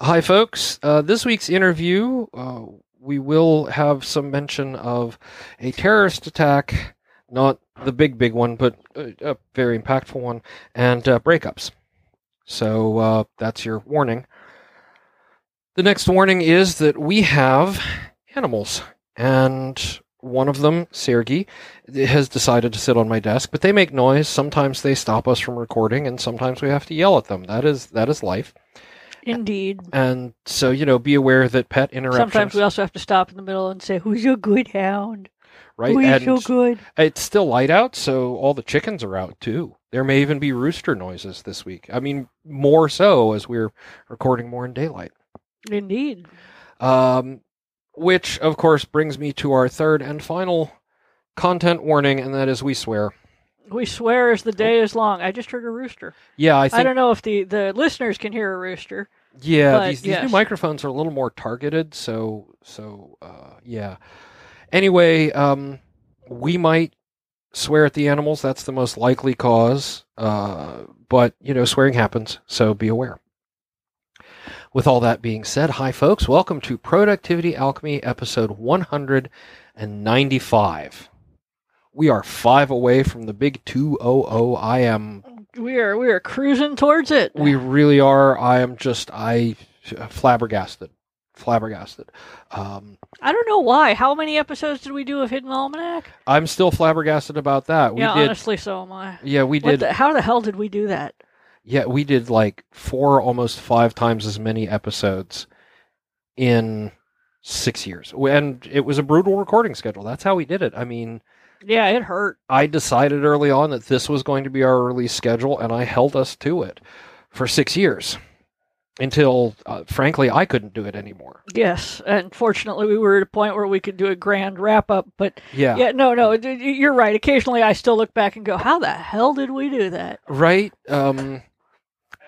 Hi, folks. Uh, this week's interview, uh, we will have some mention of a terrorist attack, not the big, big one, but a, a very impactful one, and uh, breakups. So uh, that's your warning. The next warning is that we have animals, and one of them, Sergey, has decided to sit on my desk, but they make noise. Sometimes they stop us from recording, and sometimes we have to yell at them. That is that is life. Indeed. And so, you know, be aware that pet interruptions. Sometimes we also have to stop in the middle and say, "Who's your good hound? right? Who's and so good?" it's still light out, so all the chickens are out too. There may even be rooster noises this week. I mean, more so as we're recording more in daylight. Indeed. Um, which, of course, brings me to our third and final content warning, and that is we swear. We swear as the day is long. I just heard a rooster. Yeah, I I, don't know if the, the listeners can hear a rooster. yeah, these, these new microphones are a little more targeted, so so uh, yeah. Anyway, um, we might swear at the animals. That's the most likely cause. Uh, but you know, swearing happens, so be aware. With all that being said, hi folks, welcome to Productivity Alchemy episode 195. We are five away from the big 200. I am We are we are cruising towards it. we really are. I am just I flabbergasted, flabbergasted. Um, I don't know why. How many episodes did we do of Hidden Almanac? I'm still flabbergasted about that. We yeah, did. honestly, so am I. Yeah, we did. the, how the hell did we do that? Yeah, we did like four, almost five times as many episodes in six years, and it was a brutal recording schedule. That's how we did it. I mean, Yeah, it hurt. I decided early on that this was going to be our release schedule, and I held us to it for six years until, uh, frankly, I couldn't do it anymore. Yes, and fortunately, we were at a point where we could do a grand wrap up. But Yeah. yeah, no, no, you're right. Occasionally, I still look back and go, "How the hell did we do that?" Right. Um,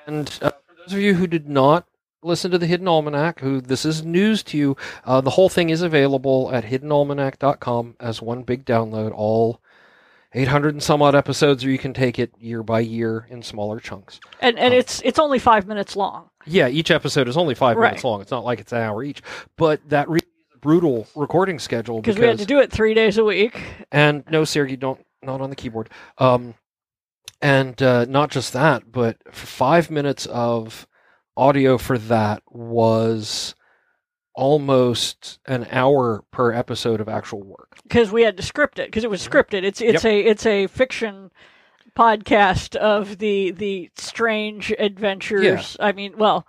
and uh, for those of you who did not listen to the Hidden Almanac, who this is news to you, uh, the whole thing is available at hiddenalmanac.com as one big download. All 800 and some odd episodes, or you can take it year by year in smaller chunks. And and Oh. it's it's only five minutes long. Yeah, each episode is only five Right. minutes long. It's not like it's an hour each, but that really is a brutal recording schedule because we had to do it three days a week. and no, Sergey, don't not on the keyboard. Um, and uh, not just that, but f- five minutes of audio for that was almost an hour per episode of actual work. because we had to script it because it was scripted. It's it's a it's a fiction podcast of the the strange adventures. I mean, well,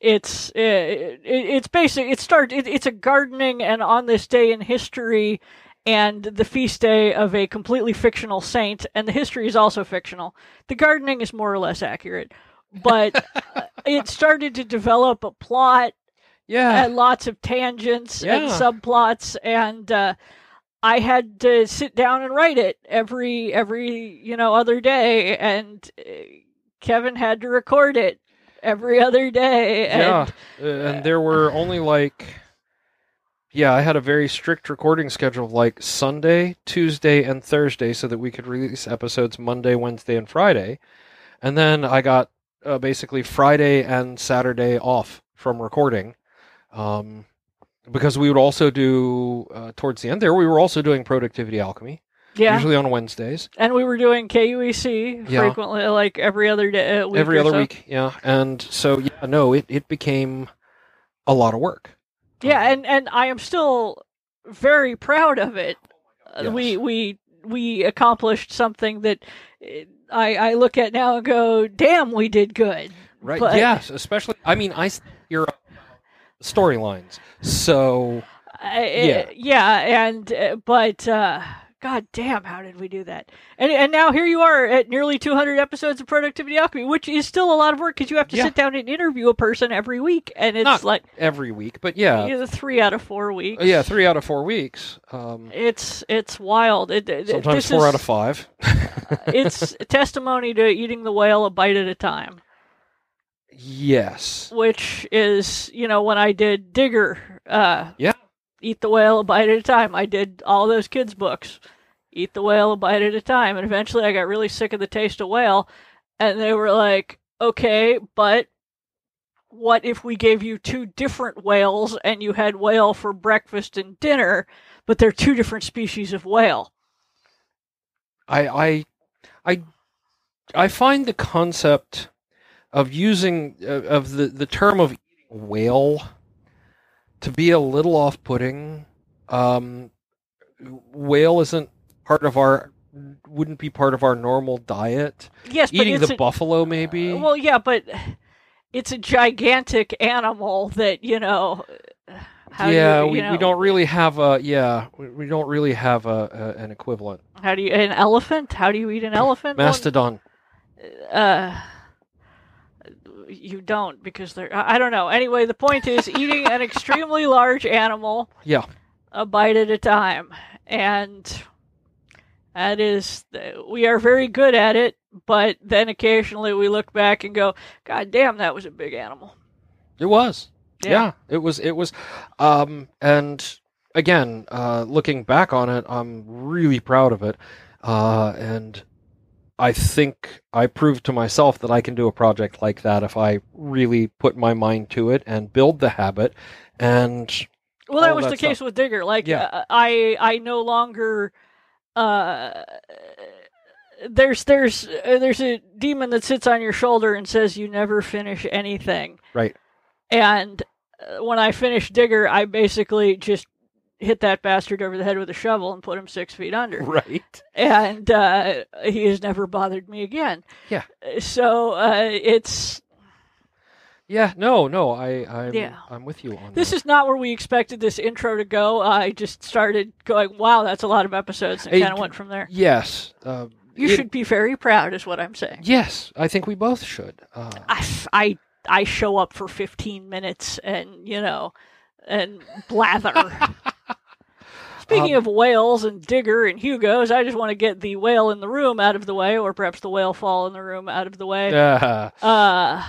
it's uh, it, it's basic. It start it, it's a gardening and on this day in history. And the feast day of a completely fictional saint, and the history is also fictional. The gardening is more or less accurate, but uh, it started to develop a plot Yeah, and lots of tangents and subplots and uh, I had to sit down and write it every every you know other day and uh, Kevin had to record it every other day yeah, and Uh, and there were only like. Yeah, I had a very strict recording schedule of like Sunday, Tuesday, and Thursday so that we could release episodes Monday, Wednesday, and Friday. And then I got uh, basically Friday and Saturday off from recording. Um, because we would also do, uh, towards the end there, we were also doing Productivity Alchemy, yeah usually on Wednesdays, and we were doing KUEC Yeah. frequently like every other day uh, week every other so. week. Yeah. And so, yeah, no, it, it became a lot of work. yeah Um, and and I am still very proud of it Yes. we we we accomplished something that uh, I I look at now and go damn we did good Right. But- yes, especially. I mean, I hear storylines. So I, Yeah. yeah, and uh, but uh, God damn, how did we do that? And and now here you are at nearly 200 episodes of Productivity Alchemy, which is still a lot of work because you have to Yeah. sit down and interview a person every week, and it's Not like every week, but yeah, you know, three out of four weeks. yeah, three out of four weeks. Um, It's it's wild. It, it- sometimes four is, out of five. it's testimony to eating the whale a bite at a time, yes. which is you know when I did Digger. Uh, Yeah. Eat the whale a bite at a time. I did all those kids' books. Eat the whale a bite at a time, and eventually I got really sick of the taste of whale, and they were like, "Okay, but what if we gave you two different whales and you had whale for breakfast and dinner, but they're two different species of whale? I I I I find the concept of using uh, of the the term of whale to be a little off-putting. Um, whale isn't part of our wouldn't be part of our normal diet. Yes, eating the a, buffalo maybe. Uh, well, yeah, but it's a gigantic animal that you know. yeah, you, you we, know, we don't really have a yeah we, we don't really have a, a, an equivalent. How do you an elephant? How do you eat an elephant? Mastodon. Uh, you don't because they're I don't know. Anyway, the point is eating an extremely large animal. Yeah. A bite at a time, and that is we are very good at it. But then occasionally we look back and go, "God damn, that was a big animal." It was. Yeah, yeah it was. It was. Um, and again, uh, looking back on it, I'm really proud of it. Uh, and I think I proved to myself that I can do a project like that if I really put my mind to it and build the habit. And well, that was that the stuff. case with Digger. Like, yeah. Uh, I I no longer. Uh, there's there's uh, there's a demon that sits on your shoulder and says you never finish anything. Right. And uh, when I finish Digger, I basically just hit that bastard over the head with a shovel and put him six feet under. Right. And uh, he has never bothered me again. Yeah. So uh, it's. Yeah, no, no, I, I'm, yeah. I'm with you on this. That. is not where we expected this intro to go. I just started going, wow, that's a lot of episodes, and kind of went from there. Yes. Uh, you it, should be very proud, is what I'm saying. Yes, I think we both should. Uh, I, I, I show up for 15 minutes and, you know, and blather. Speaking um, of whales and Digger and Hugos, I just want to get the whale in the room out of the way, or perhaps the whale fall in the room out of the way. Uh, uh,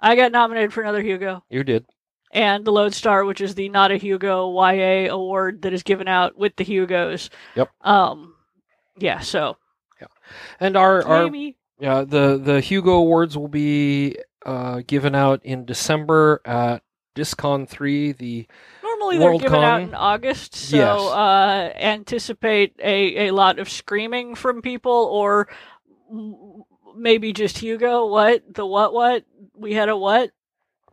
I got nominated for another Hugo. You did. And the Lodestar, which is the Not a Hugo YA award that is given out with the Hugos. Yep. Um, yeah. So. Yeah. And our our yeah the the Hugo awards will be uh, given out in December at Discon three, the normally they're given out in August, so yes. uh, anticipate a, a lot of screaming from people, or maybe just Hugo. What the what what we had a what?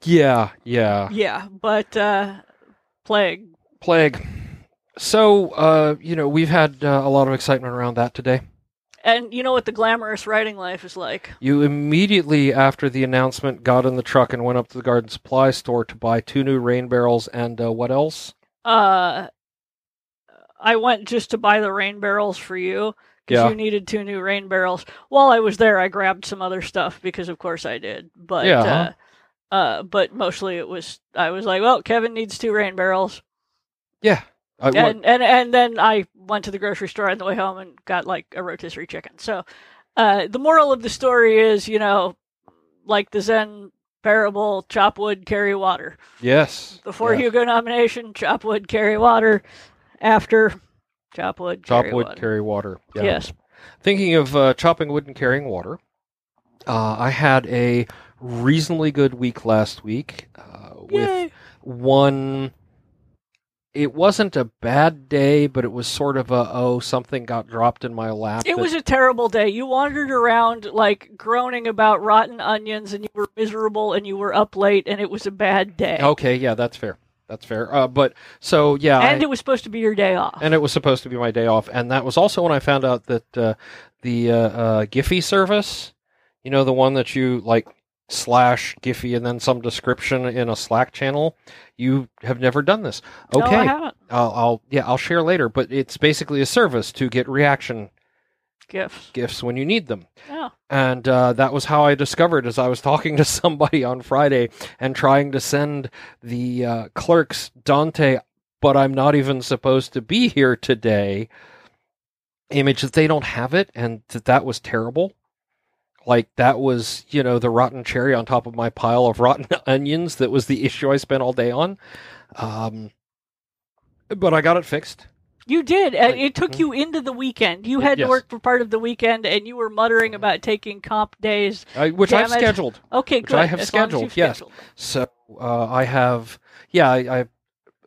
Yeah, yeah, yeah. But uh, plague, plague. So uh, you know we've had uh, a lot of excitement around that today. And you know what the glamorous writing life is like. You immediately after the announcement got in the truck and went up to the garden supply store to buy two new rain barrels and uh, what else? Uh, I went just to buy the rain barrels for you because yeah. you needed two new rain barrels. While I was there, I grabbed some other stuff because, of course, I did. But yeah. Uh, uh, but mostly it was I was like, well, Kevin needs two rain barrels. Yeah, I, and, and and then I went to the grocery store on the way home and got like a rotisserie chicken. So uh, the moral of the story is, you know, like the Zen parable, chop wood, carry water. Yes. Before yes. Hugo nomination, chop wood, carry water. After, chop wood, chop carry wood, water. carry water. Yeah. Yes. Thinking of uh, chopping wood and carrying water, uh, I had a reasonably good week last week uh, with one it wasn't a bad day, but it was sort of a oh something got dropped in my lap. It that... was a terrible day. You wandered around like groaning about rotten onions, and you were miserable, and you were up late, and it was a bad day. Okay, yeah, that's fair. That's fair. Uh, but so yeah, and I... it was supposed to be your day off. And it was supposed to be my day off, and that was also when I found out that uh, the uh, uh Giphy service, you know, the one that you like slash Giphy and then some description in a Slack channel. You have never done this. Okay. No, I haven't. I'll, I'll yeah, I'll share later, but it's basically a service to get reaction gifs gifs when you need them. Yeah. And uh, that was how I discovered as I was talking to somebody on Friday and trying to send the uh, clerks Dante, but I'm not even supposed to be here today. Image that they don't have it and that that was terrible. Like that was, you know, the rotten cherry on top of my pile of rotten onions. That was the issue I spent all day on. Um, but I got it fixed. You did. Like, it took mm-hmm. you into the weekend. You had yes. to work for part of the weekend, and you were muttering about taking comp days, uh, which Damn I've it. scheduled. Okay, which good. I have scheduled. Yes. Scheduled. So uh, I have. Yeah, I, I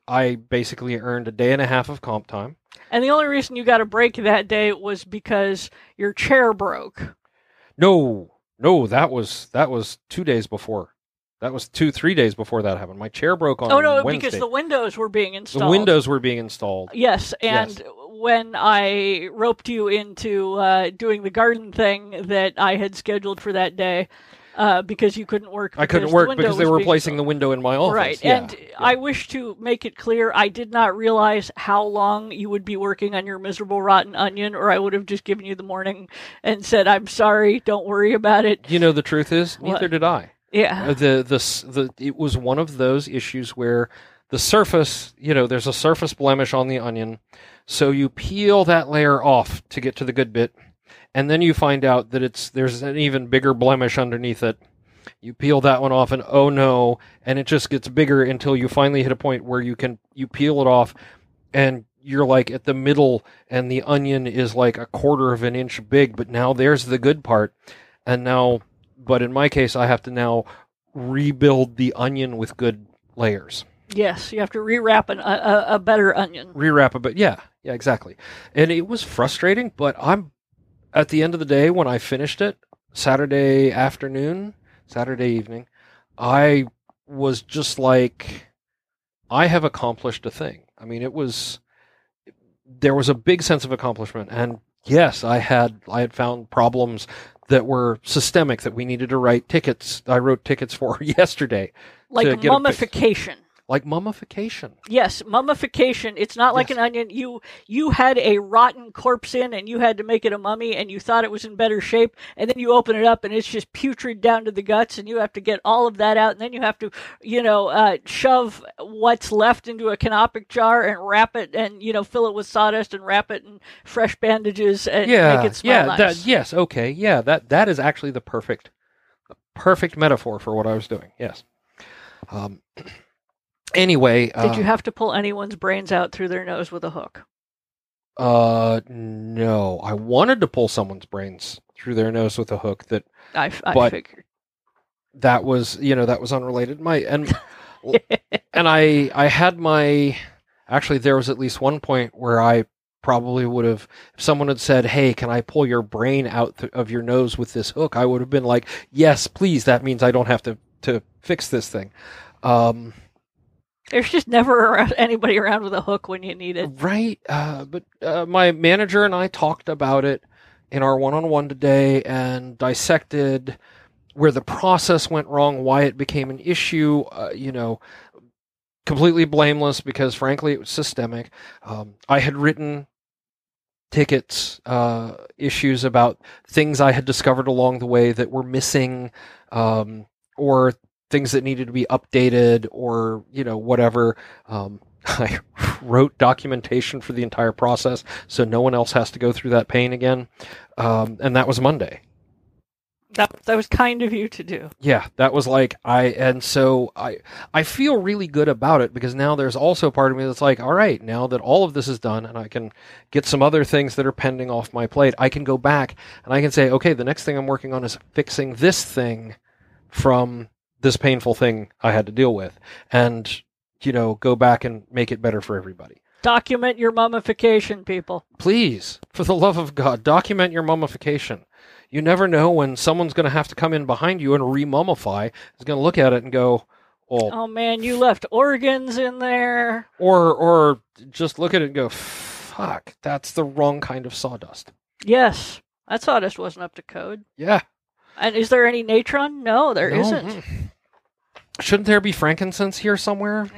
I basically earned a day and a half of comp time. And the only reason you got a break that day was because your chair broke. No, no, that was that was two days before. That was two, three days before that happened. My chair broke on. Oh no, Wednesday. because the windows were being installed. The windows were being installed. Yes, and yes. when I roped you into uh, doing the garden thing that I had scheduled for that day, uh, because you couldn't work. I couldn't work the because they were replacing the window in my office. Right, yeah. and yeah. I wish to make it clear I did not realize how long you would be working on your miserable rotten onion, or I would have just given you the morning and said, "I'm sorry, don't worry about it." You know, the truth is, what? neither did I. Yeah. Uh, the the the it was one of those issues where the surface, you know, there's a surface blemish on the onion, so you peel that layer off to get to the good bit and then you find out that it's there's an even bigger blemish underneath it. You peel that one off, and oh no, and it just gets bigger until you finally hit a point where you can you peel it off, and you're like at the middle, and the onion is like a quarter of an inch big. But now there's the good part, and now, but in my case, I have to now rebuild the onion with good layers. Yes, you have to rewrap an, a, a better onion. Rewrap a bit, yeah, yeah, exactly. And it was frustrating, but I'm at the end of the day, when I finished it, Saturday afternoon, Saturday evening, I was just like, I have accomplished a thing. I mean, it was, there was a big sense of accomplishment. And yes, I had, I had found problems that were systemic that we needed to write tickets. I wrote tickets for yesterday. Like mummification like mummification. Yes, mummification. It's not like yes. an onion. You you had a rotten corpse in, and you had to make it a mummy, and you thought it was in better shape, and then you open it up, and it's just putrid down to the guts, and you have to get all of that out, and then you have to, you know, uh, shove what's left into a canopic jar and wrap it, and you know, fill it with sawdust and wrap it in fresh bandages and yeah, make it smell yeah, nice. That, yes, okay, yeah. That that is actually the perfect, perfect metaphor for what I was doing. Yes. Um, Anyway, did uh, you have to pull anyone's brains out through their nose with a hook? Uh, no. I wanted to pull someone's brains through their nose with a hook. That I, I but figured that was you know that was unrelated. My and and I I had my actually there was at least one point where I probably would have if someone had said hey can i pull your brain out th- of your nose with this hook i would have been like yes please that means i don't have to to fix this thing um there's just never anybody around with a hook when you need it. Right. Uh, but uh, my manager and I talked about it in our one on one today and dissected where the process went wrong, why it became an issue. Uh, you know, completely blameless because frankly it was systemic. Um, I had written tickets, uh, issues about things I had discovered along the way that were missing, um, or things that needed to be updated or you know whatever. Um, I wrote documentation for the entire process, so no one else has to go through that pain again. Um, and that was Monday. That that was kind of you to do. Yeah, that was like I and so I I feel really good about it because now there's also part of me that's like, all right, now that all of this is done and I can get some other things that are pending off my plate, I can go back and I can say, okay, the next thing I'm working on is fixing this thing from this painful thing I had to deal with and, you know, go back and make it better for everybody. Document your mummification, people. Please, for the love of God, document your mummification. You never know when someone's going to have to come in behind you and remummify. Is going to look at it and go, "Oh, oh man, you left organs in there." Or, or just look at it and go, "Fuck, that's the wrong kind of sawdust." Yes, that sawdust wasn't up to code. Yeah. And is there any natron? No, there no. not Shouldn't there be frankincense here somewhere?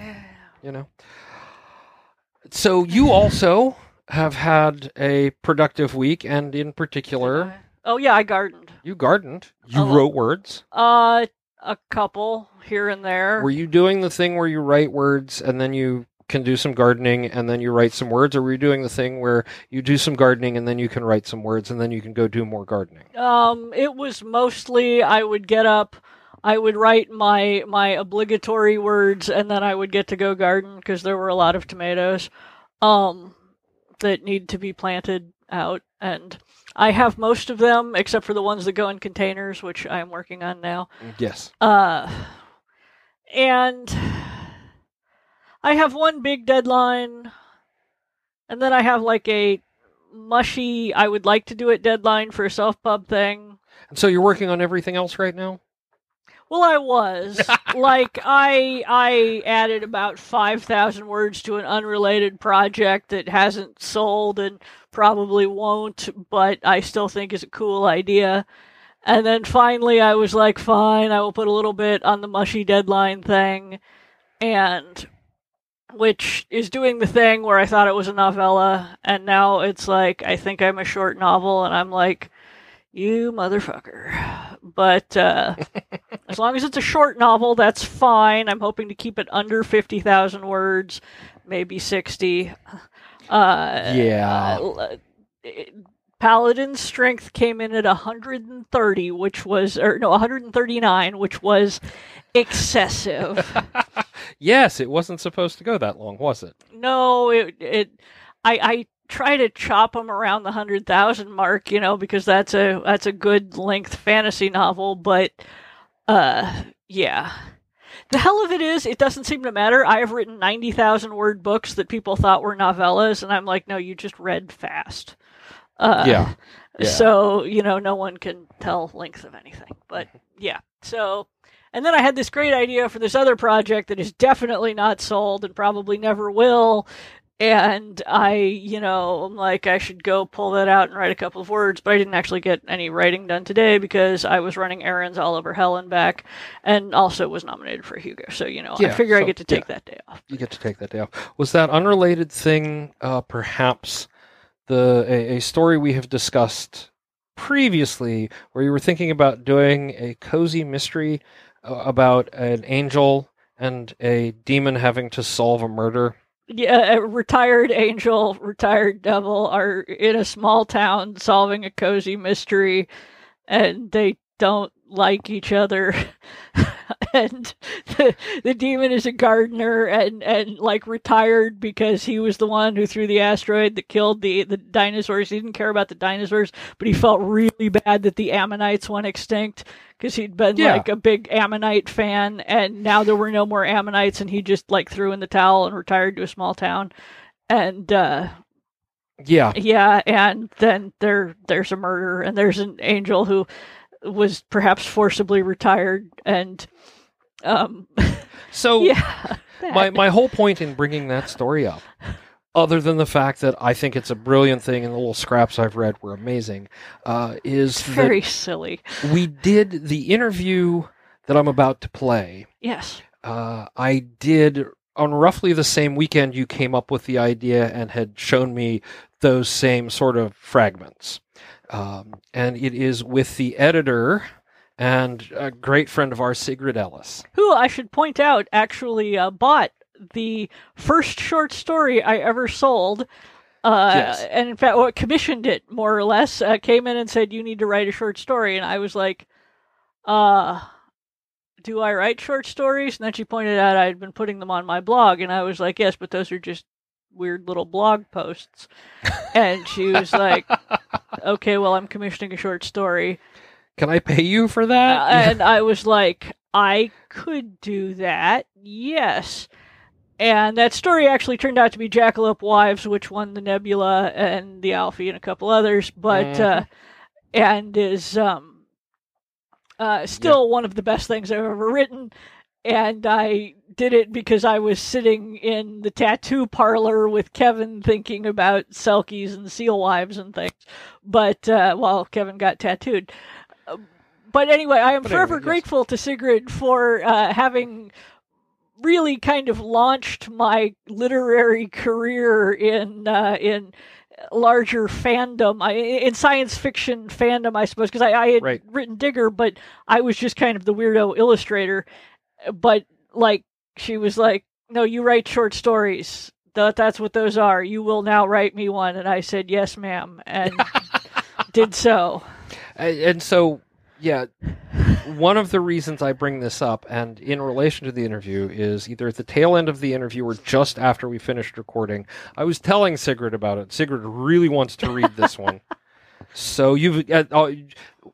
You know. So you also have had a productive week, and in particular, oh yeah, I gardened. You gardened. You uh, wrote words. Uh, a couple here and there. Were you doing the thing where you write words and then you can do some gardening and then you write some words, or were you doing the thing where you do some gardening and then you can write some words and then you can go do more gardening? Um, it was mostly I would get up I would write my my obligatory words, and then I would get to go garden because there were a lot of tomatoes. Um, that need to be planted out, and I have most of them except for the ones that go in containers, which I'm working on now. Yes. Uh, and I have one big deadline, and then I have like a mushy. I would like to do it deadline for a self pub thing. And so you're working on everything else right now. Well, I was like I I added about five thousand words to an unrelated project that hasn't sold and probably won't, but I still think is a cool idea. And then finally, I was like, fine, I will put a little bit on the mushy deadline thing, and which is doing the thing where I thought it was a novella, and now it's like I think I'm a short novel, and I'm like, you motherfucker. But uh, as long as it's a short novel, that's fine. I'm hoping to keep it under 50,000 words, maybe 60. Uh, yeah. Uh, Paladin's strength came in at 130, which was, or no, 139, which was excessive. yes, it wasn't supposed to go that long, was it? No, it, it, I, I try to chop them around the hundred thousand mark, you know, because that's a that's a good length fantasy novel. But uh, yeah, the hell of it is, it doesn't seem to matter. I have written ninety thousand word books that people thought were novellas, and I'm like, no, you just read fast. Uh, yeah. yeah. So you know, no one can tell length of anything. But yeah, so. And then I had this great idea for this other project that is definitely not sold and probably never will, and I, you know, I'm like, I should go pull that out and write a couple of words, but I didn't actually get any writing done today because I was running errands all over hell and back, and also was nominated for Hugo. So, you know, yeah, I figure so, I get to take yeah, that day off. You get to take that day off. Was that unrelated thing, uh, perhaps the a, a story we have discussed previously, where you were thinking about doing a cozy mystery about an angel and a demon having to solve a murder? yeah, a retired angel, retired devil are in a small town solving a cozy mystery, and they don't like each other. and the, the demon is a gardener and, and like retired because he was the one who threw the asteroid that killed the, the dinosaurs. He didn't care about the dinosaurs, but he felt really bad that the ammonites went extinct because he'd been yeah. like a big Ammonite fan, and now there were no more Ammonites, and he just like threw in the towel and retired to a small town. And uh, yeah, yeah, and then there there's a murder, and there's an angel who was perhaps forcibly retired, and um, so yeah, my my whole point in bringing that story up other than the fact that I think it's a brilliant thing and the little scraps I've read were amazing, uh, is very silly. We did the interview that I'm about to play. Yes. Uh, I did on roughly the same weekend you came up with the idea and had shown me those same sort of fragments. Um, and it is with the editor and a great friend of ours, Sigrid Ellis. Who I should point out actually uh, bought the first short story I ever sold. Uh, yes. And in fact, well, commissioned it more or less. Uh, came in and said, "You need to write a short story," and I was like, "Uh, do I write short stories?" And then she pointed out I had been putting them on my blog, and I was like, "Yes, but those are just weird little blog posts." and she was like, "Okay, well, I'm commissioning a short story." Can I pay you for that? Uh, and I was like, I could do that. Yes. And that story actually turned out to be Jackalope Wives, which won the Nebula and the Alfie and a couple others, but mm. uh, and is um, uh, still yeah. one of the best things I've ever written. And I did it because I was sitting in the tattoo parlor with Kevin thinking about Selkies and Seal Wives and things. But uh, while Kevin got tattooed. But anyway, I am but forever anyway, yes. grateful to Sigrid for uh, having really kind of launched my literary career in uh, in larger fandom I, in science fiction fandom i suppose because I, I, had right. written digger but i was just kind of the weirdo illustrator but like she was like no you write short stories that, that's what those are you will now write me one and i said yes ma'am and did so and so yeah one of the reasons I bring this up, and in relation to the interview, is either at the tail end of the interview or just after we finished recording. I was telling Sigrid about it. Sigrid really wants to read this one. So you've uh, uh,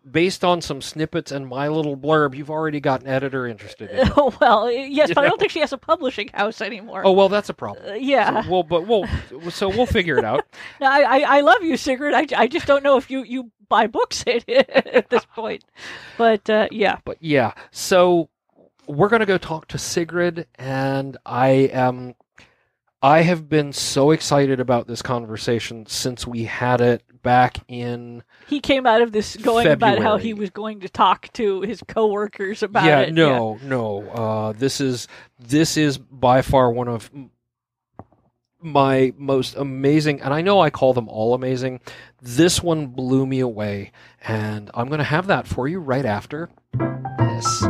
based on some snippets and my little blurb, you've already got an editor interested. In oh well, yes, you but know? I don't think she has a publishing house anymore. Oh well, that's a problem. Uh, yeah. So, well, but we'll so we'll figure it out. no, I, I, I love you, Sigrid. I, I just don't know if you you buy books at, at this point. But uh, yeah. But yeah, so we're gonna go talk to Sigrid, and I am. I have been so excited about this conversation since we had it back in. He came out of this going February. about how he was going to talk to his coworkers about yeah, it. No, yeah, no, no. Uh, this is this is by far one of my most amazing, and I know I call them all amazing. This one blew me away, and I'm going to have that for you right after this.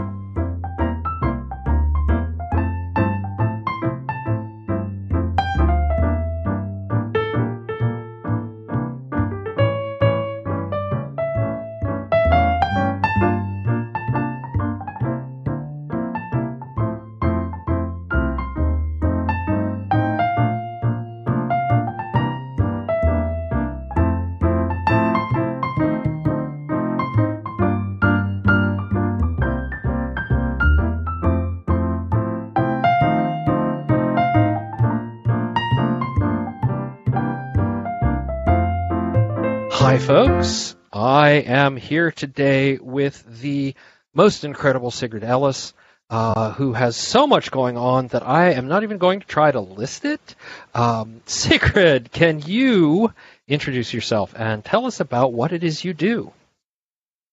I am here today with the most incredible Sigrid Ellis, uh, who has so much going on that I am not even going to try to list it. Um, Sigrid, can you introduce yourself and tell us about what it is you do?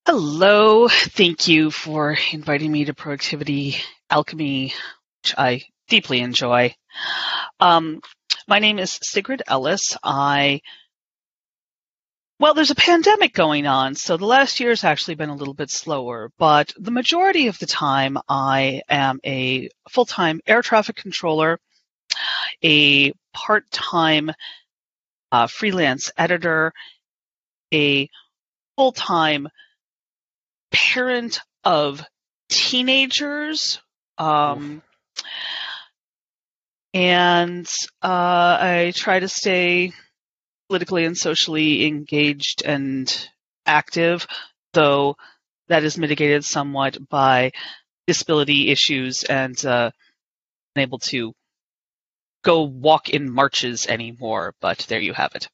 Hello. Thank you for inviting me to Productivity Alchemy, which I deeply enjoy. Um, my name is Sigrid Ellis. I well, there's a pandemic going on, so the last year has actually been a little bit slower, but the majority of the time I am a full-time air traffic controller, a part-time uh, freelance editor, a full-time parent of teenagers, um, and uh, I try to stay politically and socially engaged and active, though that is mitigated somewhat by disability issues and uh, unable to go walk in marches anymore. But there you have it.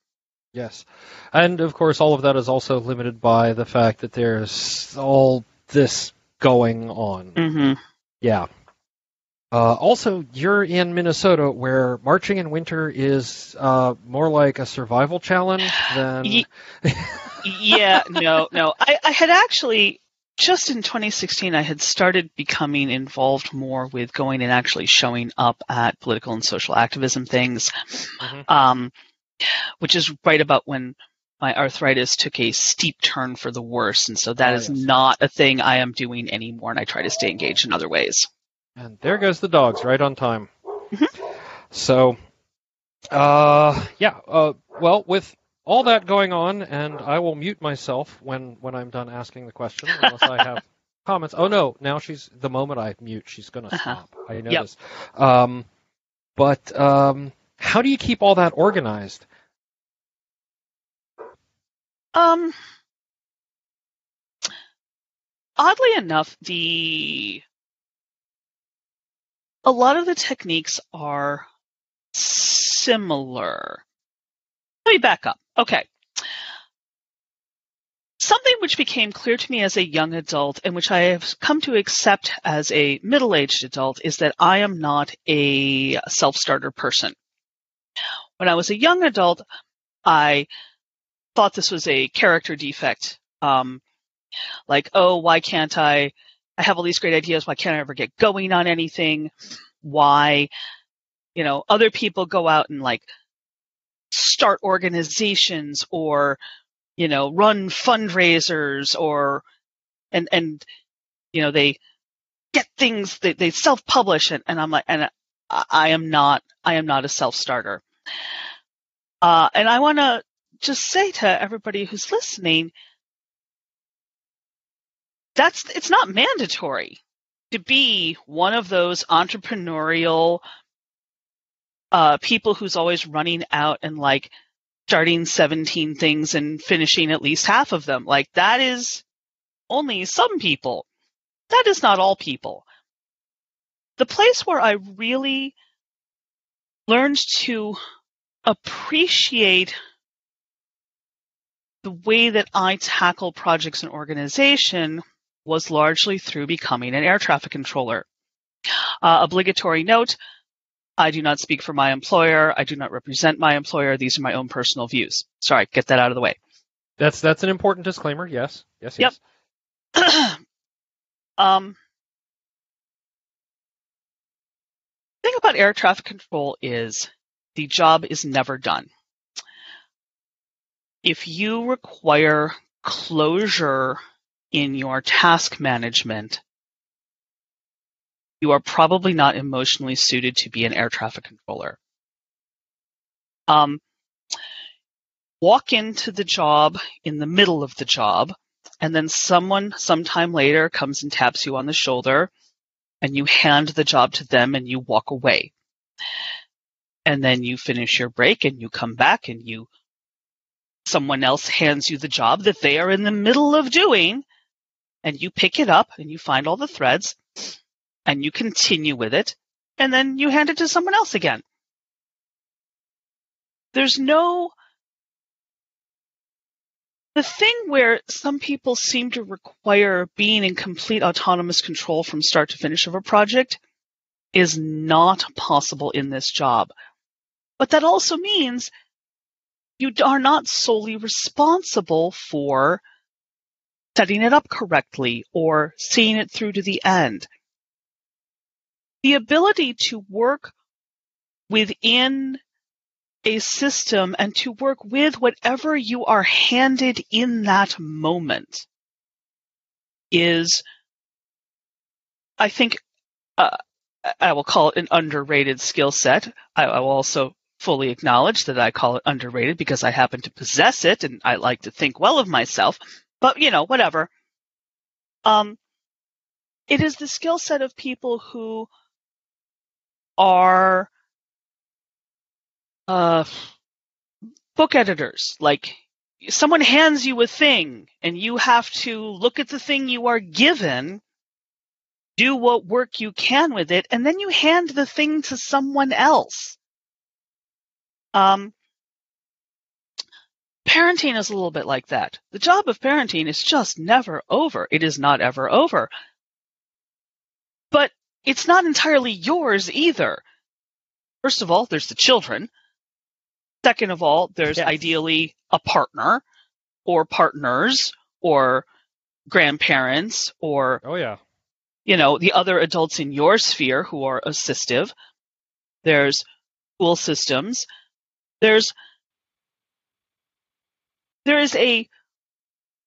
Yes. And of course, all of that is also limited by the fact that there's all this going on. Mm-hmm. Yeah. Uh, also, you're in Minnesota, where marching in winter is uh, more like a survival challenge than. yeah, no, no. I, I had actually just in 2016, I had started becoming involved more with going and actually showing up at political and social activism things, mm-hmm. um, which is right about when my arthritis took a steep turn for the worse. And so that oh, is yes. not a thing I am doing anymore, and I try to stay engaged in other ways. And there goes the dogs, right on time. Mm-hmm. So, uh, yeah. Uh, well, with all that going on, and I will mute myself when when I'm done asking the question, unless I have comments. Oh no! Now she's the moment I mute, she's gonna uh-huh. stop. I know yep. this. Um, but um, how do you keep all that organized? Um, oddly enough, the a lot of the techniques are similar. Let me back up. Okay. Something which became clear to me as a young adult and which I have come to accept as a middle aged adult is that I am not a self starter person. When I was a young adult, I thought this was a character defect. Um, like, oh, why can't I I have all these great ideas. Why can't I ever get going on anything? Why, you know, other people go out and like start organizations or, you know, run fundraisers or, and, and, you know, they get things, they, they self-publish and, and I'm like, and I, I am not, I am not a self-starter. Uh, and I want to just say to everybody who's listening, that's it's not mandatory to be one of those entrepreneurial uh, people who's always running out and like starting 17 things and finishing at least half of them. Like that is only some people. That is not all people. The place where I really learned to appreciate the way that I tackle projects and organization was largely through becoming an air traffic controller. Uh, obligatory note, I do not speak for my employer. I do not represent my employer. These are my own personal views. Sorry, get that out of the way. That's that's an important disclaimer. Yes. Yes. Yep. Yes. um, the thing about air traffic control is the job is never done. If you require closure in your task management, you are probably not emotionally suited to be an air traffic controller. Um, walk into the job in the middle of the job, and then someone sometime later comes and taps you on the shoulder, and you hand the job to them and you walk away. And then you finish your break and you come back and you someone else hands you the job that they are in the middle of doing and you pick it up and you find all the threads and you continue with it and then you hand it to someone else again. There's no the thing where some people seem to require being in complete autonomous control from start to finish of a project is not possible in this job. But that also means you are not solely responsible for setting it up correctly or seeing it through to the end. The ability to work within a system and to work with whatever you are handed in that moment is, I think, uh, I will call it an underrated skill set. I, I will also fully acknowledge that I call it underrated because I happen to possess it and I like to think well of myself. But you know, whatever. Um, it is the skill set of people who are uh, book editors. Like someone hands you a thing and you have to look at the thing you are given, do what work you can with it, and then you hand the thing to someone else. Um, parenting is a little bit like that. The job of parenting is just never over. It is not ever over. But it's not entirely yours either. First of all, there's the children. Second of all, there's yes. ideally a partner or partners or grandparents or oh yeah you know the other adults in your sphere who are assistive there's school systems there's there is a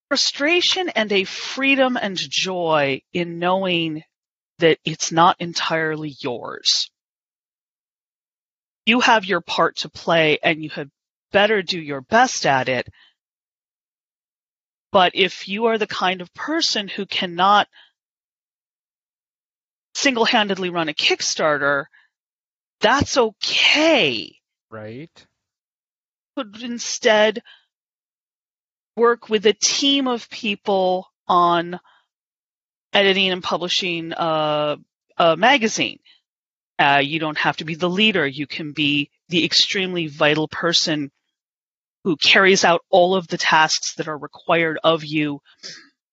frustration and a freedom and joy in knowing that it's not entirely yours. You have your part to play and you had better do your best at it. But if you are the kind of person who cannot single handedly run a Kickstarter, that's okay. Right. Could instead work with a team of people on editing and publishing a, a magazine. Uh, you don't have to be the leader. You can be the extremely vital person who carries out all of the tasks that are required of you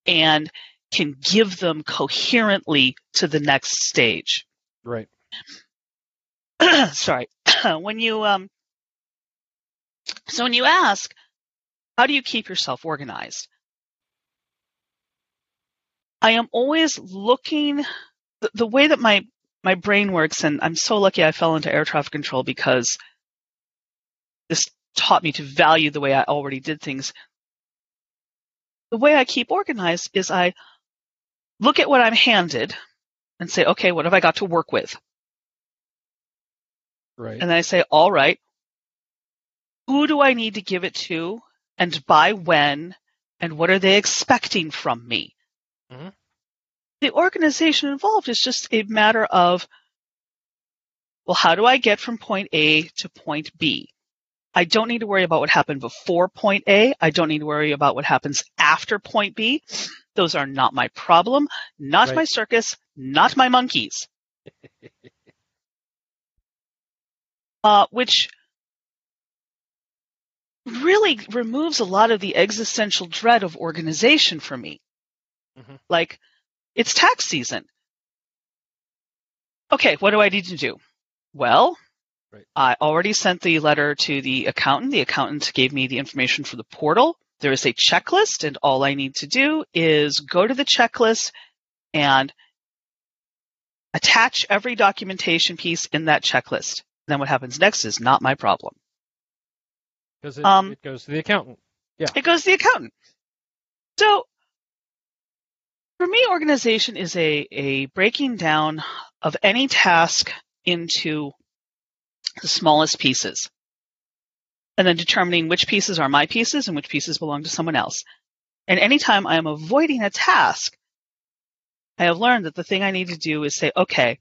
and can give them coherently to the next stage. Right. Sorry. when you um so when you ask how do you keep yourself organized? I am always looking the, the way that my my brain works, and I'm so lucky I fell into air traffic control because this taught me to value the way I already did things. The way I keep organized is I look at what I'm handed and say, okay, what have I got to work with? Right. And then I say, all right, who do I need to give it to? And by when and what are they expecting from me? Mm-hmm. the organization involved is just a matter of, well, how do I get from point A to point B? I don't need to worry about what happened before point A. I don't need to worry about what happens after point B. Those are not my problem, not right. my circus, not my monkeys. uh, which really removes a lot of the existential dread of organization for me. Mm-hmm. Like, it's tax season. Okay, what do I need to do? Well, right. I already sent the letter to the accountant. The accountant gave me the information for the portal. There is a checklist, and all I need to do is go to the checklist and attach every documentation piece in that checklist. Then what happens next is not my problem. Because it, um, it goes to the accountant. Yeah. It goes to the accountant. So for me, organization is a, a breaking down of any task into the smallest pieces. And then determining which pieces are my pieces and which pieces belong to someone else. And anytime I am avoiding a task, I have learned that the thing I need to do is say, okay,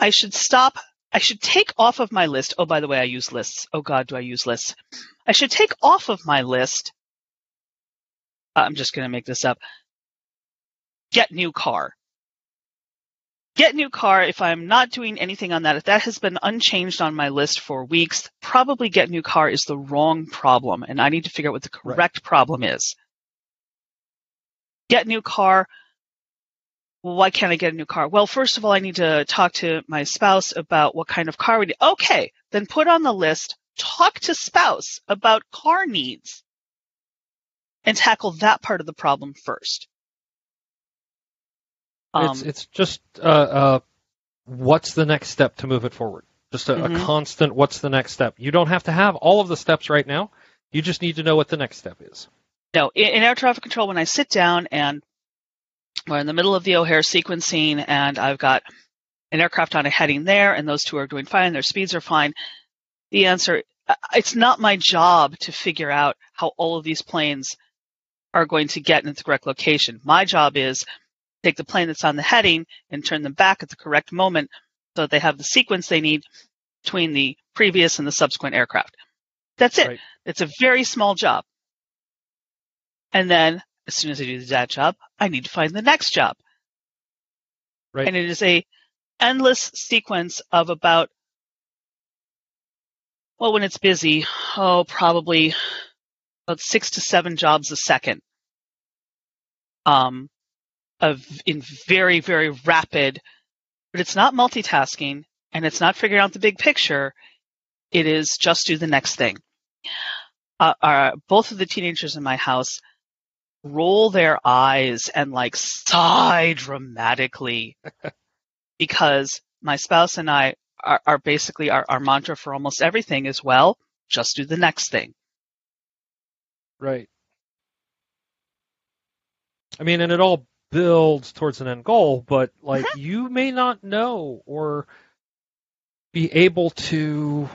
I should stop. I should take off of my list. Oh, by the way, I use lists. Oh God, do I use lists? I should take off of my list. Uh, I'm just going to make this up. Get new car. Get new car. If I'm not doing anything on that, if that has been unchanged on my list for weeks, probably get new car is the wrong problem. And I need to figure out what the correct right. problem is. Get new car well, why can't I get a new car? Well, first of all, I need to talk to my spouse about what kind of car we need. Okay, then put on the list, talk to spouse about car needs and tackle that part of the problem first. Um, it's, it's just, uh, uh, what's the next step to move it forward? Just a, mm-hmm. a constant, what's the next step? You don't have to have all of the steps right now. You just need to know what the next step is. No, in, in air traffic control, when I sit down and we're in the middle of the O'Hare sequencing, and I've got an aircraft on a heading there, and those two are doing fine. Their speeds are fine. The answer it's not my job to figure out how all of these planes are going to get into the correct location. My job is take the plane that's on the heading and turn them back at the correct moment so that they have the sequence they need between the previous and the subsequent aircraft. That's it. Right. It's a very small job. And then as soon as I do that job, I need to find the next job. Right. And it is a endless sequence of about well, when it's busy, oh, probably about six to seven jobs a second. Um, of in very, very rapid, but it's not multitasking and it's not figuring out the big picture. It is just do the next thing. Uh, uh, both of the teenagers in my house roll their eyes and like sigh dramatically because my spouse and I are, are basically our, our mantra for almost everything is well, just do the next thing. Right. I mean, and it all builds towards an end goal, but like mm-hmm. you may not know or be able to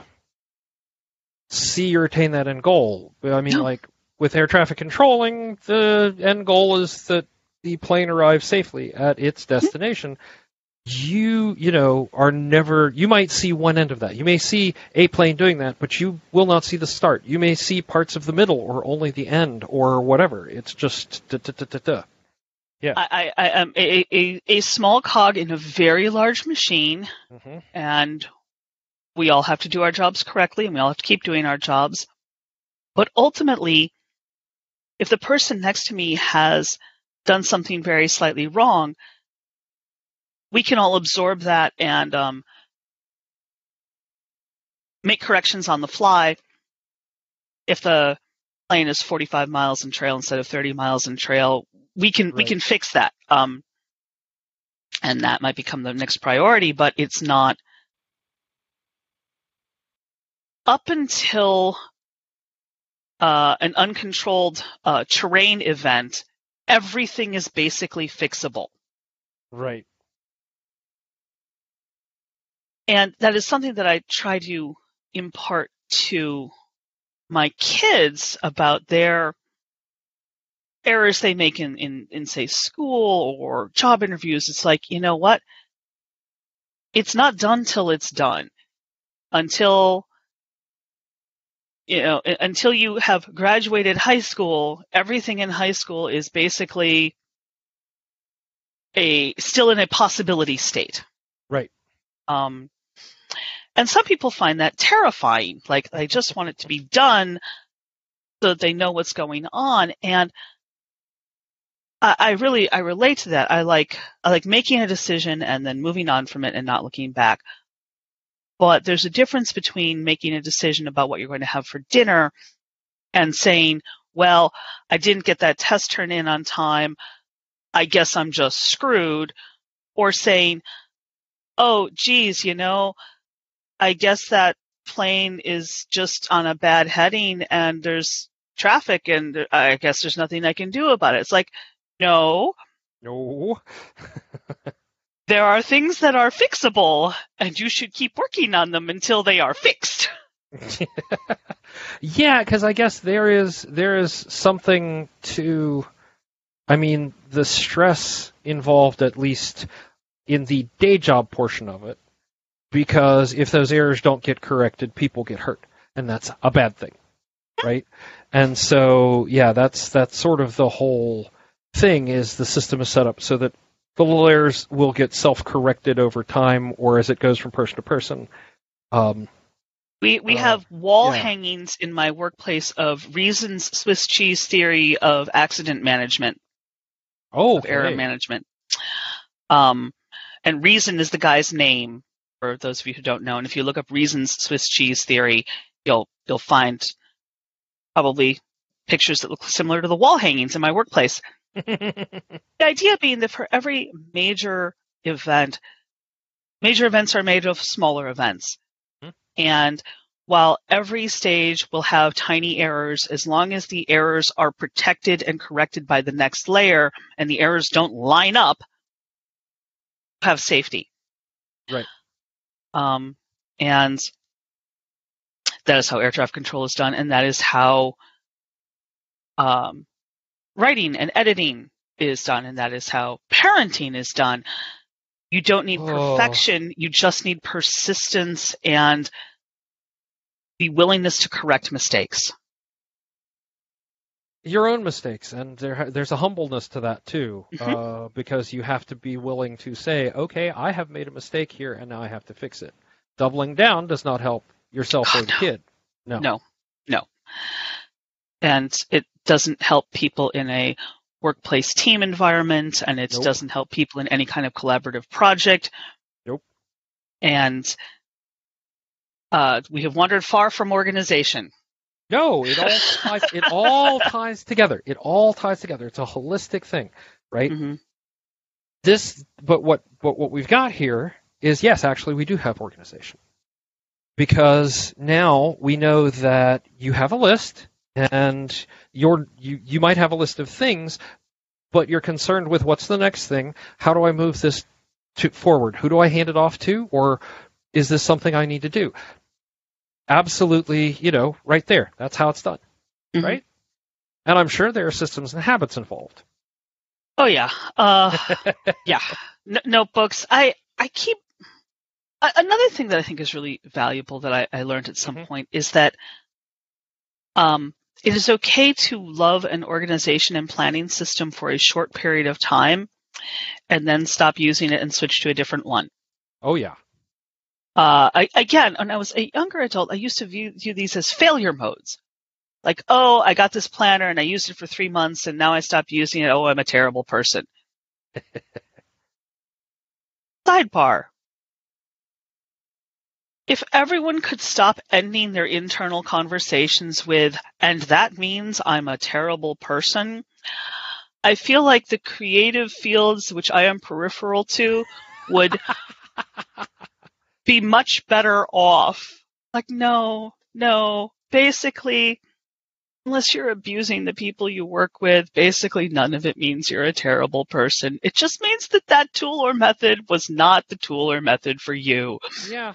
see or attain that end goal. But I mean, no. like with air traffic controlling, the end goal is that the plane arrives safely at its mm-hmm. destination. You, you know, are never, you might see one end of that. You may see a plane doing that, but you will not see the start. You may see parts of the middle or only the end or whatever. It's just da, da, da, da, Yeah. I, I am a, a, a small cog in a very large machine, mm-hmm. and we all have to do our jobs correctly, and we all have to keep doing our jobs. But ultimately, if the person next to me has done something very slightly wrong, we can all absorb that and um, make corrections on the fly. If the plane is 45 miles in trail instead of 30 miles in trail, we can right. we can fix that. Um, and that might become the next priority, but it's not up until uh, an uncontrolled uh, terrain event, everything is basically fixable. Right. And that is something that I try to impart to my kids about their errors they make in, in, in say school or job interviews, it's like, you know what? It's not done till it's done. Until you know, until you have graduated high school, everything in high school is basically a still in a possibility state. Right. Um, and some people find that terrifying. Like they just want it to be done so that they know what's going on. And I, I really I relate to that. I like I like making a decision and then moving on from it and not looking back. But there's a difference between making a decision about what you're going to have for dinner and saying, well, I didn't get that test turned in on time. I guess I'm just screwed. Or saying, oh, geez, you know, I guess that plane is just on a bad heading and there's traffic and I guess there's nothing I can do about it. It's like, no. No. there are things that are fixable and you should keep working on them until they are fixed. yeah, because I guess there is there is something to I mean, the stress involved at least in the day job portion of it because if those errors don't get corrected, people get hurt, and that's a bad thing, right? And so, yeah, that's that's sort of the whole thing is the system is set up so that the errors will get self-corrected over time, or as it goes from person to person. Um, we we uh, have wall yeah. hangings in my workplace of Reason's Swiss cheese theory of accident management. Oh, okay. error management. Um, and Reason is the guy's name for those of you who don't know. And if you look up Reason's Swiss cheese theory, you'll you'll find probably pictures that look similar to the wall hangings in my workplace. The idea being that for every major event, major events are made of smaller events. Mm-hmm. And while every stage will have tiny errors, as long as the errors are protected and corrected by the next layer and the errors don't line up, have safety. Right. Um, and that is how air traffic control is done, and that is how um, writing and editing is done, and that is how parenting is done. You don't need oh. perfection, you just need persistence and the willingness to correct mistakes. Your own mistakes, and there, there's a humbleness to that too, mm-hmm. uh, because you have to be willing to say, "Okay, I have made a mistake here, and now I have to fix it." Doubling down does not help yourself oh, or the no. kid. No, no, no, and it doesn't help people in a workplace team environment, and it nope. doesn't help people in any kind of collaborative project. Nope. And uh, we have wandered far from organization. No, it all ties, it all ties together. It all ties together. It's a holistic thing, right? Mm-hmm. This, but what, what what we've got here is yes, actually, we do have organization because now we know that you have a list and you're you you might have a list of things, but you're concerned with what's the next thing. How do I move this to forward? Who do I hand it off to, or is this something I need to do? absolutely, you know, right there. That's how it's done, mm-hmm. right? And I'm sure there are systems and habits involved. Oh yeah, uh, yeah. N- notebooks. I I keep another thing that I think is really valuable that I, I learned at some mm-hmm. point is that um, it is okay to love an organization and planning system for a short period of time, and then stop using it and switch to a different one. Oh yeah uh, I, again, when I was a younger adult, I used to view, view these as failure modes. Like, oh, I got this planner and I used it for three months and now I stopped using it. Oh, I'm a terrible person. Sidebar. If everyone could stop ending their internal conversations with, and that means I'm a terrible person, I feel like the creative fields which I am peripheral to would be much better off. Like, no, no. Basically, unless you're abusing the people you work with, basically none of it means you're a terrible person. It just means that that tool or method was not the tool or method for you. Yeah.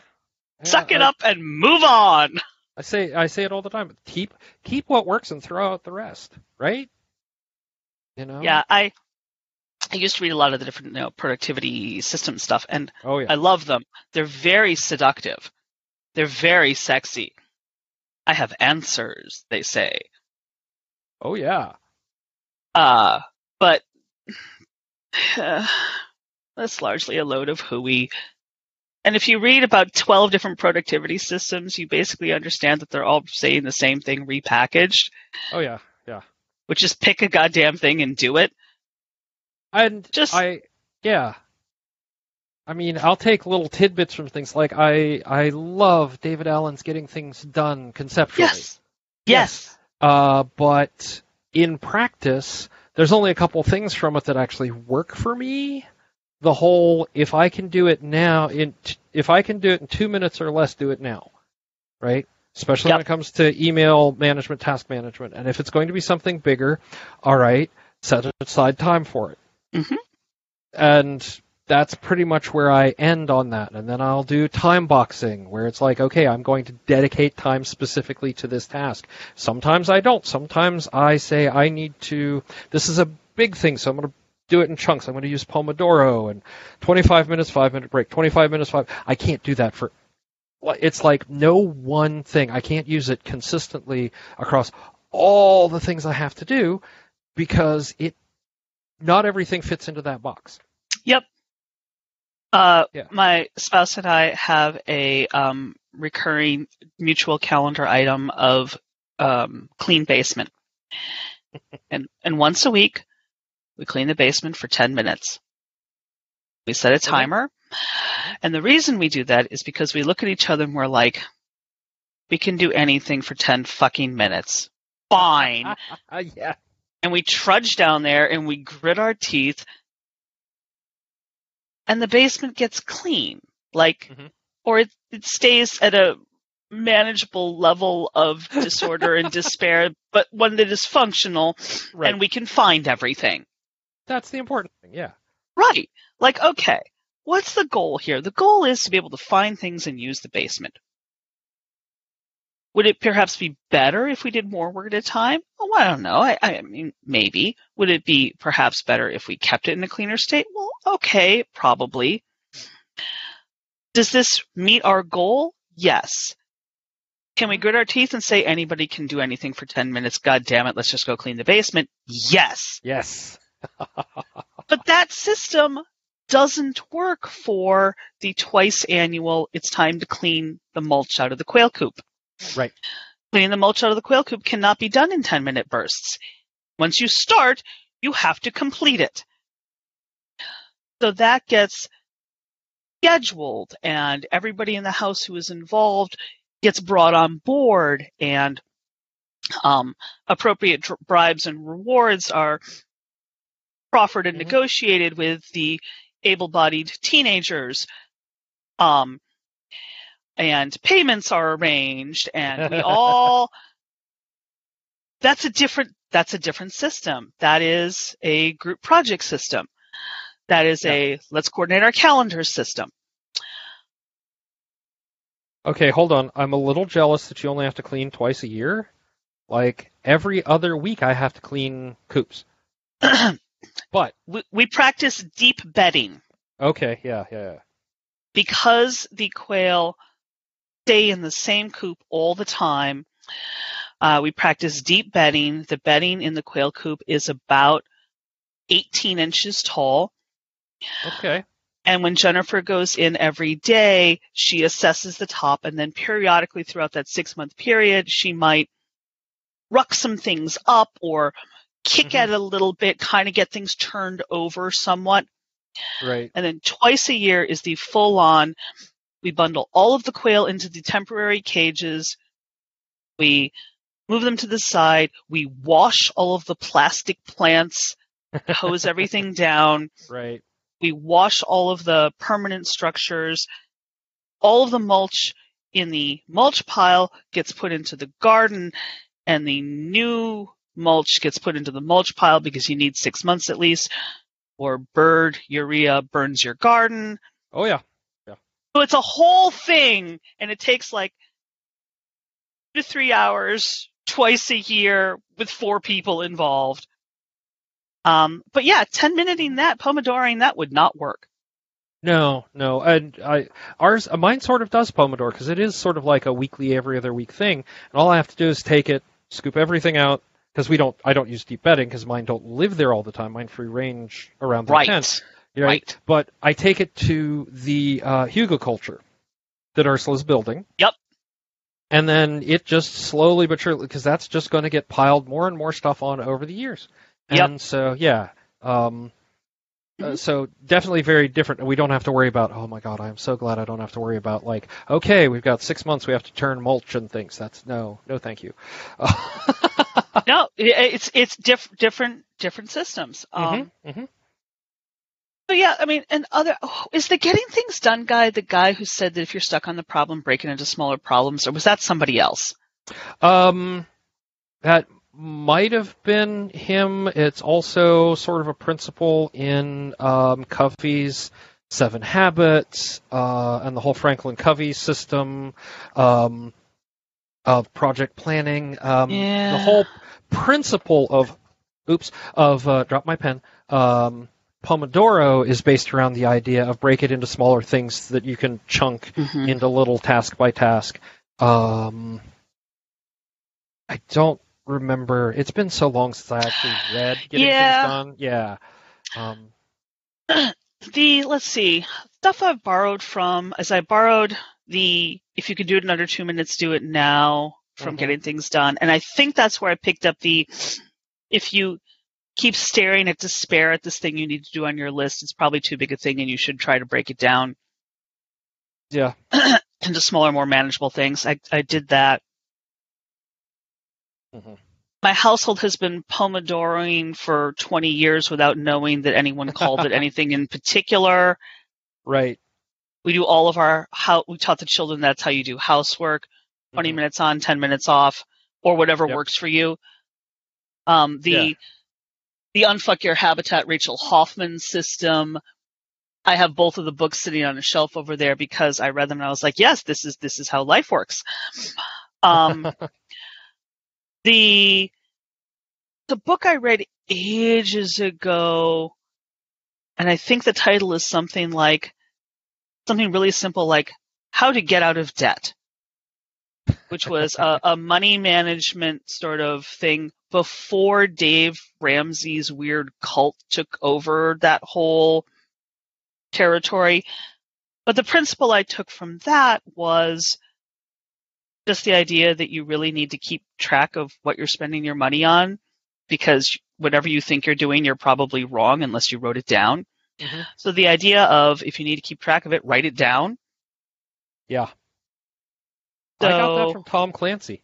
Suck it I, up and move on. I say I say it all the time. Keep keep what works and throw out the rest, right? You know? Yeah, I I used to read a lot of the different you know, productivity system stuff, and Oh yeah. I love them. They're very seductive. They're very sexy. I have answers, they say. oh yeah. Uh, but uh, that's largely a load of hooey. And if you read about 12 different productivity systems, you basically understand that they're all saying the same thing repackaged, Oh yeah. Yeah. which is pick a goddamn thing and do it. And Just I yeah. I mean, I'll take little tidbits from things like I I love David Allen's getting things done conceptually. yes. Yes. Uh, but in practice, there's only a couple things from it that actually work for me. The whole, if I can do it now, in if I can do it in two minutes or less, do it now, right? Especially when it comes to email management, task management, and if it's going to be something bigger, all right, set aside time for it. Mhm. And that's pretty much where I end on that. And then I'll do time boxing, where it's like, okay, I'm going to dedicate time specifically to this task. Sometimes I don't. Sometimes I say I need to, this is a big thing, so I'm going to do it in chunks. I'm going to use Pomodoro and 25 minutes, 5 minute break, 25 minutes, 5. I can't do that for, it's like no one thing. I can't use it consistently across all the things I have to do because it, not everything fits into that box. Yep. Uh, Yeah. my spouse and I have a um, recurring mutual calendar item of um, clean basement, and and once a week we clean the basement for ten minutes. We set a timer, and the reason we do that is because we look at each other and we're like, we can do anything for ten fucking minutes. Fine yeah. and we trudge down there and we grit our teeth and the basement gets clean like Mhm. or it, it stays at a manageable level of disorder and despair but one that is functional Right. and we can find everything That's the important thing. Yeah. right like okay what's the goal here the goal is to be able to find things and use the basement would it perhaps be better if we did more work at a time? Oh, I don't know. I, I mean, maybe. Would it be perhaps better if we kept it in a cleaner state? Well, okay, probably. Does this meet our goal? Yes. Can we grit our teeth and say anybody can do anything for 10 minutes? God damn it, let's just go clean the basement. Yes. Yes. But that system doesn't work for the twice annual, it's time to clean the mulch out of the quail coop. Right. Cleaning the mulch out of the quail coop cannot be done in 10 minute bursts. Once you start, you have to complete it. So that gets scheduled and everybody in the house who is involved gets brought on board and um, appropriate bribes and rewards are proffered and Mhm. negotiated with the able-bodied teenagers. Um, and payments are arranged and we all that's a different that's a different system that is a group project system that is a let's coordinate our calendar system Okay, hold on. I'm a little jealous that you only have to clean twice a year. Like every other week, I have to clean coops. But we, we practice deep bedding okay, yeah, yeah, yeah. because the quail stay in the same coop all the time. Uh, we practice deep bedding. The bedding in the quail coop is about 18 inches tall. Okay. And when Jennifer goes in every day, she assesses the top and then periodically throughout that six month period, she might ruck some things up or kick Mhm. at it a little bit, kind of get things turned over somewhat. Right. And then twice a year is the full on, we bundle all of the quail into the temporary cages. We move them to the side. We wash all of the plastic plants, hose everything down. Right. We wash all of the permanent structures. All of the mulch in the mulch pile gets put into the garden and the new mulch gets put into the mulch pile because you need six months at least or bird urea burns your garden. Oh yeah. Yeah. So it's a whole thing and it takes like two to three hours twice a year with four people involved. Um, but yeah, 10 minuting that, pomodoring that would not work. No, no, and I ours uh, mine sort of does Pomodoro because it is sort of like a weekly, every other week thing, and all I have to do is take it, scoop everything out because we don't. I don't use deep bedding because mine don't live there all the time. Mine free range around the right. tent. Right. right. But I take it to the uh, culture that Ursula's building. Yep. And then it just slowly but surely, because that's just going to get piled more and more stuff on over the years. And yep. so, yeah. Um, uh, so definitely very different. We don't have to worry about. Oh my God, I'm so glad I don't have to worry about like. Okay, we've got six months. We have to turn mulch and things. That's no, no, thank you. no, it's it's diff- different different systems. Mm-hmm, um, mm-hmm, mm-hmm. So yeah, I mean, and other oh, is the getting things done guy the guy who said that if you're stuck on the problem, break it into smaller problems, or was that somebody else? Um, that might have been him. It's also sort of a principle in um, Covey's Seven Habits uh, and the whole Franklin Covey system um, of project planning. Um, yeah. The whole principle of, oops, of uh, drop my pen. Um, Pomodoro is based around the idea of break it into smaller things that you can chunk mm-hmm. into little task by task. Um, I don't remember. It's been so long since I actually read Getting yeah. Things Done. Yeah. Um, the let's see stuff I've borrowed from as I borrowed the if you could do it in under two minutes, do it now from Mhm. Getting Things Done, and I think that's where I picked up the if you keep staring at despair at this thing you need to do on your list, it's probably too big a thing, and you should try to break it down yeah. into smaller, more manageable things. I I did that. Mhm. My household has been pomodoroing for 20 years without knowing that anyone called it anything in particular. Right. We do all of our how we taught the children that's how you do housework. 20 Mhm. minutes on, 10 minutes off, or whatever Yep. works for you. Um, the Yeah. the Unfuck Your Habitat Rachel Hoffman system. I have both of the books sitting on a shelf over there because I read them and I was like, yes, this is this is how life works. Um, the the book I read ages ago, and I think the title is something like something really simple like How to Get Out of Debt, which was a, a money management sort of thing before Dave Ramsey's weird cult took over that whole territory. But the principle I took from that was just the idea that you really need to keep track of what you're spending your money on because whatever you think you're doing, you're probably wrong unless you wrote it down. Mhm. So the idea of if you need to keep track of it, write it down. Yeah. I got that from Tom Clancy.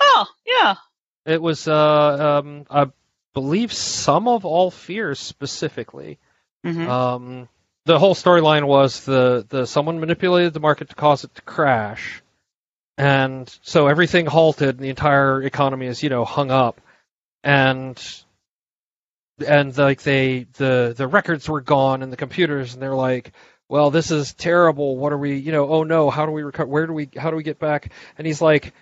Oh, yeah. It was, uh, um, I believe, Sum of All Fears specifically. hmm Um, the whole storyline was the, the someone manipulated the market to cause it to crash, and so everything halted, and the entire economy is you know hung up, and and like they the the records were gone and the computers, and they're like. Well, this is terrible. What are we, you know, oh no, how do we recover? Where do we, how do we get back? And he's like,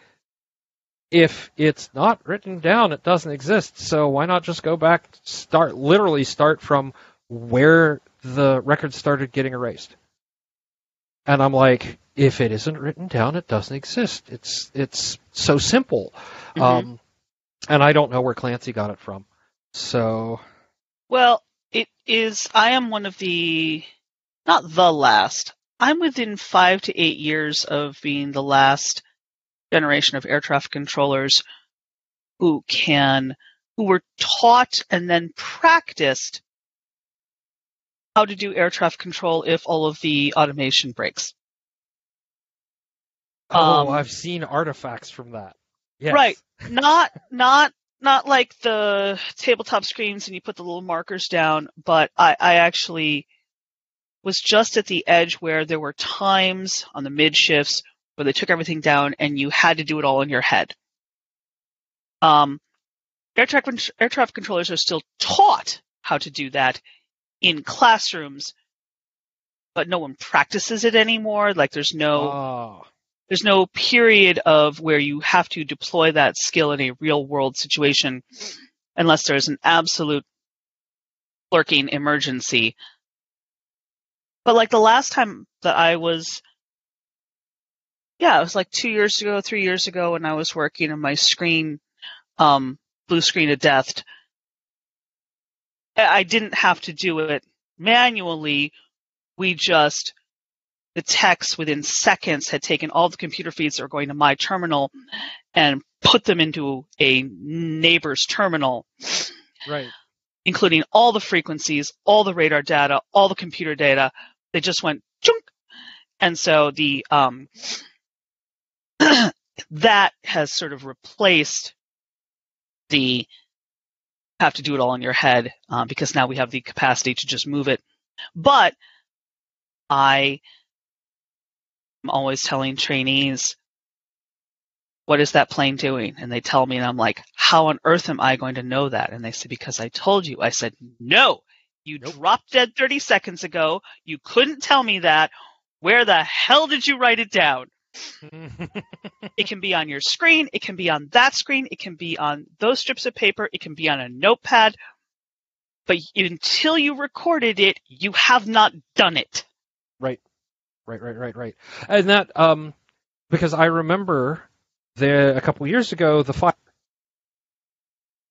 if it's not written down, it doesn't exist. So why not just go back, start, literally start from where the records started getting erased? And I'm like, if it isn't written down, it doesn't exist. It's it's so simple. Mhm. Um, and I don't know where Clancy got it from. So Well, it is. I am one of the, not the last. I'm within five to eight years of being the last generation of air traffic controllers who can, who were taught and then practiced how to do air traffic control if all of the automation breaks. Oh, Um, I've seen artifacts from that. Yes. Right. Not not not like the tabletop screens and you put the little markers down, but I, I actually was just at the edge where there were times on the mid shifts where they took everything down and you had to do it all in your head. Um, air traffic air traffic controllers are still taught how to do that in classrooms, but no one practices it anymore. Like there's no Ah, there's no period of where you have to deploy that skill in a real world situation unless there's an absolute lurking emergency. But like the last time that I was, yeah, it was like two years ago, three years ago when I was working on my screen, um, blue screen of death. I didn't have to do it manually. We just, the techs within seconds had taken all the computer feeds that were going to my terminal and put them into a neighbor's terminal. Right. Including all the frequencies, all the radar data, all the computer data. They just went chunk. And so the, um, that has sort of replaced the have to do it all in your head uh, because now we have the capacity to just move it. But I am always telling trainees, what is that plane doing? And they tell me, and I'm like, how on earth am I going to know that? And they say, because I told you. I said, no, you nope. dropped dead 30 seconds ago. You couldn't tell me that. Where the hell did you write it down? it can be on your screen. It can be on that screen. It can be on those strips of paper. It can be on a notepad. But until you recorded it, you have not done it. Right. Right, right, right. And that, um, because I remember there a couple years ago, the fire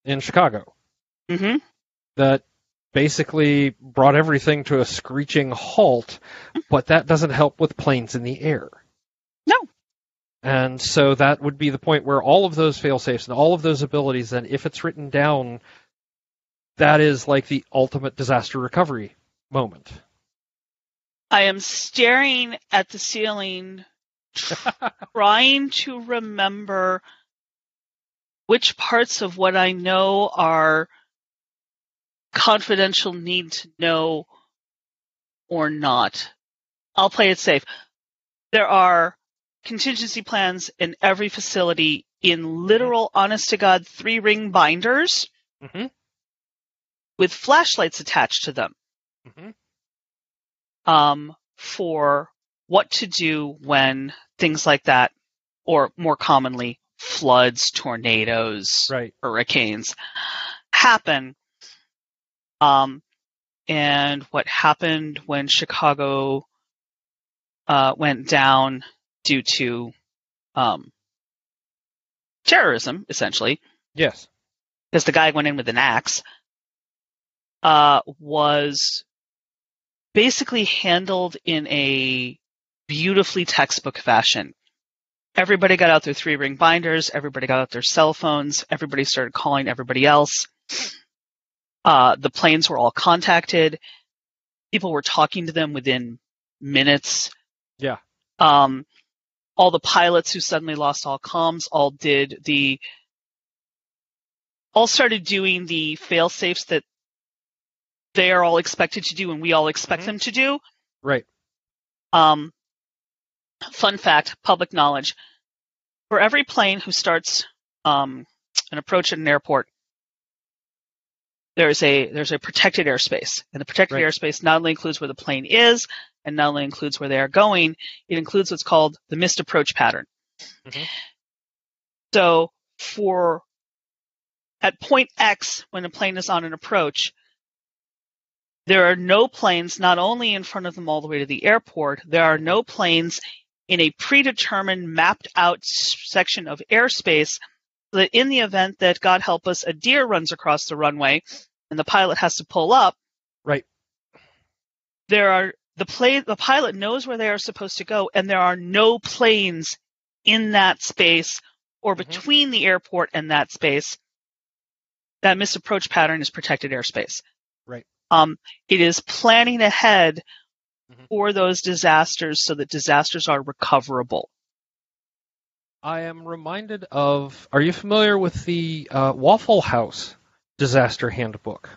in Chicago. Mm-hmm. That basically brought everything to a screeching halt, but that doesn't help with planes in the air. No. And so that would be the point where all of those fail safes and all of those abilities, then if it's written down, that is like the ultimate disaster recovery moment. I am staring at the ceiling, trying to remember which parts of what I know are confidential need to know or not. I'll play it safe. There are contingency plans in every facility in literal, honest to God, three ring binders mm-hmm. with flashlights attached to them. Mm-hmm. Um, for what to do when things like that, or more commonly, floods, tornadoes, right. hurricanes happen. Um, and what happened when Chicago uh, went down due to um, terrorism, essentially. Yes. Because the guy went in with an axe, uh, was basically handled in a beautifully textbook fashion. Everybody got out their three ring binders, everybody got out their cell phones, everybody started calling everybody else. Uh, the planes were all contacted. People were talking to them within minutes. Yeah. Um, all the pilots who suddenly lost all comms all did the all started doing the fail safes that they are all expected to do and we all expect mm-hmm. them to do. Right. Um, fun fact, public knowledge. For every plane who starts um, an approach at an airport, there's a there's a protected airspace, and the protected right. airspace not only includes where the plane is, and not only includes where they are going, it includes what's called the missed approach pattern. Mm-hmm. So for at point X, when a plane is on an approach, there are no planes not only in front of them all the way to the airport, there are no planes in a predetermined mapped out section of airspace that in the event that God help us, a deer runs across the runway and the pilot has to pull up. Right. There are the play the pilot knows where they are supposed to go and there are no planes in that space or mm-hmm. between the airport and that space that missed approach pattern is protected airspace um, it is planning ahead mm-hmm. for those disasters so that disasters are recoverable i am reminded of are you familiar with the uh, waffle house disaster handbook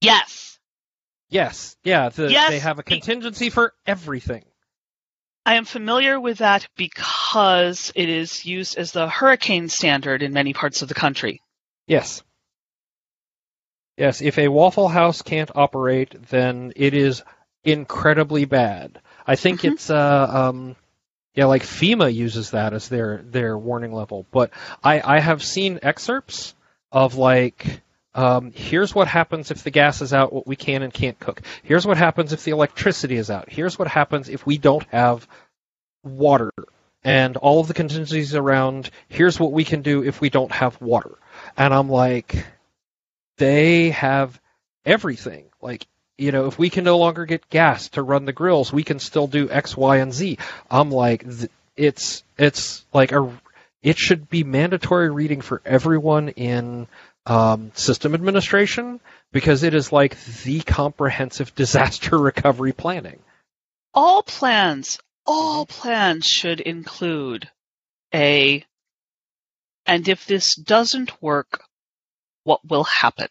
yes Yes, yeah, the, yes, they have a contingency for everything. I am familiar with that because it is used as the hurricane standard in many parts of the country. Yes. Yes, if a Waffle House can't operate, then it is incredibly bad. I think mm-hmm. it's uh um yeah, like FEMA uses that as their their warning level. But I I have seen excerpts of like um, here's what happens if the gas is out, what we can and can't cook. Here's what happens if the electricity is out. Here's what happens if we don't have water and all of the contingencies around. Here's what we can do if we don't have water. And I'm like, they have everything. Like, you know, if we can no longer get gas to run the grills, we can still do X, Y, and Z. I'm like, it's it's like a it should be mandatory reading for everyone in um, system administration because it is like the comprehensive disaster recovery planning. All plans, all plans should include a, and if this doesn't work, what will happen?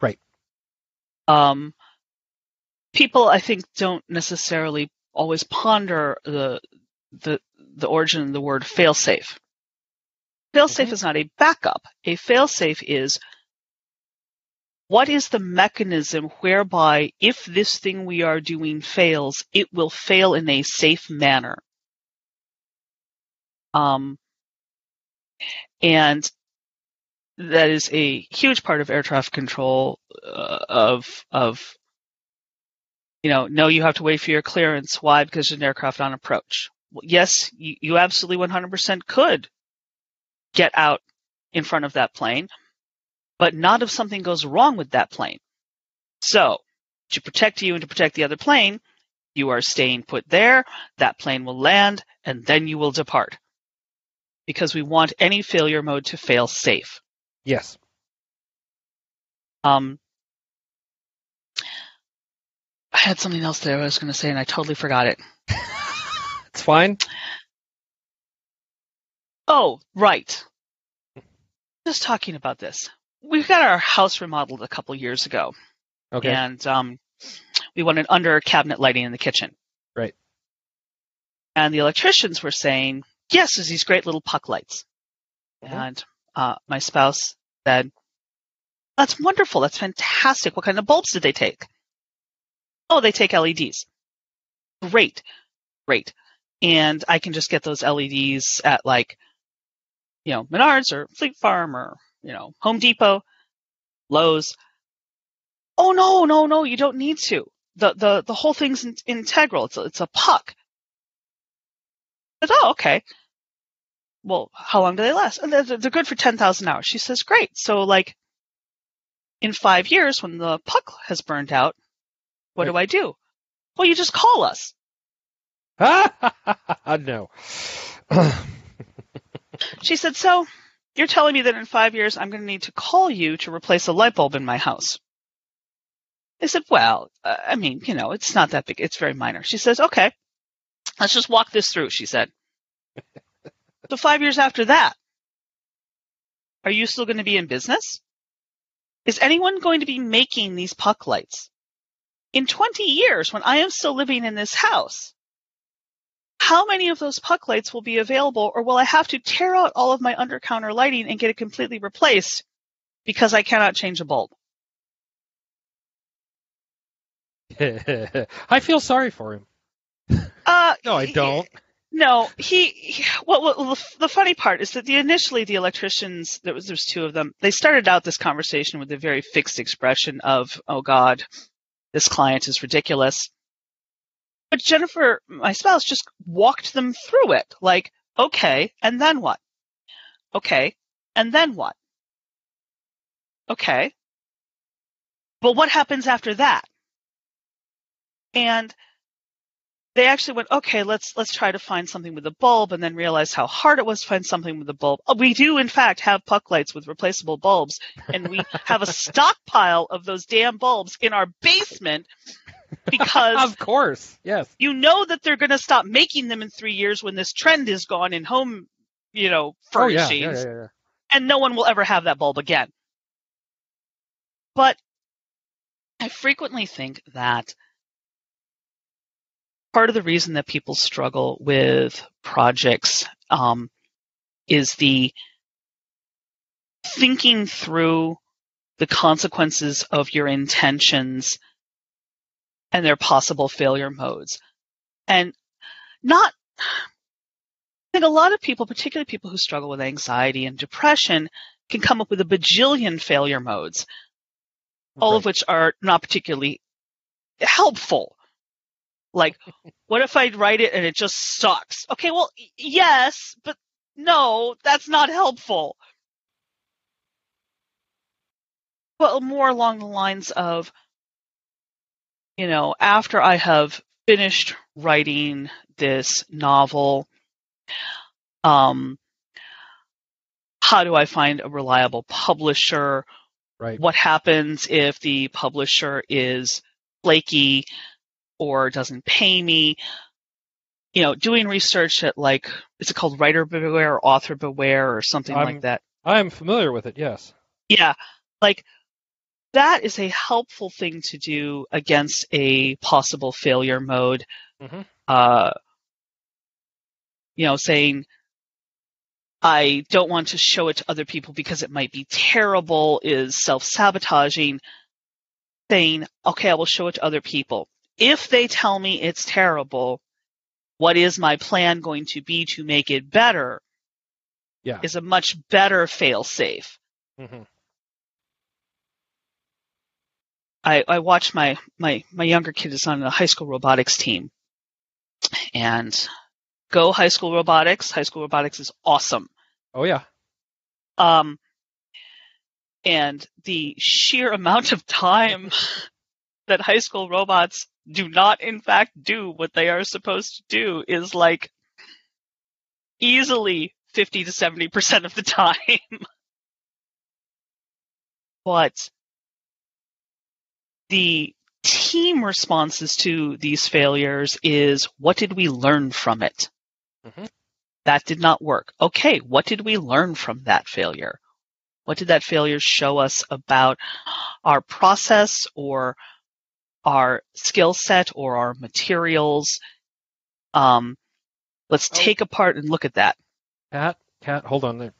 Right. Um, people, I think, don't necessarily always ponder the the the origin of the word failsafe. Failsafe mm-hmm. is not a backup. A failsafe is what is the mechanism whereby if this thing we are doing fails, it will fail in a safe manner? Um, and that is a huge part of air traffic control uh, of of you know no you have to wait for your clearance why because there's an aircraft on approach well, yes you, you absolutely 100% could get out in front of that plane, but not if something goes wrong with that plane. So, to protect you and to protect the other plane, you are staying put there, that plane will land, and then you will depart. Because we want any failure mode to fail safe. Yes. Um, I had something else there I was going to say, and I totally forgot it. it's fine. Oh, right. Just talking about this. We got our house remodeled a couple years ago. Okay. And um, we wanted under cabinet lighting in the kitchen. Right. And the electricians were saying, yes, there's these great little puck lights. Mm-hmm. And uh, my spouse said, that's wonderful. That's fantastic. What kind of bulbs did they take? Oh, they take LEDs. Great. Great. And I can just get those LEDs at like you know, Menards or Fleet Farm or, you know, Home Depot, Lowe's. Oh no, no, no, you don't need to. The the the whole thing's in, integral. It's a, it's a puck. Said, oh, okay. Well, how long do they last? They're, they're good for ten thousand hours. She says, great. So like, in five years, when the puck has burned out, what right. do I do? Well, you just call us. no. She said, So, you're telling me that in five years I'm going to need to call you to replace a light bulb in my house? I said, Well, uh, I mean, you know, it's not that big. It's very minor. She says, Okay, let's just walk this through, she said. So, five years after that, are you still going to be in business? Is anyone going to be making these puck lights? In 20 years, when I am still living in this house, how many of those puck lights will be available, or will I have to tear out all of my under counter lighting and get it completely replaced because I cannot change a bulb? I feel sorry for him. Uh, no, I don't. No, he. he well, well, the funny part is that the initially the electricians there was there's two of them. They started out this conversation with a very fixed expression of, "Oh God, this client is ridiculous." But Jennifer, my spouse, just walked them through it. Like, okay, and then what? Okay, and then what? Okay. But what happens after that? And they actually went, okay, let's let's try to find something with a bulb, and then realized how hard it was to find something with a bulb. Uh, we do, in fact, have puck lights with replaceable bulbs, and we have a stockpile of those damn bulbs in our basement because of course, yes, you know that they're going to stop making them in three years when this trend is gone in home, you know, furnishings, oh, yeah. Yeah, yeah, and no one will ever have that bulb again. But I frequently think that part of the reason that people struggle with projects um, is the thinking through the consequences of your intentions and their possible failure modes. And not, I think a lot of people, particularly people who struggle with anxiety and depression, can come up with a bajillion failure modes, all right. of which are not particularly helpful. Like, what if I write it and it just sucks? Okay, well, yes, but no, that's not helpful. Well, more along the lines of, you know, after I have finished writing this novel, um, how do I find a reliable publisher? Right. What happens if the publisher is flaky or doesn't pay me? You know, doing research at like, is it called writer beware or author beware or something I'm, like that? I'm familiar with it, yes. Yeah. Like, that is a helpful thing to do against a possible failure mode. Mm-hmm. Uh, you know, saying, I don't want to show it to other people because it might be terrible is self sabotaging. Saying, okay, I will show it to other people. If they tell me it's terrible, what is my plan going to be to make it better? Yeah. Is a much better fail safe. Mm-hmm. I, I watch my, my, my younger kid is on a high school robotics team and go high school robotics. High school robotics is awesome. Oh yeah. Um, and the sheer amount of time that high school robots do not in fact do what they are supposed to do is like easily 50 to 70% of the time. but the team responses to these failures is what did we learn from it? Mm-hmm. That did not work. Okay, what did we learn from that failure? What did that failure show us about our process or our skill set or our materials? Um, let's oh. take apart and look at that. Cat, cat, hold on there.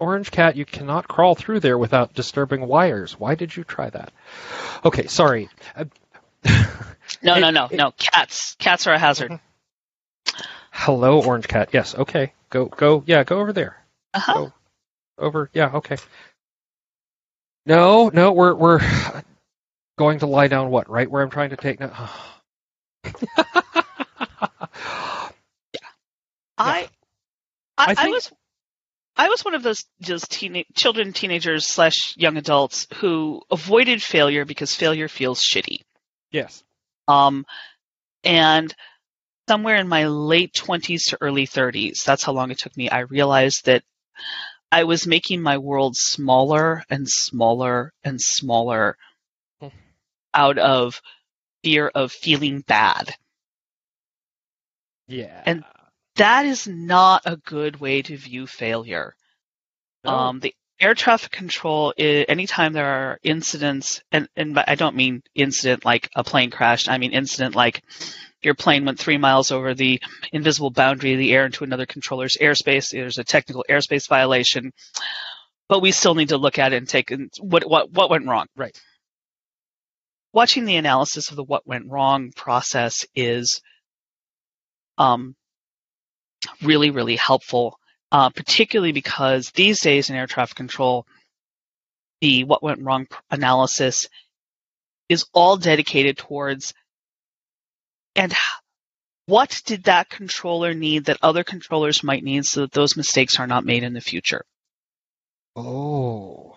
Orange cat, you cannot crawl through there without disturbing wires. Why did you try that? Okay, sorry. Uh, no, it, no, no, it, no. Cats, cats are a hazard. Mm-hmm. Hello, orange cat. Yes, okay. Go, go. Yeah, go over there. Uh huh. Over. Yeah, okay. No, no, we're we're going to lie down. What? Right where I'm trying to take now. yeah. I, I, I, think, I was I was one of those just teen, children, teenagers slash young adults who avoided failure because failure feels shitty. Yes. Um, and somewhere in my late twenties to early thirties, that's how long it took me. I realized that I was making my world smaller and smaller and smaller. Out of fear of feeling bad. Yeah. And that is not a good way to view failure. No. Um, the air traffic control, is, anytime there are incidents, and, and I don't mean incident like a plane crashed, I mean incident like your plane went three miles over the invisible boundary of the air into another controller's airspace. There's a technical airspace violation, but we still need to look at it and take what what what went wrong. Right. Watching the analysis of the what went wrong process is um, really, really helpful, uh, particularly because these days in air traffic control, the what went wrong analysis is all dedicated towards and what did that controller need that other controllers might need so that those mistakes are not made in the future? Oh.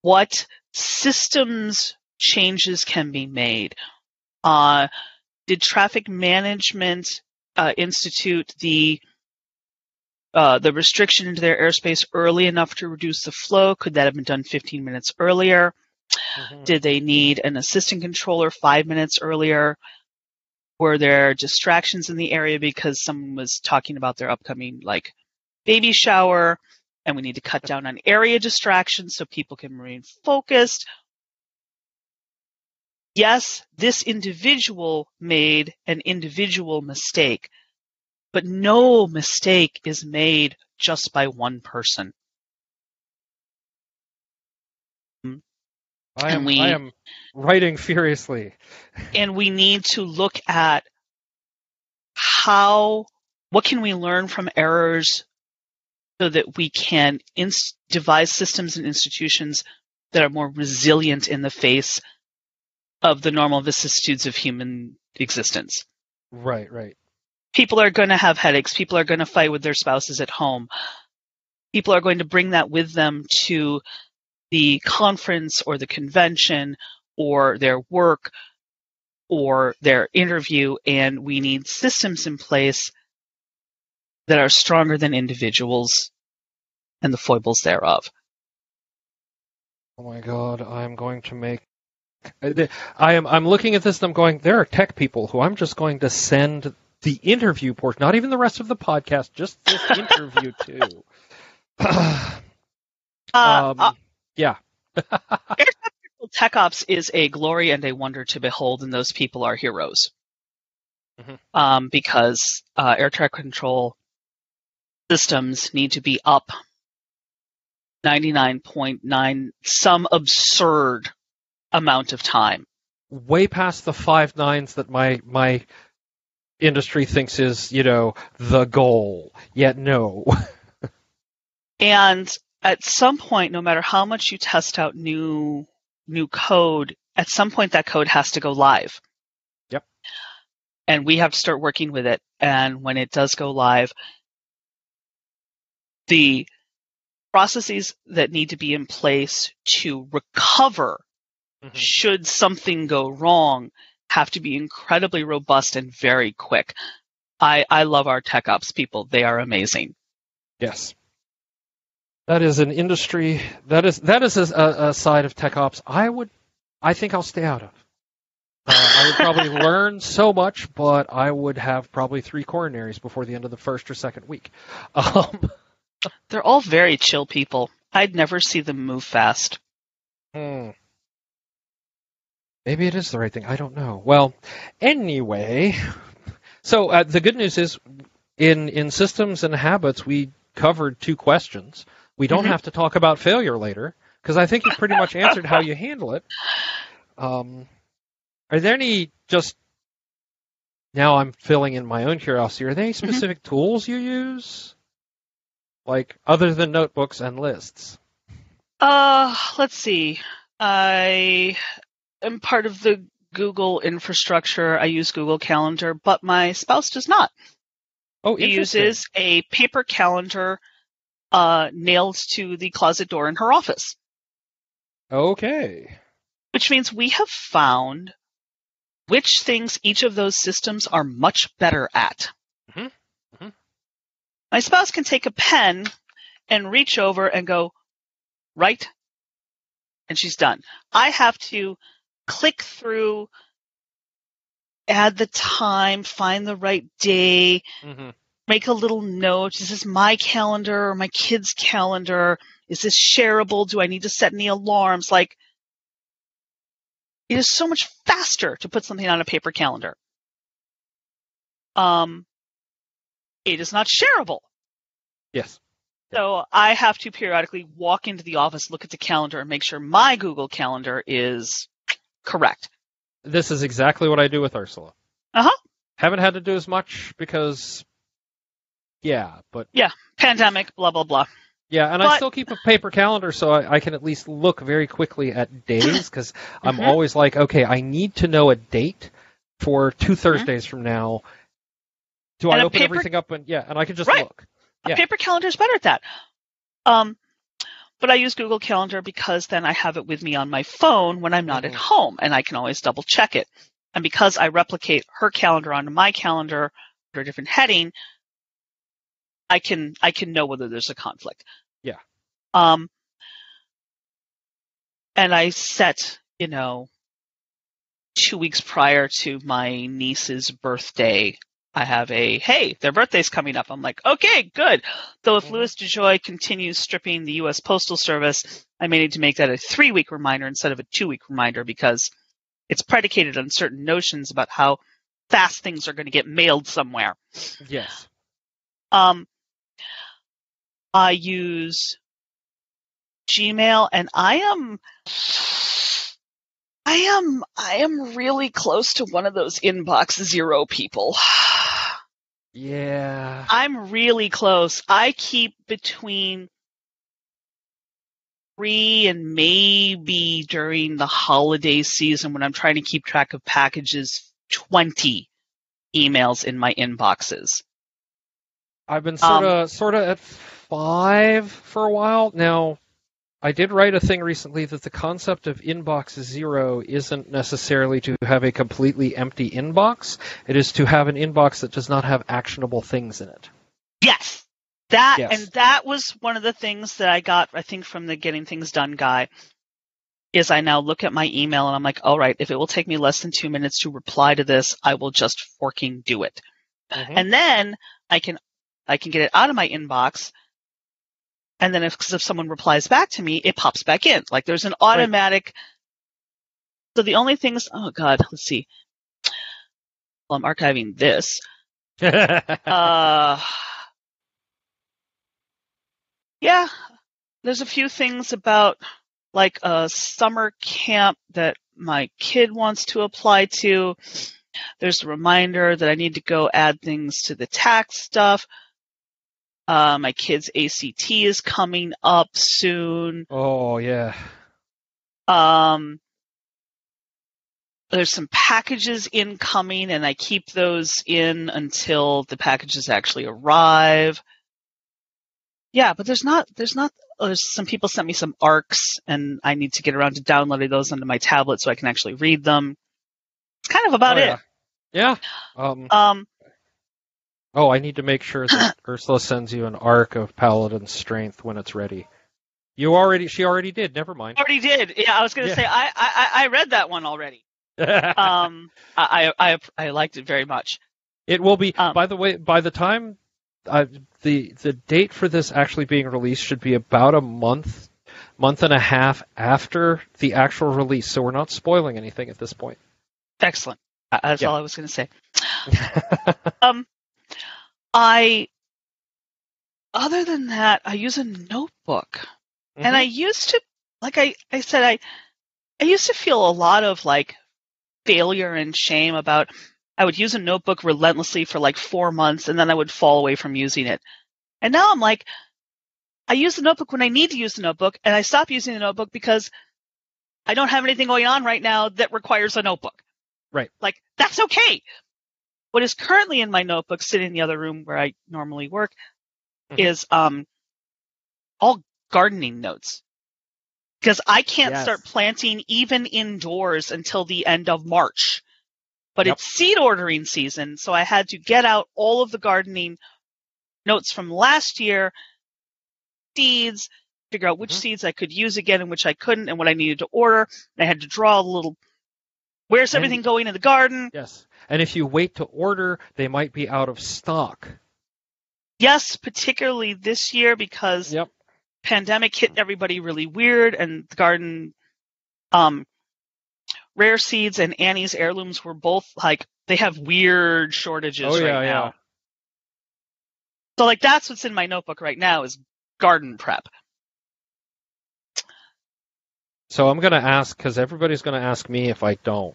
What systems changes can be made? Uh, did traffic management uh, institute the uh, the restriction into their airspace early enough to reduce the flow? Could that have been done 15 minutes earlier? Mm-hmm. Did they need an assistant controller five minutes earlier? Were there distractions in the area because someone was talking about their upcoming like baby shower and we need to cut down on area distractions so people can remain focused? Yes, this individual made an individual mistake, but no mistake is made just by one person. I am, we, I am writing furiously. and we need to look at how, what can we learn from errors so that we can ins- devise systems and institutions that are more resilient in the face of the normal vicissitudes of human existence. Right, right. People are going to have headaches. People are going to fight with their spouses at home. People are going to bring that with them to the conference or the convention or their work or their interview, and we need systems in place that are stronger than individuals and the foibles thereof. Oh my god, I'm going to make I am I'm looking at this and I'm going, there are tech people who I'm just going to send the interview portion, not even the rest of the podcast, just this interview to. Uh, um, uh, yeah. Tech Ops is a glory and a wonder to behold, and those people are heroes. Mhm. Um, because uh, air traffic control systems need to be up 99.9, some absurd amount of time. Way past the five nines that my my industry thinks is, you know, the goal. Yet no. And at some point, no matter how much you test out new new code, at some point that code has to go live. Yep. And we have to start working with it. And when it does go live, the processes that need to be in place to recover Mhm. should something go wrong have to be incredibly robust and very quick. I, I love our tech ops people. They are amazing. Yes. That is an industry that is that is a, a side of tech ops I would I think I'll stay out of. Uh, I would probably learn so much, but I would have probably three coronaries before the end of the first or second week. Um, They're all very chill people. I'd never see them move fast. hmm. Maybe it is the right thing. I don't know. Well, anyway, so uh, the good news is in in systems and habits we covered two questions. We don't Mhm. have to talk about failure later because I think you pretty much answered how you handle it. Um, are there any just now I'm filling in my own curiosity. Are there any specific tools you use? Like other than notebooks and lists? Uh, let's see. I am part of the Google infrastructure. I use Google Calendar, but my spouse does not. Oh, He uses a paper calendar uh, nailed to the closet door in her office, Okay. which means we have found which things each of those systems are much better at. Mhm. Mhm. My spouse can take a pen and reach over and go, right? And she's done. I have to click through, add the time, find the right day, hmm make a little note. Is this my calendar or my kid's calendar? Is this shareable? Do I need to set any alarms? Like, it is so much faster to put something on a paper calendar. Um, it is not shareable. Yes. So I have to periodically walk into the office, look at the calendar, and make sure my Google Calendar is correct. This is exactly what I do with Ursula. Uh-huh. Haven't had to do as much because, yeah, but yeah, Pandemic, blah blah blah. yeah, and I still keep a paper calendar so I, I can at least look very quickly at days because I'm Mhm. always like, okay, I need to know a date for two Mm-hmm. Thursdays from now. Do And I open paper- everything up and yeah, and I can just Right. look. A paper calendar is better at that. Um, but I use Google Calendar because then I have it with me on my phone when I'm not Mhm. at home, and I can always double check it. And because I replicate her calendar onto my calendar under a different heading, I can I can know whether there's a conflict. Yeah. Um, and I set you know two weeks prior to my niece's birthday I have a, hey, their birthday's coming up. I'm like, okay, good. Though if Mhm. Louis DeJoy continues stripping the U.S. Postal Service, I may need to make that a three week reminder instead of a two week reminder because it's predicated on certain notions about how fast things are going to get mailed somewhere. Yes. Um, I use Gmail and I am, I am, I am really close to one of those inbox zero people. Yeah. I'm really close. I keep between three and maybe during the holiday season when I'm trying to keep track of packages, 20 emails in my inboxes. I've been sort of Um, sort of at five for a while now. I did write a thing recently that the concept of inbox zero isn't necessarily to have a completely empty inbox. It is to have an inbox that does not have actionable things in it. Yes. That Yes. and that was one of the things that I got I think from the getting things done guy is I now look at my email and I'm like, all right, if it will take me less than two minutes to reply to this, I will just forking do it. Mm-hmm. And then I can I can get it out of my inbox. And then if, if someone replies back to me, it pops back in. Like there's an automatic. So the only things, oh God, let's see. Well, I'm archiving this. Uh, yeah, there's a few things about like a summer camp that my kid wants to apply to. There's a reminder that I need to go add things to the tax stuff. Uh, my kid's ACT is coming up soon. oh yeah. Um, there's some packages incoming, and I keep those in until the packages actually arrive. Yeah, but there's not. There's not. oh, There's some people sent me some arcs, and I need to get around to downloading those onto my tablet so I can actually read them. It's kind of about Oh, it. yeah. Yeah. Um, Um, oh, I need to make sure that Ursula sends you an arc of Paladin's Strength when it's ready. You already, she already did. Never mind. already did. Yeah, I was going to Yeah. say I, I I read that one already. Um, I, I I I liked it very much. It will be. Um, by the way, by the time uh, the the date for this actually being released should be about a month, month and a half after the actual release. So we're not spoiling anything at this point. Excellent. Uh, That's Yeah. all I was going to say. Um, I, other than that, I use a notebook. Mm-hmm. And I used to, like I, I said, I, I used to feel a lot of like failure and shame about, I would use a notebook relentlessly for like four months and then I would fall away from using it. And now I'm like, I use the notebook when I need to use the notebook and I stop using the notebook because I don't have anything going on right now that requires a notebook. Right. Like, that's okay. What is currently in my notebook, sitting in the other room where I normally work, Mhm. is um, all gardening notes. Because I can't Yes. start planting even indoors until the end of March. But Yep. it's seed ordering season, so I had to get out all of the gardening notes from last year, seeds, figure out which Mhm. seeds I could use again and which I couldn't, and what I needed to order. And I had to draw a little. Where's And- everything going in the garden? yes. And if you wait to order, they might be out of stock. Yes, particularly this year because Yep. pandemic hit everybody really weird and the garden um rare seeds and annie's heirlooms were both like they have weird shortages Oh, yeah, right now yeah. so like that's what's in my notebook right now is garden prep So I'm going to ask because everybody's going to ask me if I don't.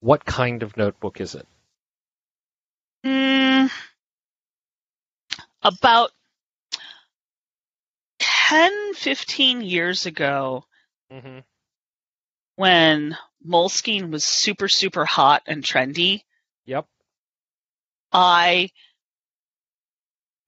What kind of notebook is it? mm, about 10 15 years ago Mm-hmm. when moleskine was super super hot and trendy Yep. I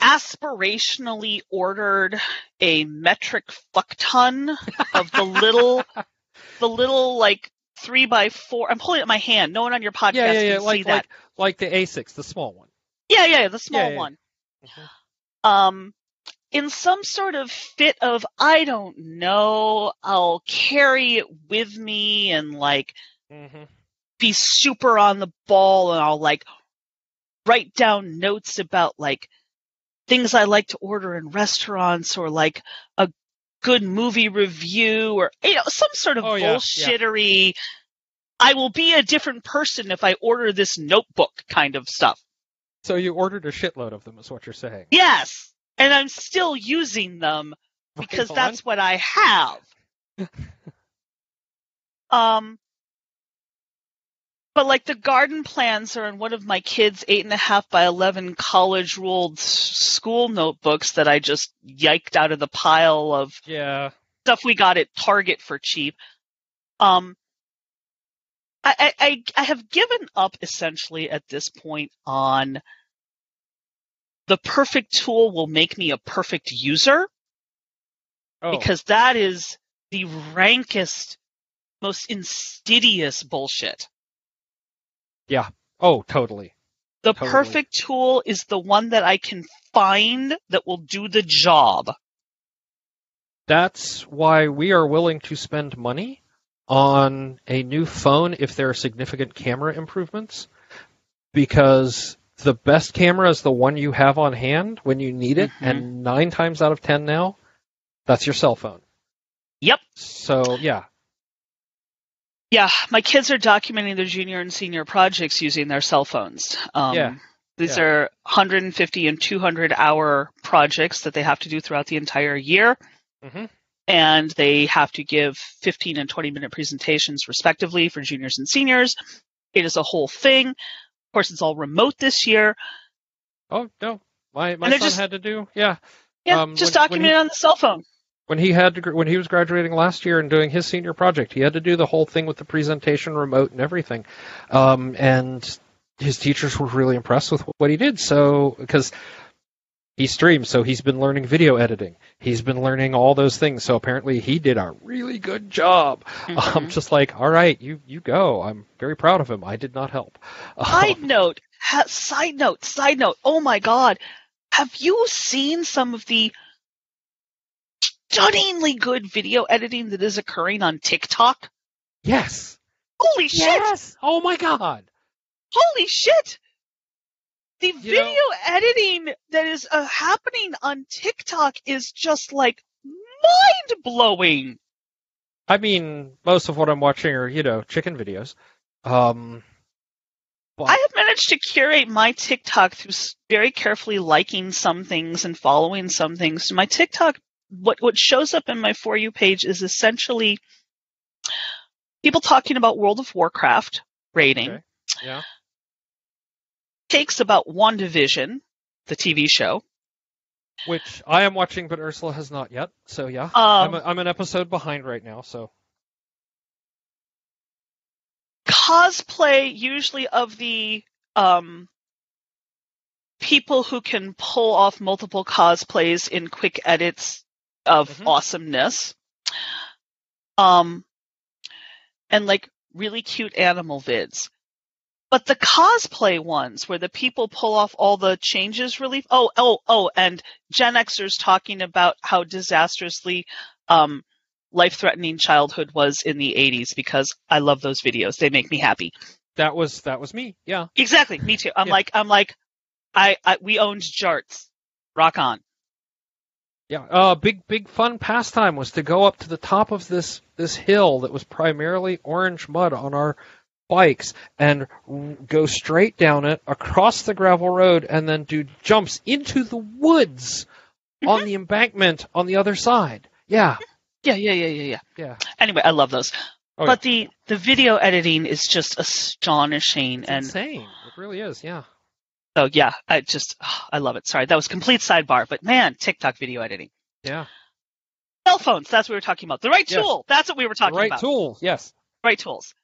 aspirationally ordered a metric fuck ton of the little, the little like three by four. I'm holding it in my hand. No one on your podcast Yeah, yeah, yeah. can see Like, that. like, like the A6, the small one. yeah, yeah, the small Yeah, yeah. one. Mhm. Um, in some sort of fit of I don't know, I'll carry it with me and like Mm-hmm. be super on the ball and I'll like write down notes about like things I like to order in restaurants or like a good movie review or you know some sort of Oh, yeah, yeah. bullshittery I will be a different person if I order this notebook kind of stuff. So you ordered a shitload of them, is what you're saying. Yes, and I'm still using them because Right that's what I have. um but like the garden plans are in one of my kids' eight and a half by eleven college ruled school notebooks that I just yiked out of the pile of yeah stuff we got at Target for cheap. Um, I, I I have given up essentially at this point on the perfect tool will make me a perfect user oh. because that is the rankest, most insidious bullshit. Yeah. Oh, totally. The Totally. perfect tool is the one that I can find that will do the job. That's why we are willing to spend money on a new phone if there are significant camera improvements because the best camera is the one you have on hand when you need it Mhm. and 9 times out of 10 now that's your cell phone. Yep. So, yeah. Yeah, my kids are documenting their junior and senior projects using their cell phones. Um, Yeah. These Yeah. are 150 and 200 hour projects that they have to do throughout the entire year. Mm-hmm. And they have to give 15 and 20 minute presentations respectively for juniors and seniors. It is a whole thing. Of course, it's all remote this year. Oh, no. My my son just- had to do. Yeah. Yeah, Um, just when- when document he- it on the cell phone. When he had to, when he was graduating last year and doing his senior project, he had to do the whole thing with the presentation remote and everything. Um, and his teachers were really impressed with what he did. So because he streams, so he's been learning video editing. He's been learning all those things. So apparently he did a really good job. I'm Mhm. just like, all right, you you go. I'm very proud of him. I did not help. Side note, ha- side note, side note. Oh my god. Have you seen some of the stunningly good video editing that is occurring on TikTok? yes. Holy shit! Yes. Oh my god. Holy shit! The You video know- editing that is uh, happening on TikTok is just like mind blowing. I mean, most of what I'm watching are, you know, chicken videos. Um, but- I have managed to curate my TikTok through very carefully liking some things and following some things. My TikTok, what what shows up in my for you page is essentially people talking about World of Warcraft raiding, Okay. yeah. takes about WandaVision, the TV show. Which I am watching, but Ursula has not yet. So yeah, Um, I'm, a, I'm an episode behind right now. So cosplay usually of the um people who can pull off multiple cosplays in quick edits of Mhm. awesomeness um and like really cute animal vids but the cosplay ones where the people pull off all the changes really oh oh oh and gen xers talking about how disastrously um life threatening childhood was in the 80s because I love those videos. They make me happy. that was that was me. Yeah. Exactly. Me too. I'm Yeah. like, I'm like, I, I, we owned jarts. Rock on. Yeah. Uh, big big fun pastime was to go up to the top of this this hill that was primarily orange mud on our bikes and go straight down it across the gravel road and then do jumps into the woods on the embankment on the other side. Yeah. Yeah, yeah, yeah, yeah, yeah. Yeah. Anyway, I love those. Oh, but the, the video editing is just astonishing. It's and insane. It really is. Yeah. So, yeah, I just, I love it. Sorry. That was complete sidebar, but man, TikTok video editing. Yeah. Cell phones. That's what we were talking about. The right Yes. tool. That's what we were The talking right about. Right tool. Yes. right tools.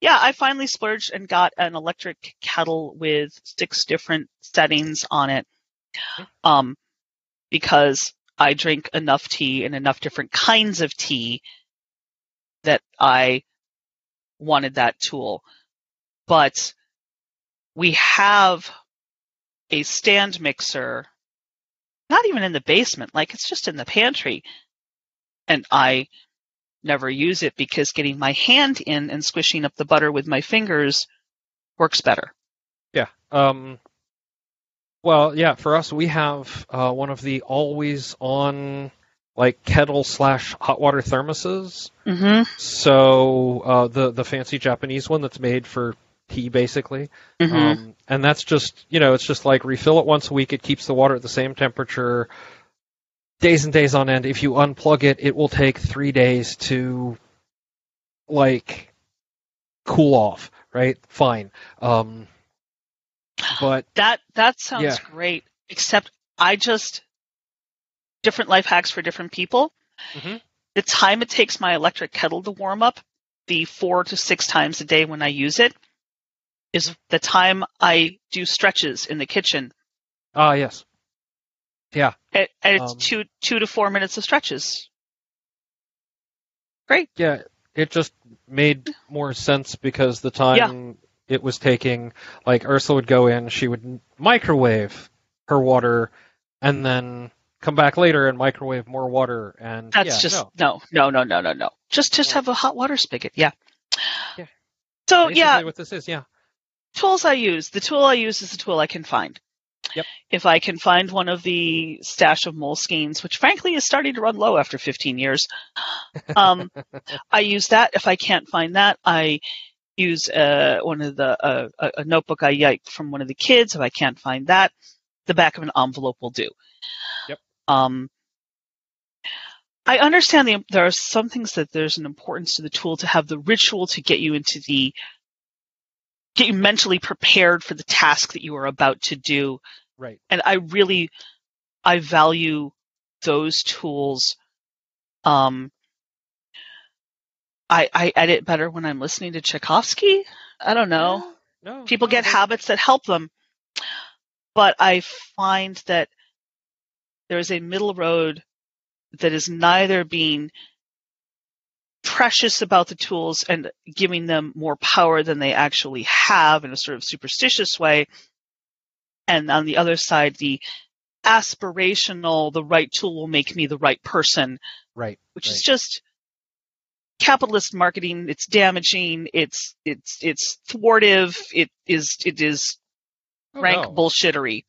Yeah, I finally splurged and got an electric kettle with six different settings on it. Um, because I drink enough tea and enough different kinds of tea that I wanted that tool. But we have a stand mixer, not even in the basement, like it's just in the pantry. And I never use it because getting my hand in and squishing up the butter with my fingers works better. Yeah. Um, well, yeah, for us, we have uh, one of the always on like kettle slash hot water thermoses. Mm-hmm. So uh, the the fancy Japanese one that's made for tea, basically. Mm-hmm. Um, and that's just you know it's just like refill it once a week. It keeps the water at the same temperature, days and days on end. If you unplug it, it will take three days to like cool off. right? Fine. Um, but that that sounds yeah. great. Except I just different life hacks for different people. Mm-hmm. The time it takes my electric kettle to warm up, the four to six times a day when I use it, is the time I do stretches in the kitchen. Ah, yes. Yeah. And, and it's um, two two to four minutes of stretches. Great. Yeah, it just made more sense because the time yeah. it was taking, like Ursula would go in, she would microwave her water, and then come back later and microwave more water. And that's yeah, just no. no, no, no, no, no, Just just have a hot water spigot. Yeah. Yeah. So Basically yeah, what this is, yeah. Tools I use. The tool I use is the tool I can find. Yep. If I can find one of the stash of Moleskines, which frankly is starting to run low after 15 years, um, I use that. If I can't find that, I use uh, one of the uh, a notebook I yiked from one of the kids. If I can't find that, the back of an envelope will do. Yep. Um, I understand the, there are some things that there's an importance to the tool to have the ritual to get you into the get you mentally prepared for the task that you are about to do. Right. And I really I value those tools. Um, I I edit better when I'm listening to Tchaikovsky. I don't know. No, no People no, get habits that help them. But I find that there is a middle road that is neither being precious about the tools and giving them more power than they actually have in a sort of superstitious way. And on the other side, the aspirational, the right tool will make me the right person. Right. Which right. is just capitalist marketing. It's damaging. It's, it's, it's thwartive. It is, it is oh, rank no. bullshittery.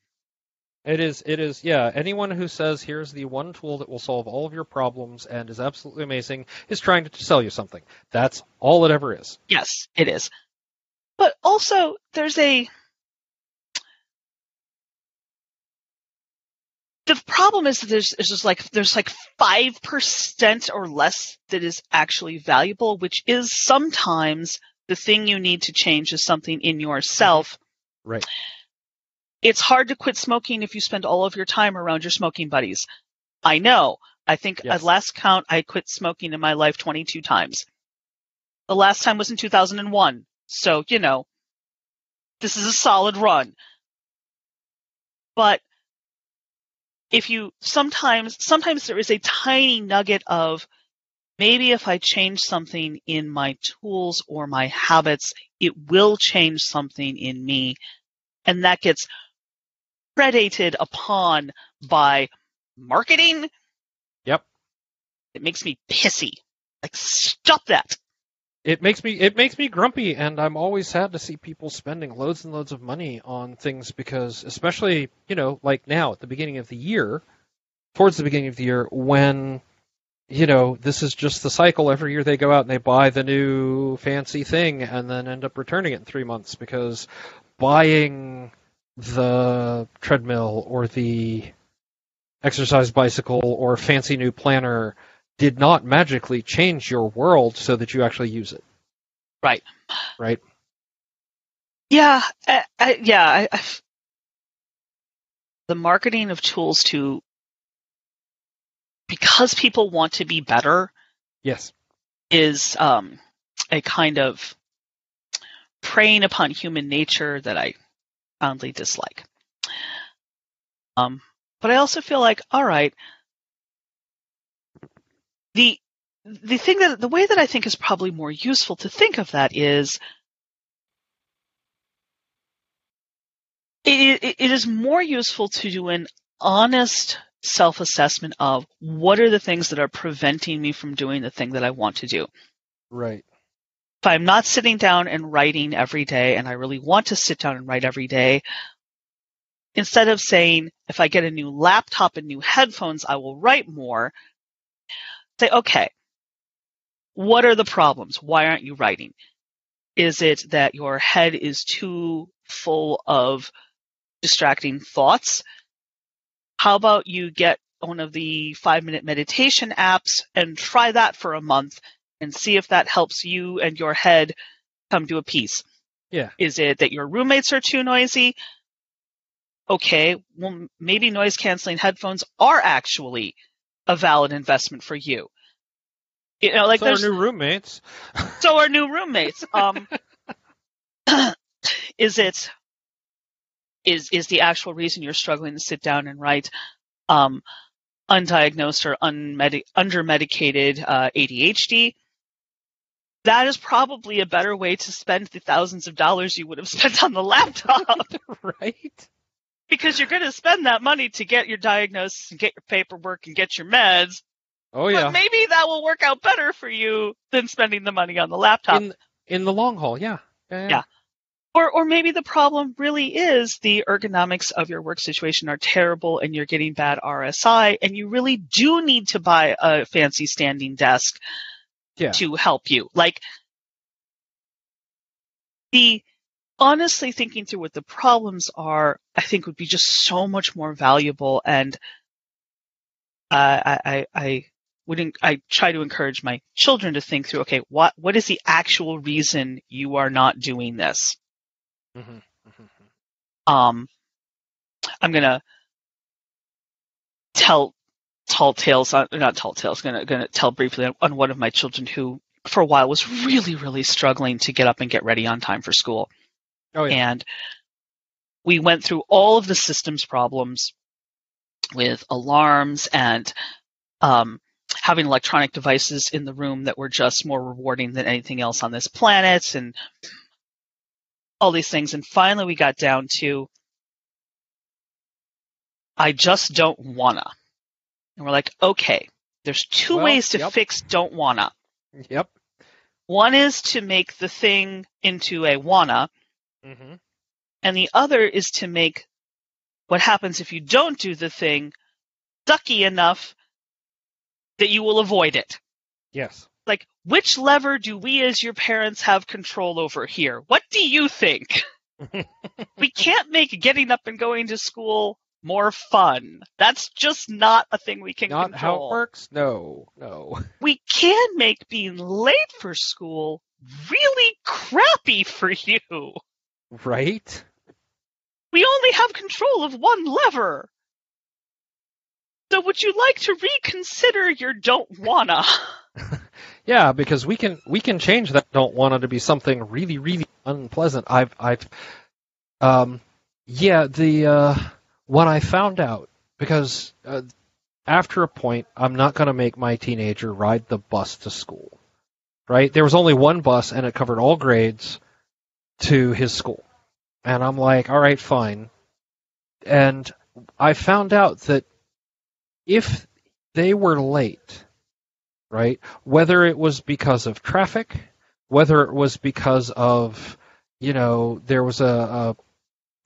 It is. It is. Yeah. Anyone who says here's the one tool that will solve all of your problems and is absolutely amazing is trying to sell you something. That's all it ever is. Yes, it is. But also, there's a. The problem is that there's, there's just like there's like five percent or less that is actually valuable, which is sometimes the thing you need to change is something in yourself. Right it's hard to quit smoking if you spend all of your time around your smoking buddies. I know. I think yes. at last count, I quit smoking in my life 22 times. The last time was in 2001. So, you know, this is a solid run. But if you sometimes, sometimes there is a tiny nugget of maybe if I change something in my tools or my habits, it will change something in me. And that gets predated upon by marketing. Yep. It makes me pissy. Like stop that. It makes me it makes me grumpy and I'm always sad to see people spending loads and loads of money on things because especially, you know, like now at the beginning of the year, towards the beginning of the year when you know, this is just the cycle. Every year they go out and they buy the new fancy thing and then end up returning it in three months because buying the treadmill or the exercise bicycle or fancy new planner did not magically change your world so that you actually use it. Right. Right. Yeah. I, I, yeah. I, I, the marketing of tools to because people want to be better. Yes. Is um, a kind of preying upon human nature that I profoundly dislike. Um, but I also feel like, all right, the the thing that the way that I think is probably more useful to think of that is it, it, it is more useful to do an honest self-assessment of what are the things that are preventing me from doing the thing that I want to do. Right if I'm not sitting down and writing every day and I really want to sit down and write every day, instead of saying, if I get a new laptop and new headphones, I will write more, say, okay, what are the problems? Why aren't you writing? Is it that your head is too full of distracting thoughts? How about you get one of the five minute meditation apps and try that for a month and see if that helps you and your head come to a peace. Yeah. Is it that your roommates are too noisy? Okay, well, maybe noise canceling headphones are actually a valid investment for you. You know, like so there's our new roommates. so our new roommates. Um, is it is is the actual reason you're struggling to sit down and write um, undiagnosed or unmedi- undermedicated uh, ADHD? That is probably a better way to spend the thousands of dollars you would have spent on the laptop. right? Because you're going to spend that money to get your diagnosis and get your paperwork and get your meds. Oh yeah. But maybe that will work out better for you than spending the money on the laptop. In in the long haul, yeah. Yeah. Yeah. Or, or maybe the problem really is the ergonomics of your work situation are terrible and you're getting bad RSI and you really do need to buy a fancy standing desk Yeah. to help you. Like the honestly thinking through what the problems are, I think would be just so much more valuable and uh, I, I, I wouldn't, I try to encourage my children to think through, okay, what, what is the actual reason you are not doing this? Mhm, mhm. um, I'm gonna tell tall tales on not tall tales. Gonna gonna tell briefly on, on one of my children who, for a while, was really really struggling to get up and get ready on time for school, Oh yeah. and we went through all of the systems problems with alarms and um, having electronic devices in the room that were just more rewarding than anything else on this planet and all these things. And finally, we got down to I just don't wanna. And we're like, okay, there's two Well, ways to yep. fix don't wanna. Yep. One is to make the thing into a wanna, mm-hmm. and the other is to make what happens if you don't do the thing ducky enough that you will avoid it. Yes. Like, which lever do we as your parents have control over here? What do you think? we can't make getting up and going to school more fun. That's just not a thing we can Not how control. it works. No. No. We can make being late for school really crappy for you. Right. We only have control of one lever. So would you like to reconsider your don't wanna? Yeah, because we can we can change that don't wanna to be something really really unpleasant. I've I've um yeah the uh when I found out because uh, after a point I'm not going to make my teenager ride the bus to school. Right? There was only one bus and it covered all grades to his school. And I'm like, "All right, fine." And I found out that if they were late right? Whether it was because of traffic, whether it was because of, you know, there was a, a,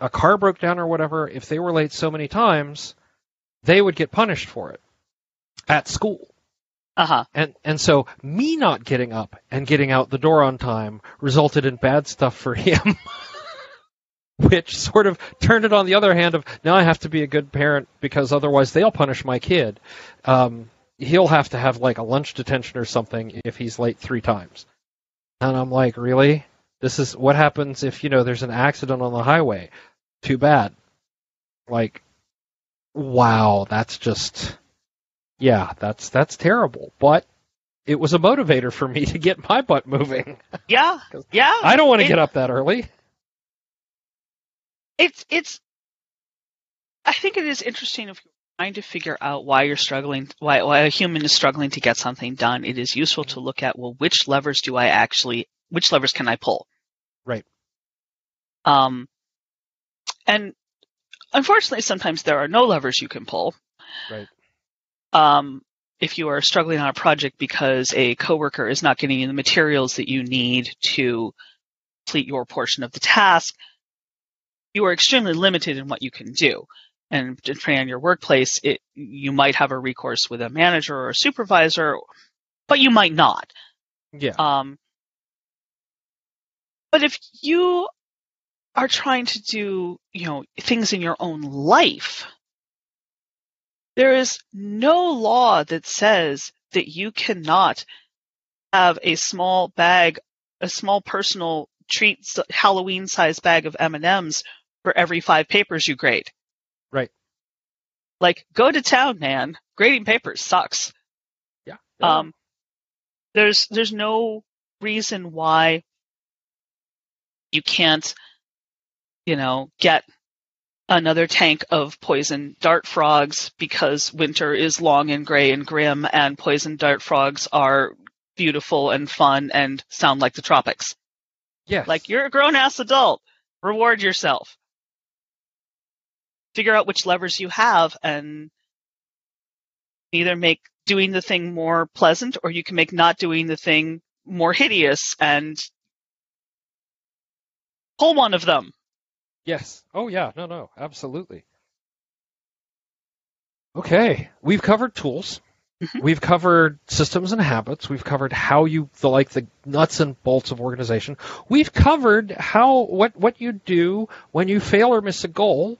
a car broke down or whatever, if they were late so many times, they would get punished for it at school. Uh huh. And and so me not getting up and getting out the door on time resulted in bad stuff for him. Which sort of turned it on the other hand of now I have to be a good parent because otherwise they'll punish my kid. Um, he'll have to have like a lunch detention or something if he's late three times. And I'm like, really? This is what happens if, you know, there's an accident on the highway. Too bad. Like, wow, that's just, yeah, that's, that's terrible. But it was a motivator for me to get my butt moving. Yeah. Yeah. I don't want to get up that early. it's it's I think it is interesting if you're trying to figure out why you're struggling why why a human is struggling to get something done, it is useful to look at well which levers do I actually which levers can I pull? Right. Um and unfortunately sometimes there are no levers you can pull. Right. Um if you are struggling on a project because a coworker is not getting you the materials that you need to complete your portion of the task, you are extremely limited in what you can do. And depending on your workplace, it, you might have a recourse with a manager or a supervisor, but you might not. Yeah. Um, but if you are trying to do, you know, things in your own life, there is no law that says that you cannot have a small bag, a small personal treat Halloween sized bag of M&Ms for every five papers you grade. Right. Like, go to town, man. Grading papers sucks. Yeah. yeah. Um, there's, there's no reason why you can't, you know, get another tank of poison dart frogs because winter is long and gray and grim and poison dart frogs are beautiful and fun and sound like the tropics. Yes. Like you're a grown ass adult. Reward yourself. Figure out which levers you have and either make doing the thing more pleasant or you can make not doing the thing more hideous and pull one of them. Yes. Oh yeah. No, no. Absolutely. Okay. We've covered tools. Mm-hmm. We've covered systems and habits. We've covered how you the like the nuts and bolts of organization. We've covered how what what you do when you fail or miss a goal,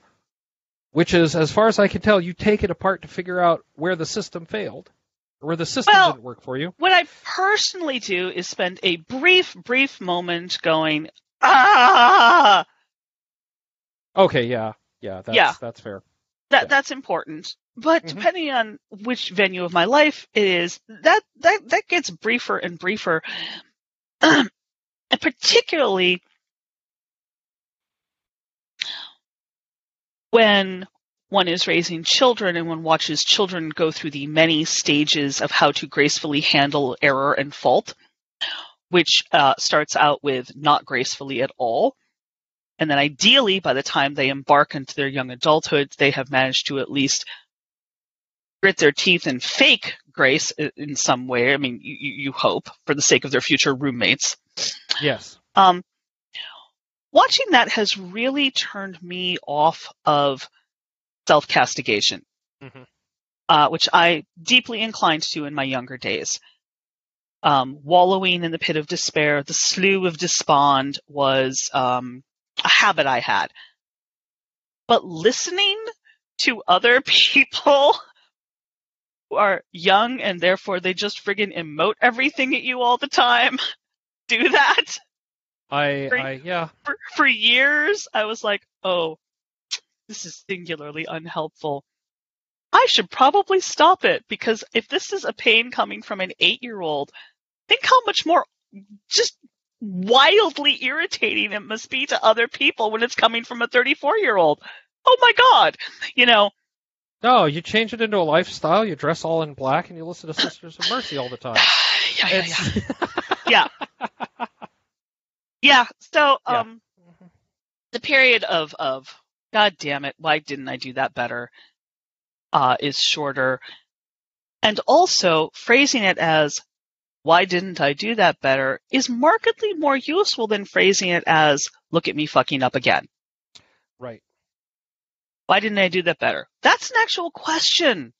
which is as far as I can tell, you take it apart to figure out where the system failed or where the system well, didn't work for you. What I personally do is spend a brief brief moment going, "Ah, Okay, yeah, yeah, that's, yeah. that's fair. That yeah. that's important. But mm-hmm. depending on which venue of my life it is, that that that gets briefer and briefer, and particularly when one is raising children and one watches children go through the many stages of how to gracefully handle error and fault, which uh, starts out with not gracefully at all and then ideally, by the time they embark into their young adulthood, they have managed to at least grit their teeth and fake grace in some way. I mean, you, you hope for the sake of their future roommates. Yes. Um, watching that has really turned me off of self castigation, mm-hmm. uh, which I deeply inclined to in my younger days. Um, wallowing in the pit of despair, the slough of despond was um, a habit I had. But listening to other people who are young and therefore they just friggin' emote everything at you all the time, do that. I, for, I yeah. For, for years, I was like, oh, this is singularly unhelpful. I should probably stop it because if this is a pain coming from an eight year old, think how much more just wildly irritating it must be to other people when it's coming from a 34 year old. Oh my God. You know. No, you change it into a lifestyle. You dress all in black and you listen to Sisters of Mercy all the time. yeah, yeah, yeah. yeah. yeah. So, um, yeah. the period of, of, God damn it, why didn't I do that better? Uh, is shorter. And also phrasing it as, why didn't I do that better is markedly more useful than phrasing it as, look at me fucking up again. Right. Why didn't I do that better? That's an actual question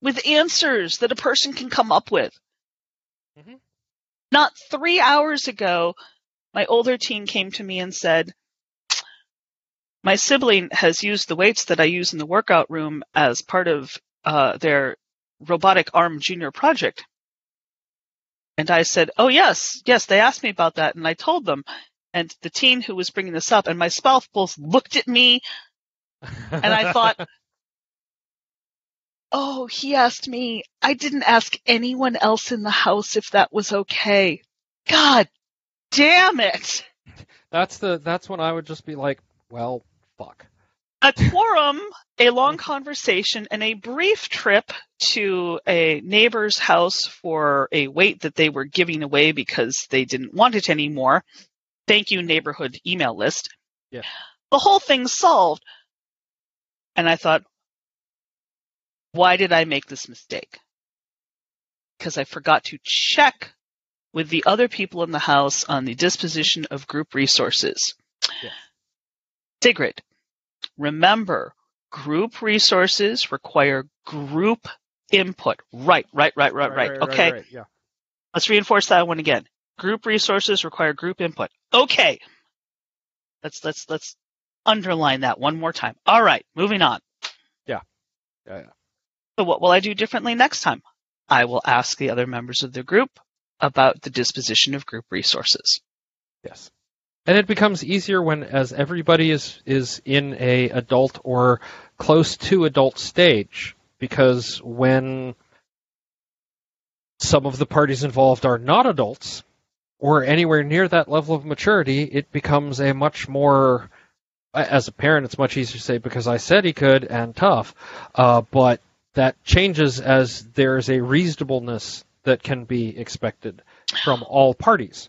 with answers that a person can come up with. Mm-hmm. Not three hours ago, my older teen came to me and said, my sibling has used the weights that I use in the workout room as part of uh, their robotic arm junior project. And I said, Oh, yes, yes, they asked me about that. And I told them. And the teen who was bringing this up and my spouse both looked at me and I thought, Oh, he asked me. I didn't ask anyone else in the house if that was okay. God damn it. That's the, that's when I would just be like, well, fuck a quorum, a long conversation, and a brief trip to a neighbor's house for a weight that they were giving away because they didn't want it anymore. Thank you, neighborhood email list. Yeah. The whole thing's solved. And I thought, why did I make this mistake? Because I forgot to check with the other people in the house on the disposition of group resources. Yeah. Sigrid, Remember, group resources require group input. Right, right, right, right, right. right okay. Right, yeah. Let's reinforce that one again. Group resources require group input. Okay. Let's let's let's underline that one more time. All right, moving on. Yeah. Yeah, yeah. So what will I do differently next time? I will ask the other members of the group about the disposition of group resources. Yes. And it becomes easier when as everybody is is in a adult or close to adult stage because when some of the parties involved are not adults or anywhere near that level of maturity, it becomes a much more as a parent, it's much easier to say because I said he could and tough, uh, but that changes as there's a reasonableness that can be expected from all parties.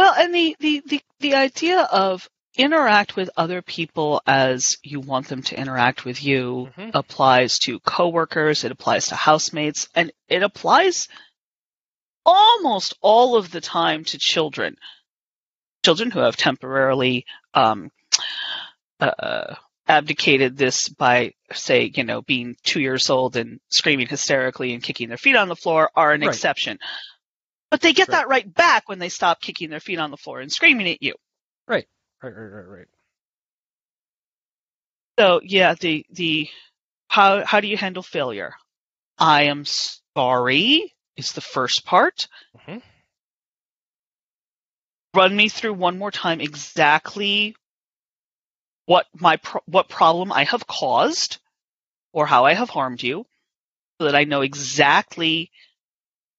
Well, and the, the, the, the idea of interact with other people as you want them to interact with you mm-hmm. applies to coworkers, it applies to housemates, and it applies almost all of the time to children. Children who have temporarily um, uh, abdicated this by, say, you know, being two years old and screaming hysterically and kicking their feet on the floor are an right. exception. But they get right. that right back when they stop kicking their feet on the floor and screaming at you. Right. Right, right, right, right. So yeah, the the how how do you handle failure? I am sorry is the first part. Mm-hmm. Run me through one more time exactly what my pro- what problem I have caused or how I have harmed you so that I know exactly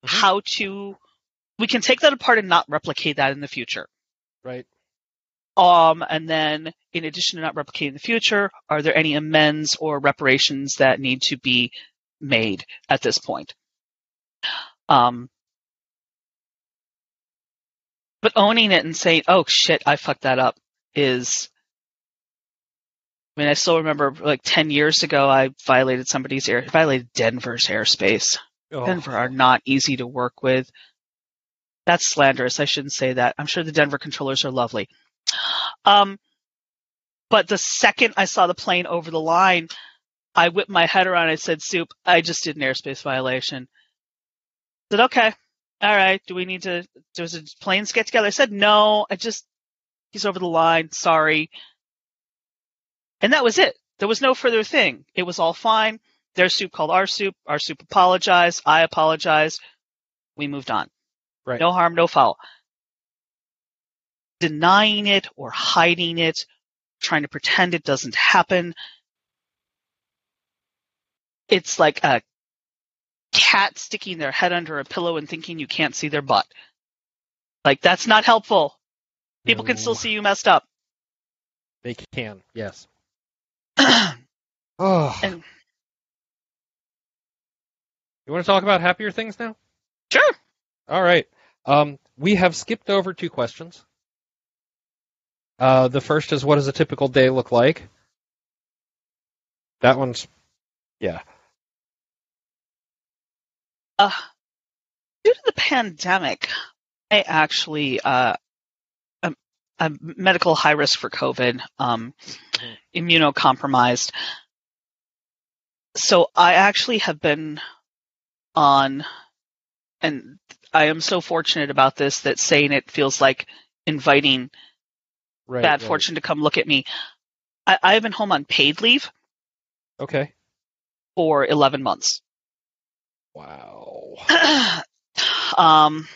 mm-hmm. how to we can take that apart and not replicate that in the future. Right. Um, and then in addition to not replicating in the future, are there any amends or reparations that need to be made at this point? Um, but owning it and saying, "Oh shit, I fucked that up," is I mean, I still remember like 10 years ago, I violated somebody's air, violated Denver's airspace. Oh. Denver are not easy to work with. That's slanderous. I shouldn't say that. I'm sure the Denver controllers are lovely. Um, but the second I saw the plane over the line, I whipped my head around. I said, "Soup, I just did an airspace violation." I said, "Okay, all right. Do we need to? Does the planes get together?" I said, "No. I just he's over the line. Sorry." And that was it. There was no further thing. It was all fine. Their soup called our soup. Our soup apologized. I apologized. We moved on. Right. No harm, no foul. Denying it or hiding it, trying to pretend it doesn't happen. It's like a cat sticking their head under a pillow and thinking you can't see their butt. Like that's not helpful. People no. can still see you messed up. They can, yes. oh. And, you want to talk about happier things now? Sure. All right. Um, we have skipped over two questions. Uh, the first is, what does a typical day look like? That one's, yeah. Uh, due to the pandemic, I actually uh, I'm medical high risk for COVID, um, mm-hmm. immunocompromised. So I actually have been on, and I am so fortunate about this that saying it feels like inviting right, bad right. fortune to come look at me. I, I have been home on paid leave. Okay. For 11 months. Wow. um,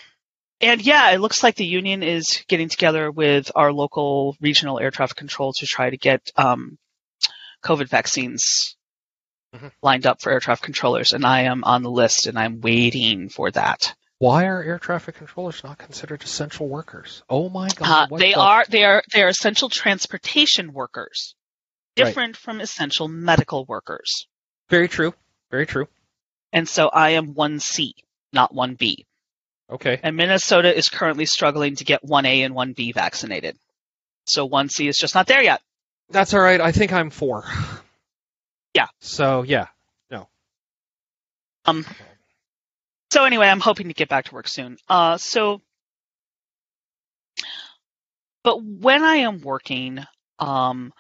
and yeah, it looks like the union is getting together with our local regional air traffic control to try to get um, COVID vaccines mm-hmm. lined up for air traffic controllers, and I am on the list, and I'm waiting for that. Why are air traffic controllers not considered essential workers? Oh my God! Uh, they the... are. They are. They are essential transportation workers, different right. from essential medical workers. Very true. Very true. And so I am one C, not one B. Okay. And Minnesota is currently struggling to get 1A and 1B vaccinated. So 1C is just not there yet. That's all right. I think I'm 4. Yeah. So, yeah. No. Um So anyway, I'm hoping to get back to work soon. Uh so but when I am working um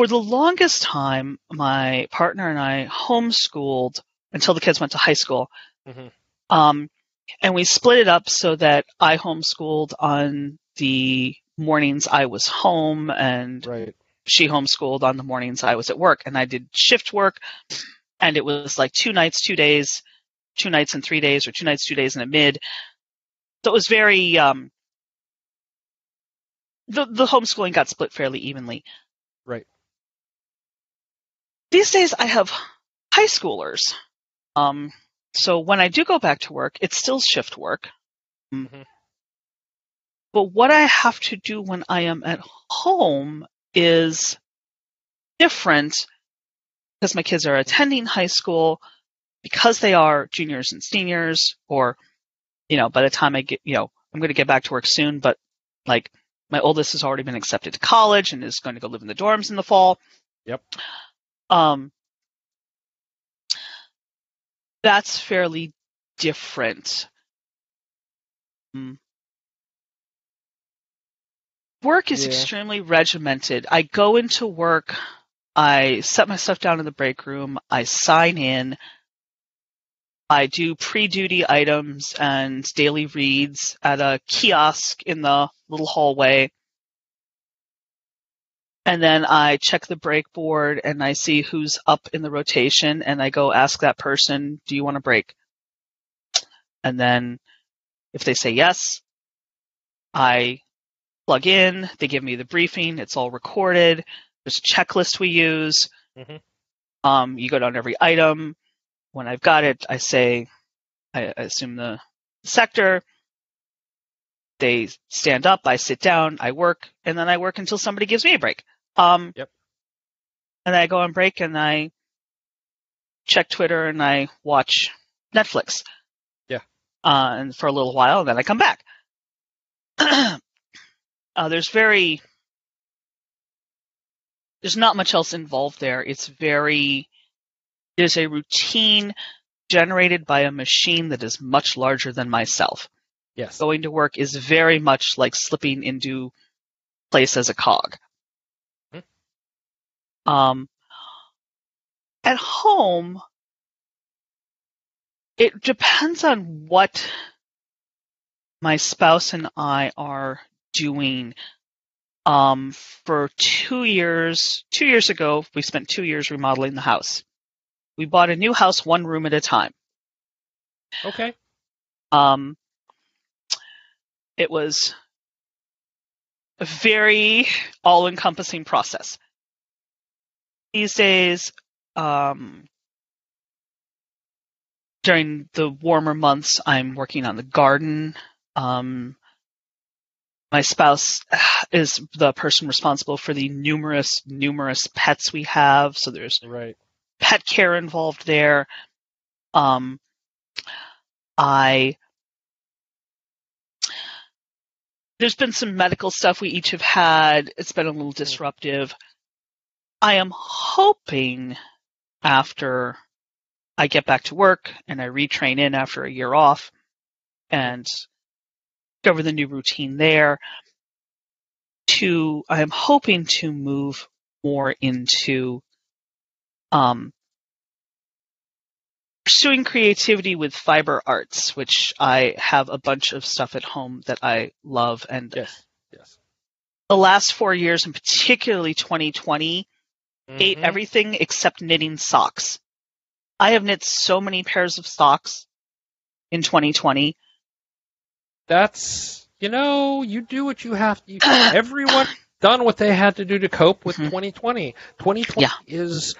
for the longest time, my partner and I homeschooled until the kids went to high school. Mm-hmm. Um, and we split it up so that I homeschooled on the mornings I was home and right. she homeschooled on the mornings I was at work. And I did shift work and it was like two nights, two days, two nights and three days or two nights, two days and a mid. So it was very, um, the the homeschooling got split fairly evenly. Right. These days, I have high schoolers. Um, so when I do go back to work, it's still shift work. Mhm. But what I have to do when I am at home is different because my kids are attending high school because they are juniors and seniors or you know by the time I get you know I'm going to get back to work soon but like my oldest has already been accepted to college and is going to go live in the dorms in the fall. Yep. Um that's fairly different. Mm. Work is Yeah. extremely regimented. I go into work, I set my stuff down in the break room, I sign in, I do pre duty items and daily reads at a kiosk in the little hallway. And then I check the break board and I see who's up in the rotation and I go ask that person, do you want a break? And then if they say yes, I plug in, they give me the briefing, it's all recorded. There's a checklist we use. Mhm. Um, you go down every item. When I've got it, I say, I assume the sector. They stand up, I sit down, I work, and then I work until somebody gives me a break. Um, Yep. And I go on break and I check Twitter and I watch Netflix. Yeah. Uh, and for a little while, and then I come back. uh, there's very, there's not much else involved there. It's very, there's a routine generated by a machine that is much larger than myself. Yes. Going to work is very much like slipping into place as a cog. Hmm. Um, at home, it depends on what my spouse and I are doing. Um, for two years, two years ago, we spent two years remodeling the house. We bought a new house one room at a time. Okay. Um, it was a very all encompassing process. These days, um, during the warmer months, I'm working on the garden. Um, my spouse is the person responsible for the numerous, numerous pets we have. So there's Right. pet care involved there. Um, I there's been some medical stuff we each have had. It's been a little disruptive. I am hoping after I get back to work and I retrain in after a year off and discover the new routine there to I'm hoping to move more into um, pursuing creativity with fiber arts, which I have a bunch of stuff at home that I love. And Yes. Yes. the last four years, and particularly 2020, ate Mhm. everything except knitting socks. I have knit so many pairs of socks in 2020. That's you know you do what you have to. Everyone done what they had to do to cope with Mhm. 2020. 2020 Yeah. is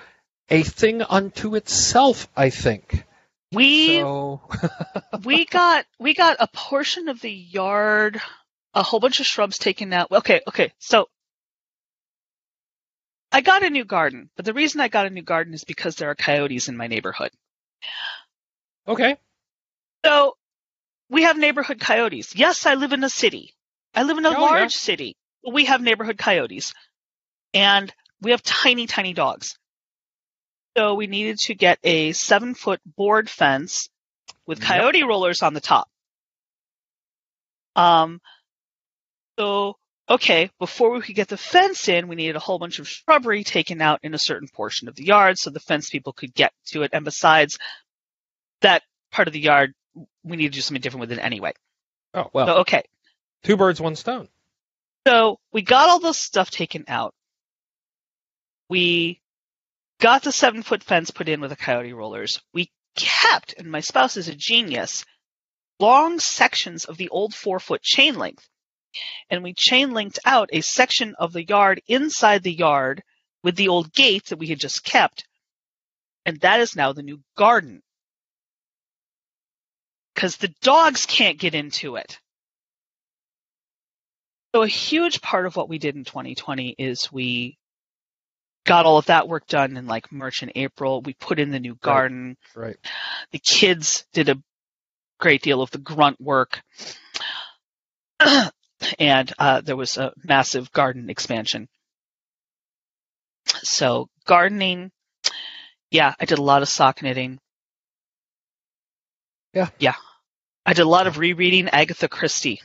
a thing unto itself. I think. We So we got we got a portion of the yard, a whole bunch of shrubs taken out. Okay, okay. So I got a new garden, but the reason I got a new garden is because there are coyotes in my neighborhood. okay. So we have neighborhood coyotes. Yes, I live in a city. I live in a Oh, yeah. large city. But we have neighborhood coyotes. And we have tiny, tiny dogs. So we needed to get a seven foot board fence with Yep. coyote rollers on the top. Um, so, okay, before we could get the fence in, we needed a whole bunch of shrubbery taken out in a certain portion of the yard so the fence people could get to it. And besides that part of the yard, we need to do something different with it anyway. Oh well. So, okay. Two birds, one stone. So we got all this stuff taken out. We got the seven foot fence put in with the coyote rollers. We kept, and my spouse is a genius, long sections of the old four foot chain length. and we chain linked out a section of the yard inside the yard with the old gate that we had just kept. And that is now the new garden. Because the dogs can't get into it. So a huge part of what we did in 2020 is we got all of that work done in like March and April. We put in the new garden. Right. right. The kids did a great deal of the grunt work. and uh, there was a massive garden expansion. So gardening, yeah, I did a lot of sock knitting. Yeah. Yeah. I did a lot of rereading Agatha Christie.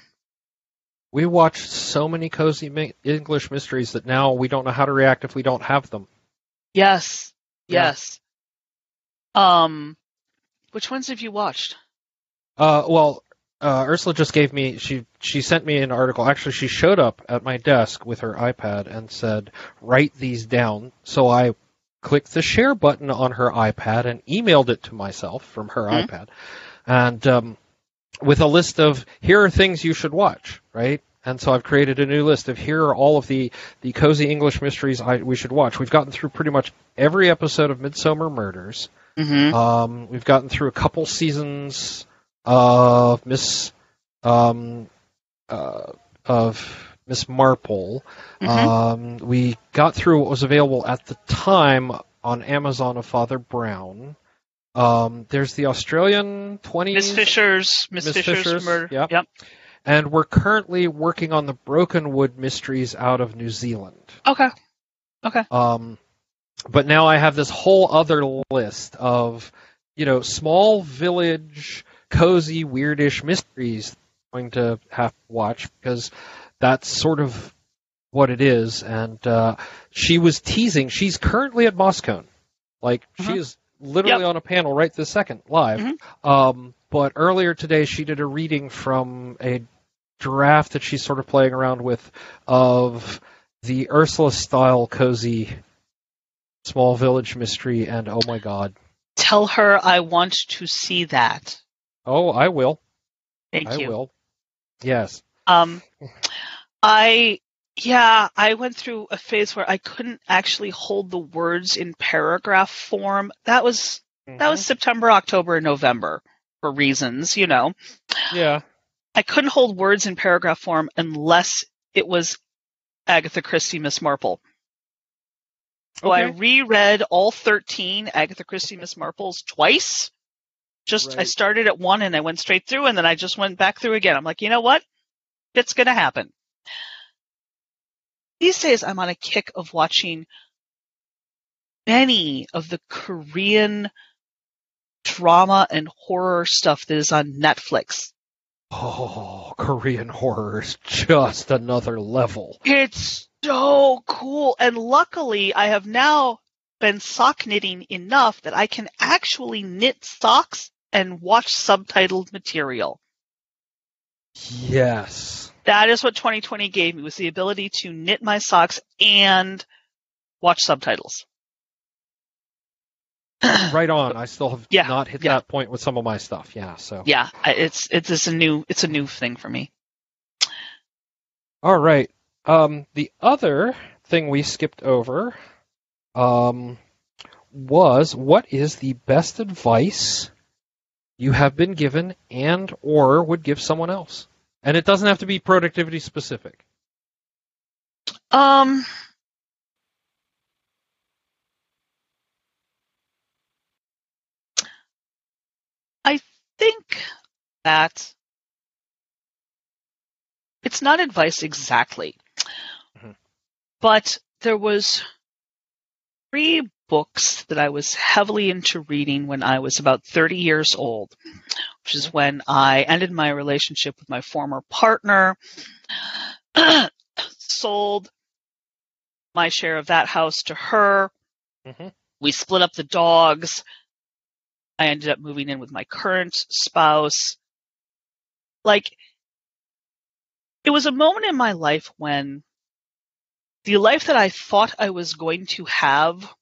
We watched so many cozy English mysteries that now we don't know how to react if we don't have them. Yes. Yes. Yeah. Um, which ones have you watched? Uh, well, uh, Ursula just gave me she she sent me an article. Actually, she showed up at my desk with her iPad and said, "Write these down." So I clicked the share button on her iPad and emailed it to myself from her mm-hmm. iPad, and um, with a list of here are things you should watch, right? And so I've created a new list of here are all of the, the cozy English mysteries I, we should watch. We've gotten through pretty much every episode of Midsomer Murders. Mm-hmm. Um, we've gotten through a couple seasons of Miss um, uh, of Miss Marple. Mm-hmm. Um, we got through what was available at the time on Amazon of Father Brown. Um, there's the Australian 20s. Miss Fisher's, Miss, Miss Fisher's, Fisher's murder. Yep. yep. And we're currently working on the Brokenwood mysteries out of New Zealand. Okay. Okay. Um, but now I have this whole other list of, you know, small village cozy, weirdish mysteries I'm going to have to watch because that's sort of what it is. And uh, she was teasing. She's currently at Boscone. Like uh-huh. she is literally yep. on a panel right this second live. Mm-hmm. Um, but earlier today, she did a reading from a draft that she's sort of playing around with of the Ursula style cozy small village mystery. And oh my god. Tell her I want to see that. Oh, I will. Thank I you. I will. Yes. Um, I yeah, I went through a phase where I couldn't actually hold the words in paragraph form. That was mm-hmm. that was mm-hmm. September, October, November for reasons, you know. Yeah. I couldn't hold words in paragraph form unless it was Agatha Christie Miss Marple. So okay. I reread all 13 Agatha Christie Miss Marples twice just right. I started at one and I went straight through and then I just went back through again. I'm like, you know what? It's going to happen. These days I'm on a kick of watching many of the Korean drama and horror stuff that is on Netflix. Oh, Korean horror is just another level. It's so cool. And luckily I have now been sock knitting enough that I can actually knit socks and watch subtitled material. Yes. That is what 2020 gave me was the ability to knit my socks and watch subtitles. right on. I still have yeah, not hit yeah. that point with some of my stuff. Yeah. So. Yeah, it's it's it's a new it's a new thing for me. All right. Um, the other thing we skipped over um, was what is the best advice you have been given and or would give someone else. And it doesn't have to be productivity specific. Um I think that it's not advice exactly. Mm-hmm. But there was three books that I was heavily into reading when I was about 30 years old, which is when I ended my relationship with my former partner, sold my share of that house to her. Mm-hmm. We split up the dogs. I ended up moving in with my current spouse. Like, it was a moment in my life when the life that I thought I was going to have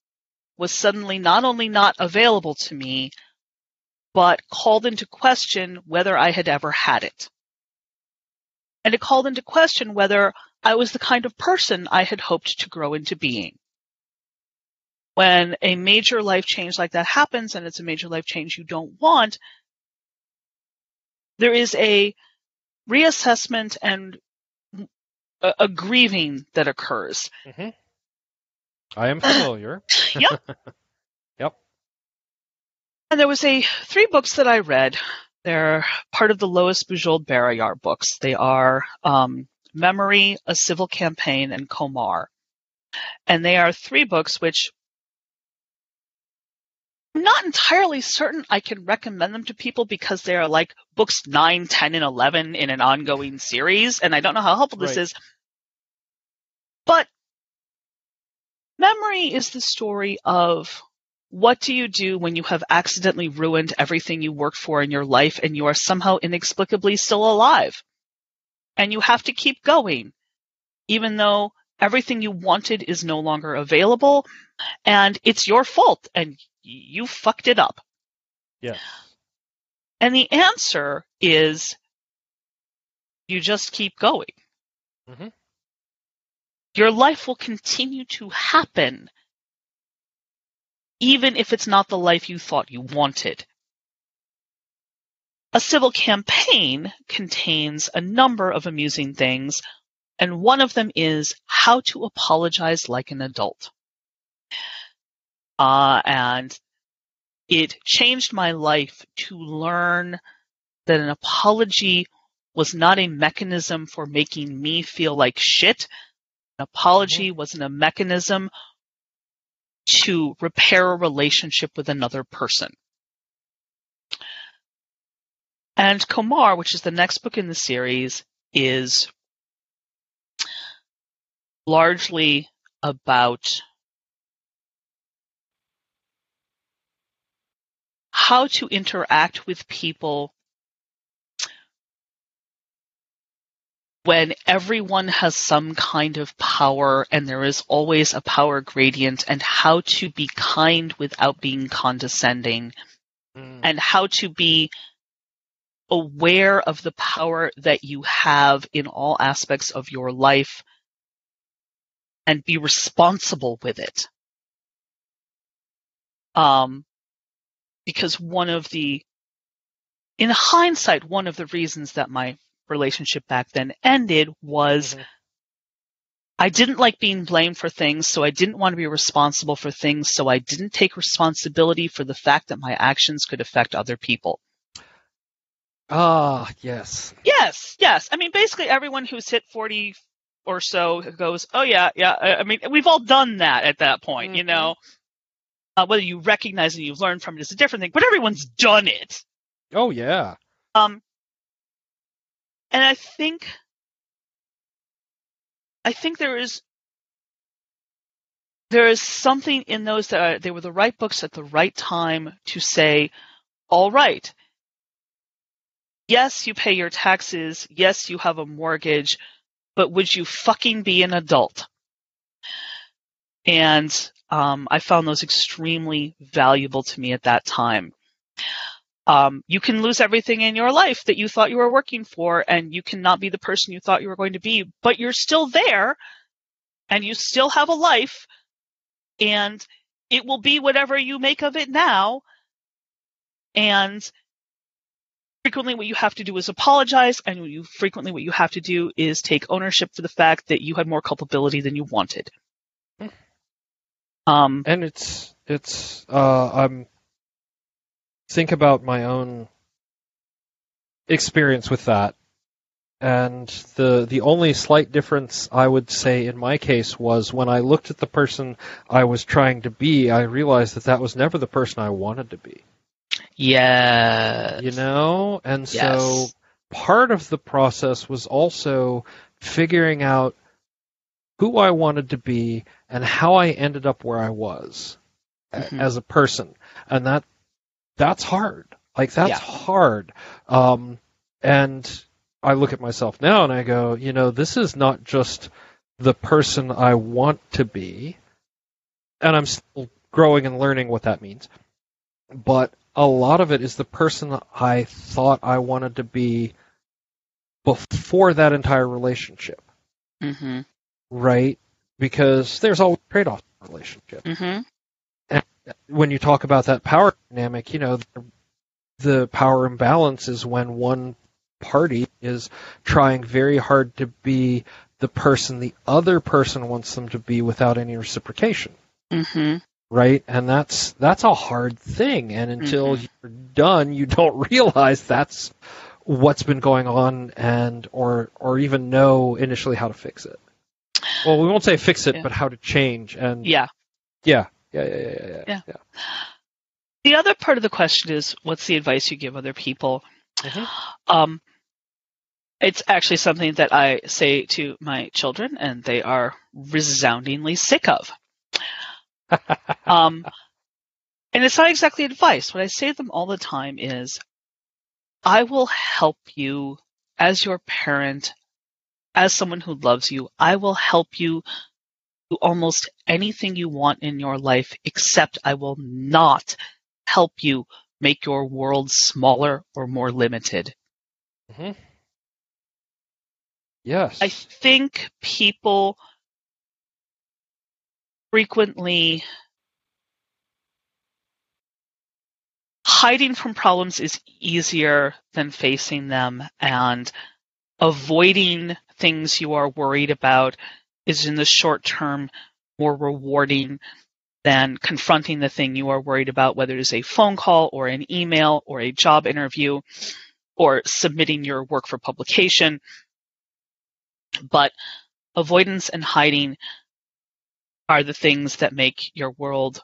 was suddenly not only not available to me, but called into question whether I had ever had it. And it called into question whether I was the kind of person I had hoped to grow into being. When a major life change like that happens and it's a major life change you don't want, there is a reassessment and a, grieving that occurs. Mm-hmm. I am familiar. yep. yep. And there was a three books that I read. They're part of the Lois Bujold Barrayar books. They are um, Memory, A Civil Campaign, and Komar. And they are three books which I'm not entirely certain I can recommend them to people because they are like books 9, 10, and 11 in an ongoing series, and I don't know how helpful this is. But memory is the story of what do you do when you have accidentally ruined everything you worked for in your life and you are somehow inexplicably still alive? And you have to keep going, even though everything you wanted is no longer available and it's your fault and you fucked it up. Yeah. And the answer is you just keep going. Mhm. Your life will continue to happen even if it's not the life you thought you wanted. A civil campaign contains a number of amusing things, and one of them is how to apologize like an adult. Uh, and it changed my life to learn that an apology was not a mechanism for making me feel like shit. An apology mm-hmm. wasn't a mechanism to repair a relationship with another person. And Komar, which is the next book in the series, is largely about how to interact with people when everyone has some kind of power and there is always a power gradient and how to be kind without being condescending Mm. and how to be aware of the power that you have in all aspects of your life and be responsible with it. Um, because one of the, in hindsight, one of the reasons that my relationship back then ended was Mhm. I didn't like being blamed for things, so I didn't want to be responsible for things, so I didn't take responsibility for the fact that my actions could affect other people. Ah, yes. Yes, yes. I mean, basically everyone who's hit 40 or so goes, oh yeah, yeah. I mean, we've all done that at that point, you Mhm. know? Uh, whether you recognize and you've learned from it is a different thing, but everyone's done it. Oh, yeah. Um, and I think, I think there is, there is something in those that are, they were the right books at the right time to say, all right, yes, you pay your taxes, yes, you have a mortgage, but would you fucking be an adult? And um, I found those extremely valuable to me at that time. Um, you can lose everything in your life that you thought you were working for, and you cannot be the person you thought you were going to be, but you're still there, and you still have a life, and it will be whatever you make of it now. And frequently, what you have to do is apologize, and you frequently what you have to do is take ownership for the fact that you had more culpability than you wanted. Um, and it's it's uh i'm think about my own experience with that. And the the only slight difference i would say in my case was when i looked at the person i was trying to be i realized that that was never the person i wanted to be. Yeah, you know? And so part of the process was also figuring out who i wanted to be and how i ended up where i was Mhm. as a person. And that that's hard like that's Yeah. hard um and i look at myself now and i go you know this is not just the person i want to be and i'm still growing and learning what that means but a lot of it is the person I thought I wanted to be before that entire relationship. Mm-hmm. Right? Because there's always trade off relationship. Mm-hmm. When you talk about that power dynamic, you know, the, the power imbalance is when one party is trying very hard to be the person the other person wants them to be without any reciprocation. Mm-hmm. Right? And that's that's a hard thing and until Mhm. you're done you don't realize that's what's been going on and or or even know initially how to fix it. Well, we won't say fix it, Yeah. but how to change and Yeah. yeah, yeah, yeah, yeah, yeah, Yeah. yeah. The other part of the question is, what's the advice you give other people? Mhm. Um, it's actually something that I say to my children, and they are resoundingly sick of. Um, and it's not exactly advice. What I say to them all the time is, I will help you as your parent, as someone who loves you. I will help you do almost anything you want in your life, except I will not help you make your world smaller or more limited. Mm-hmm. Yes. I think people frequently hiding from problems is easier than facing them and avoiding things you are worried about is in the short term more rewarding than confronting the thing you are worried about, whether it is a phone call or an email or a job interview or submitting your work for publication. But avoidance and hiding are the things that make your world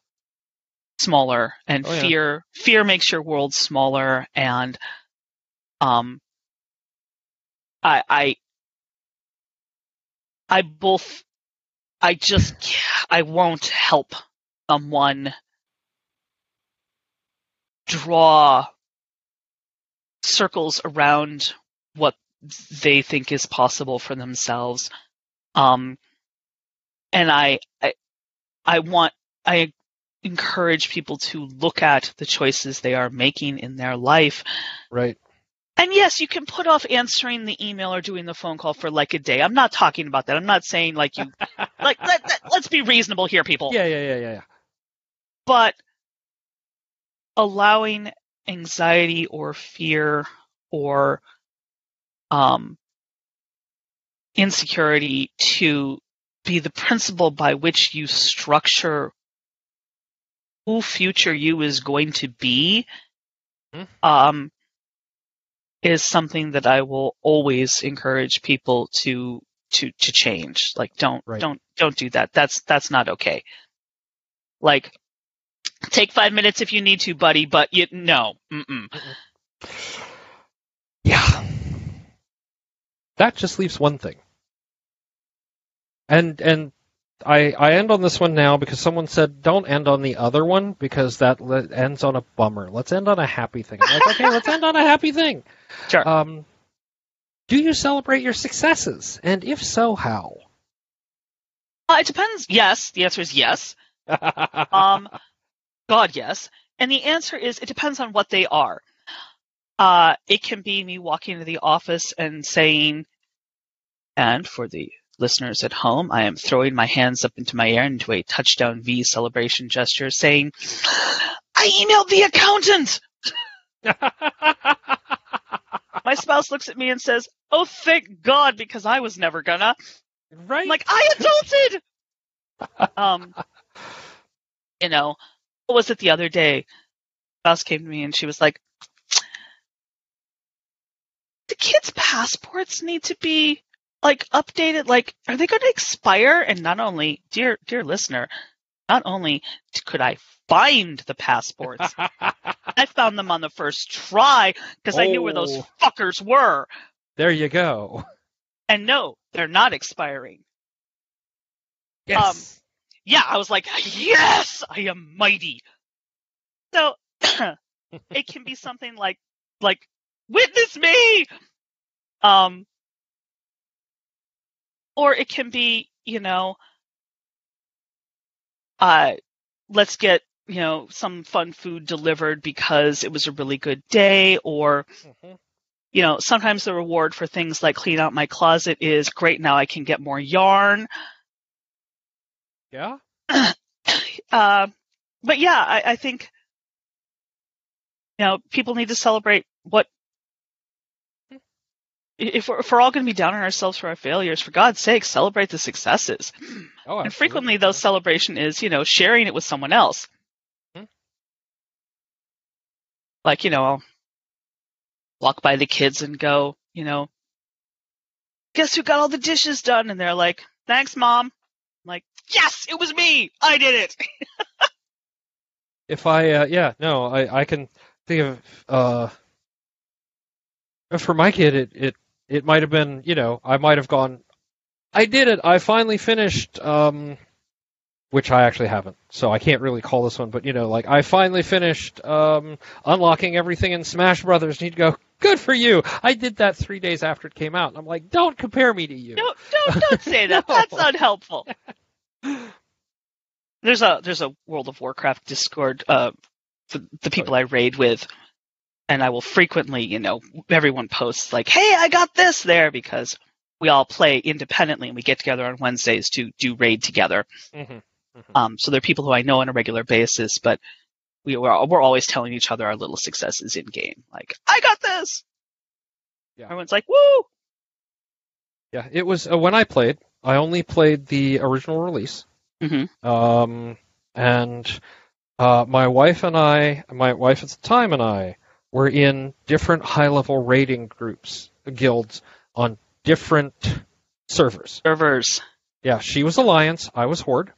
smaller and Oh, yeah. fear fear makes your world smaller and um I I I both I just I won't help someone draw circles around what they think is possible for themselves. Um, and I, I, I want, I encourage people to look at the choices they are making in their life. right. And yes, you can put off answering the email or doing the phone call for like a day. I'm not talking about that. I'm not saying like you, like, let, let, let's be reasonable here, people. Yeah, yeah, yeah, yeah, yeah. but allowing anxiety or fear or um, insecurity to be the principle by which you structure who future you is going to be Mhm. um, is something that I will always encourage people to to to change. Like don't Right. don't don't do that. That's that's not okay. Like take five minutes if you need to, buddy, but you no. Mm-mm. Yeah. That just leaves one thing. And and I I end on this one now because someone said don't end on the other one because that le- ends on a bummer. Let's end on a happy thing. I'm like, okay, let's end on a happy thing. Sure. Um, do you celebrate your successes? And if so, how? Uh, it depends. Yes, the answer is yes. Um, God, yes. And the answer is it depends on what they are. Uh, it can be me walking into the office and saying, and for the listeners at home, I am throwing my hands up into my air into a touchdown V celebration gesture saying, I emailed the accountant. My spouse looks at me and says, Oh, thank God, because I was never gonna. right? I'm like, I adulted. um, you know, what was it the other day? My Spouse came to me and she was like, "The kids' passports need to be like updated. Like, are they going to expire?" And not only, dear dear listener, not only could I find the passports, I found them on the first try because I knew where those Oh. fuckers were. there you go. And no, they're not expiring. Yes. yeah, I was like, yes, I am mighty. So it can be something like, like, witness me. Um, or it can be, you know, uh, let's get, you know, some fun food delivered because it was a really good day or, Mhm. you know, sometimes the reward for things like clean out my closet is great. Now I can get more yarn. Yeah. uh, but yeah, I, I think you know people need to celebrate what if we're, if we're all going to be down on ourselves for our failures, for God's sake, celebrate the successes. Oh, and frequently, those celebration is you know sharing it with someone else. Hmm. Like you know, I'll walk by the kids and go, you know, guess who got all the dishes done? And they're like, thanks, mom. I'm like, yes, it was me. I did it. if I, uh, yeah, no, I, I can think of, uh, for my kid, it, it, it might have been, you know, I might have gone, I did it. I finally finished, um, which I actually haven't, so I can't really call this one. But you know, like I finally finished um, unlocking everything in Smash Brothers, and he'd go, "Good for you! I did that three days after it came out." And I'm like, "Don't compare me to you. Don't don't, don't say that. no. That's unhelpful." there's a there's a World of Warcraft Discord uh, for the people I raid with, and I will frequently, you know, everyone posts like, "Hey, I got this there," because we all play independently and we get together on Wednesdays to do raid together. Mm-hmm. Mm-hmm. Um, so they're people who I know on a regular basis, but we we're, we're always telling each other our little successes in game. Like, I got this. Yeah. Everyone's like, woo. Yeah, it was uh, when I played. I only played the original release. Mm-hmm. Um, and uh, my wife and I, my wife at the time and I, were in different high-level raiding groups, guilds on different servers. Servers. Yeah, she was Alliance, I was Horde.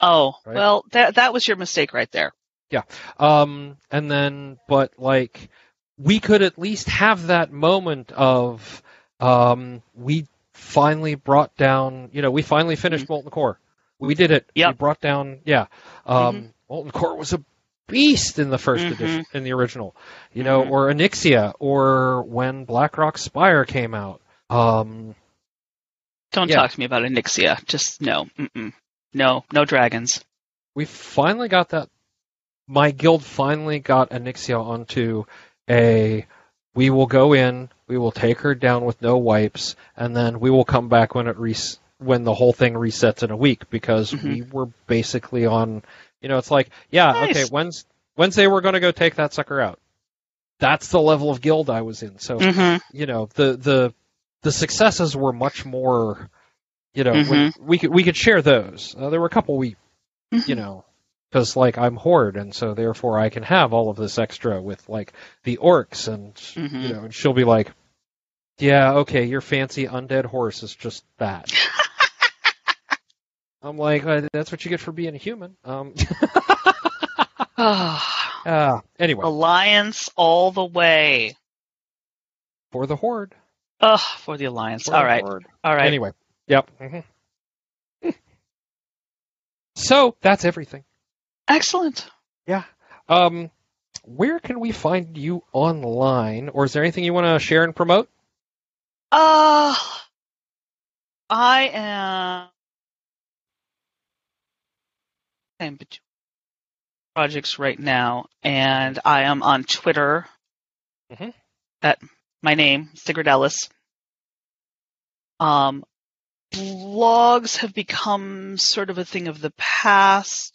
Oh, right? well, that that was your mistake right there. Yeah. Um, and then, but like, we could at least have that moment of, um, we finally brought down, you know, we finally finished mm-hmm. Molten Core. We did it. Yeah. We brought down, yeah. Um, mm-hmm. Molten Core was a beast in the 1st mm-hmm. edition, in the original, you know, mm-hmm. or Onyxia, or when Blackrock Spire came out. Um, Don't yeah. talk to me about Onyxia. Just no. Mm-mm. No, no dragons. We finally got that. My guild finally got Onyxia onto a. We will go in. We will take her down with no wipes, and then we will come back when it res- when the whole thing resets in a week because mm-hmm. we were basically on. You know, it's like, yeah, nice. okay, Wednesday, Wednesday we're going to go take that sucker out. That's the level of guild I was in. So, mm-hmm. you know, the the the successes were much more you know, mm-hmm. we could we could share those. Uh, there were a couple we, mm-hmm. you know, because like I'm horde, and so therefore I can have all of this extra with like the orcs, and mm-hmm. you know, and she'll be like, "Yeah, okay, your fancy undead horse is just that." I'm like, uh, that's what you get for being a human. Um, uh, anyway, alliance all the way for the horde. Ugh, for the alliance. For all the right, horde. all right. Anyway, Yep. Mm-hmm. so that's everything. Excellent. Yeah. Um, where can we find you online, or is there anything you want to share and promote? Uh, I am. I'm between projects right now, and I am on Twitter. Mm-hmm. At my name, Sigrid Ellis. Um, blogs have become sort of a thing of the past.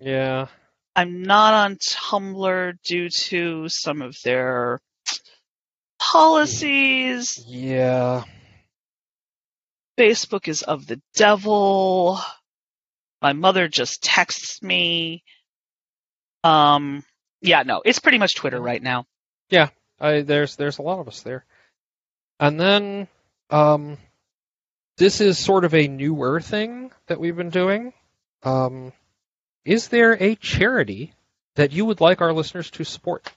Yeah. I'm not on Tumblr due to some of their policies. Yeah. Facebook is of the devil. My mother just texts me. Um, yeah, no, it's pretty much Twitter right now. Yeah, I, there's there's a lot of us there. And then um, this is sort of a newer thing that we've been doing. Um, is there a charity that you would like our listeners to support?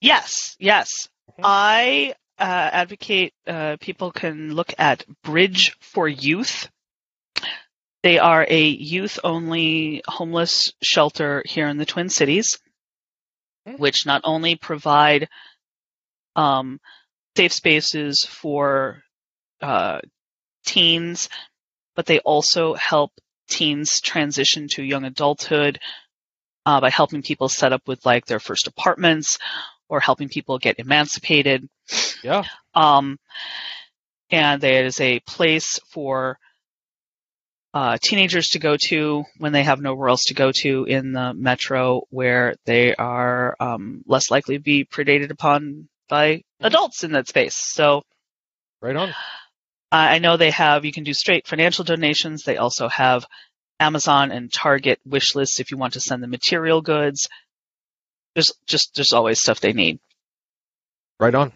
Yes, yes. Mm-hmm. I uh, advocate uh, people can look at Bridge for Youth. They are a youth only homeless shelter here in the Twin Cities, mm-hmm. which not only provide um, safe spaces for uh, teens, but they also help teens transition to young adulthood uh, by helping people set up with like their first apartments or helping people get emancipated. Yeah. Um, and there is a place for uh, teenagers to go to when they have nowhere else to go to in the metro where they are um, less likely to be predated upon by mm-hmm. adults in that space. So, right on. I know they have, you can do straight financial donations. They also have Amazon and Target wish lists if you want to send them material goods. There's just, there's always stuff they need. Right on.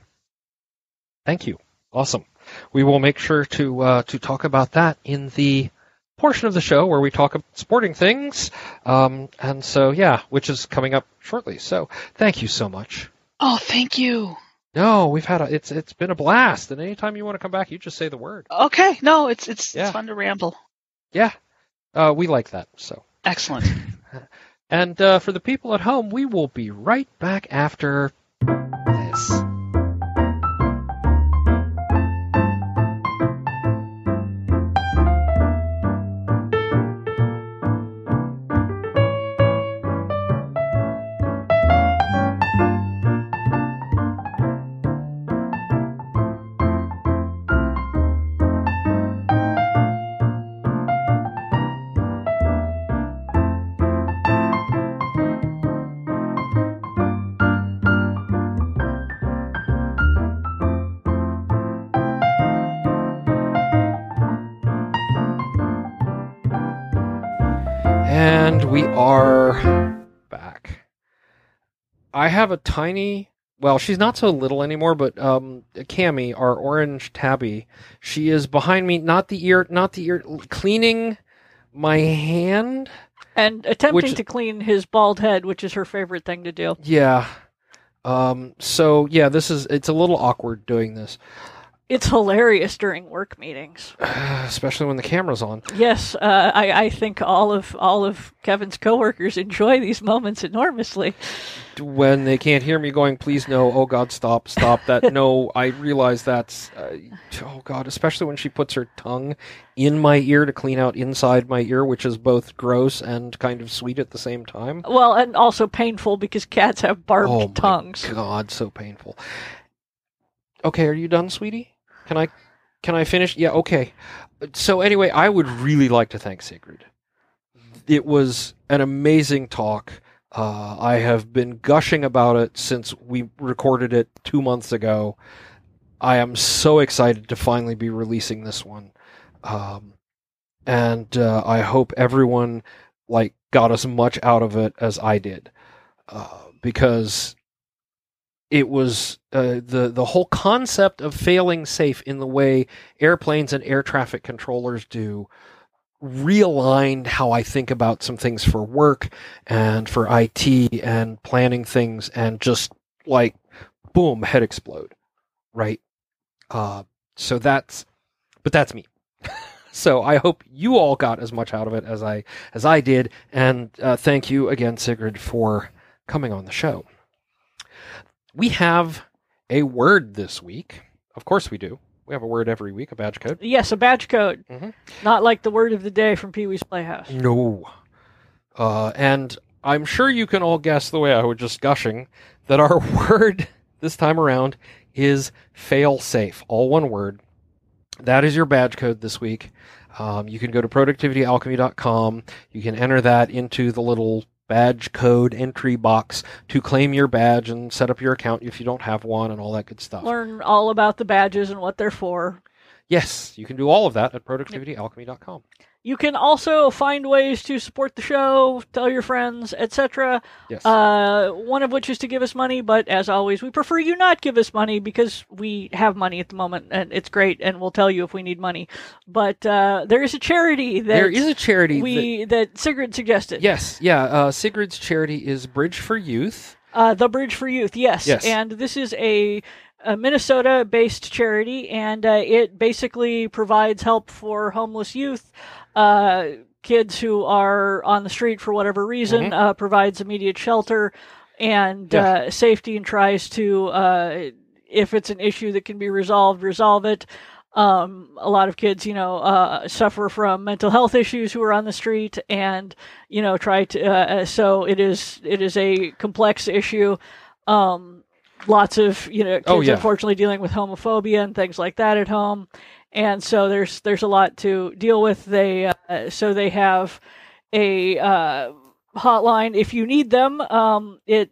Thank you. Awesome. We will make sure to, uh, to talk about that in the portion of the show where we talk about sporting things. Um, and so, yeah, which is coming up shortly. So thank you so much. Oh, thank you. No, we've had a, it's, it's been a blast. And anytime you want to come back, you just say the word. Okay. No, it's, it's, yeah. it's fun to ramble. Yeah. Uh, we like that. So excellent. and, uh, for the people at home, we will be right back after this. Have a tiny. Well, she's not so little anymore, but um, Cammy, our orange tabby, she is behind me. Not the ear, not the ear, cleaning my hand and attempting which, to clean his bald head, which is her favorite thing to do. Yeah. Um. So yeah, this is it's a little awkward doing this. It's hilarious during work meetings, especially when the camera's on. Yes, uh, I, I think all of all of Kevin's coworkers enjoy these moments enormously. When they can't hear me going, please no, oh God, stop, stop that. no, I realize that's, uh, oh God, especially when she puts her tongue in my ear to clean out inside my ear, which is both gross and kind of sweet at the same time. Well, and also painful because cats have barbed oh tongues. God, so painful. Okay, are you done, sweetie? Can I can I finish? Yeah, okay. So anyway, I would really like to thank Sigrid. It was an amazing talk. Uh, I have been gushing about it since we recorded it two months ago. I am so excited to finally be releasing this one, um, and uh, I hope everyone like got as much out of it as I did, uh, because it was uh, the the whole concept of failing safe in the way airplanes and air traffic controllers do realigned how I think about some things for work and for IT and planning things and just like boom head explode right? Uh, so that's but that's me. So I hope you all got as much out of it as I as I did. And uh, thank you again Sigrid for coming on the show we have a word this week. Of course, we do. We have a word every week, a badge code. Yes, a badge code. Mm-hmm. Not like the word of the day from Pee Wee's Playhouse. No. Uh, and I'm sure you can all guess the way I was just gushing that our word this time around is fail safe. All one word. That is your badge code this week. Um, you can go to productivityalchemy.com. You can enter that into the little badge code entry box to claim your badge and set up your account if you don't have one and all that good stuff. Learn all about the badges and what they're for. Yes, you can do all of that at productivityalchemy.com. You can also find ways to support the show, tell your friends, etc. Yes. Uh, one of which is to give us money, but as always, we prefer you not give us money because we have money at the moment, and it's great, and we'll tell you if we need money. But uh, there is a charity that there is a charity we that, that Sigrid suggested. Yes, yeah. Uh, Sigrid's charity is Bridge for Youth. Uh, the Bridge for Youth, yes. yes. And this is a a Minnesota based charity, and uh, it basically provides help for homeless youth uh, kids who are on the street for whatever reason, mm-hmm. uh, provides immediate shelter and yeah. uh, safety and tries to, uh, if it's an issue that can be resolved, resolve it. Um, a lot of kids, you know, uh, suffer from mental health issues who are on the street, and you know, try to. Uh, so it is it is a complex issue. Um, lots of you know kids Oh, yeah. unfortunately dealing with homophobia and things like that at home and so there's there's a lot to deal with they uh, so they have a uh, hotline if you need them um, it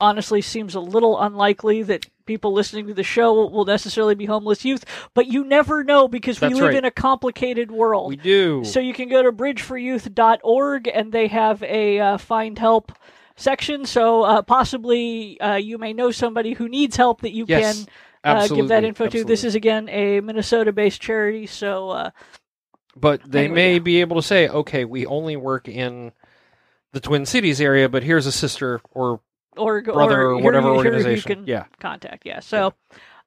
honestly seems a little unlikely that people listening to the show will, necessarily be homeless youth but you never know because we That's live right. in a complicated world We do. so you can go to bridgeforyouth.org and they have a uh, find help section. So uh, possibly uh, you may know somebody who needs help that you yes. can uh, give that absolutely, info to. This is again a Minnesota-based charity, so uh, But they Anyway, may yeah. be able to say, okay, we only work in the Twin Cities area, but here's a sister or or brother or or, whatever here organization. you can yeah. contact. Yeah, so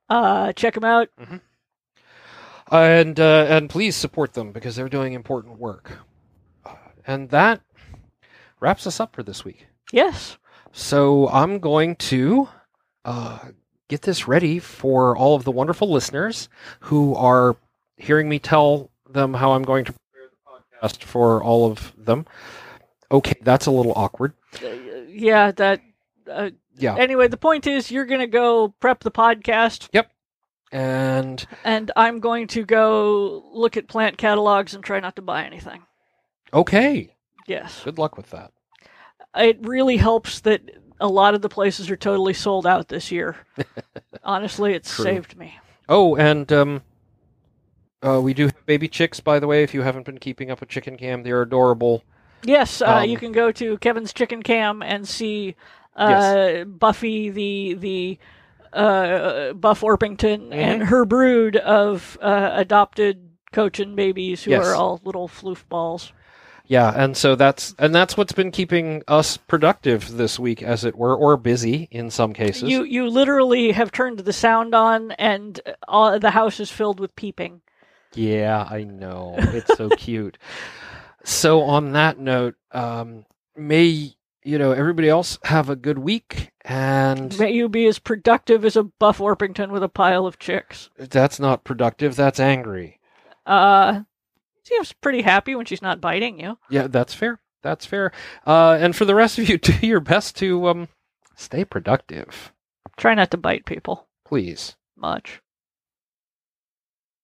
uh, check them out. and uh, and please support them because they're doing important work. Uh, And that wraps us up for this week. Yes, So I'm going to uh, get this ready for all of the wonderful listeners who are hearing me tell them how I'm going to prepare the podcast for all of them. Okay, that's a little awkward. Uh, yeah. That. Uh, Yeah, Anyway, the point is, you're going to go prep the podcast, Yep. and and I'm going to go look at plant catalogs and try not to buy anything. okay, Yes. good luck with that. it really helps that a lot of the places are totally sold out this year. Honestly, it's True. saved me. Oh, and um, uh, we do have baby chicks, by the way. If you haven't been keeping up with Chicken Cam, they're adorable. Yes, uh, Um, you can go to Kevin's Chicken Cam and see uh, Buffy, the the uh, Buff Orpington, and Mm-hmm. her brood of uh, adopted Cochin babies who Yes. are all little floof balls. Yeah, and so that's and that's what's been keeping us productive this week, as it were, or busy in some cases. You you literally have turned the sound on, and all, the house is filled with peeping. Yeah, I know. It's so cute. So on that note, um, may you know everybody else have a good week, and May you be as productive as a Buff Orpington with a pile of chicks. that's not productive. That's angry. Uh, seems pretty happy when she's not biting you. Yeah, that's fair. That's fair. Uh, and for the rest of you, do your best to um, stay productive, Try not to bite people please. much.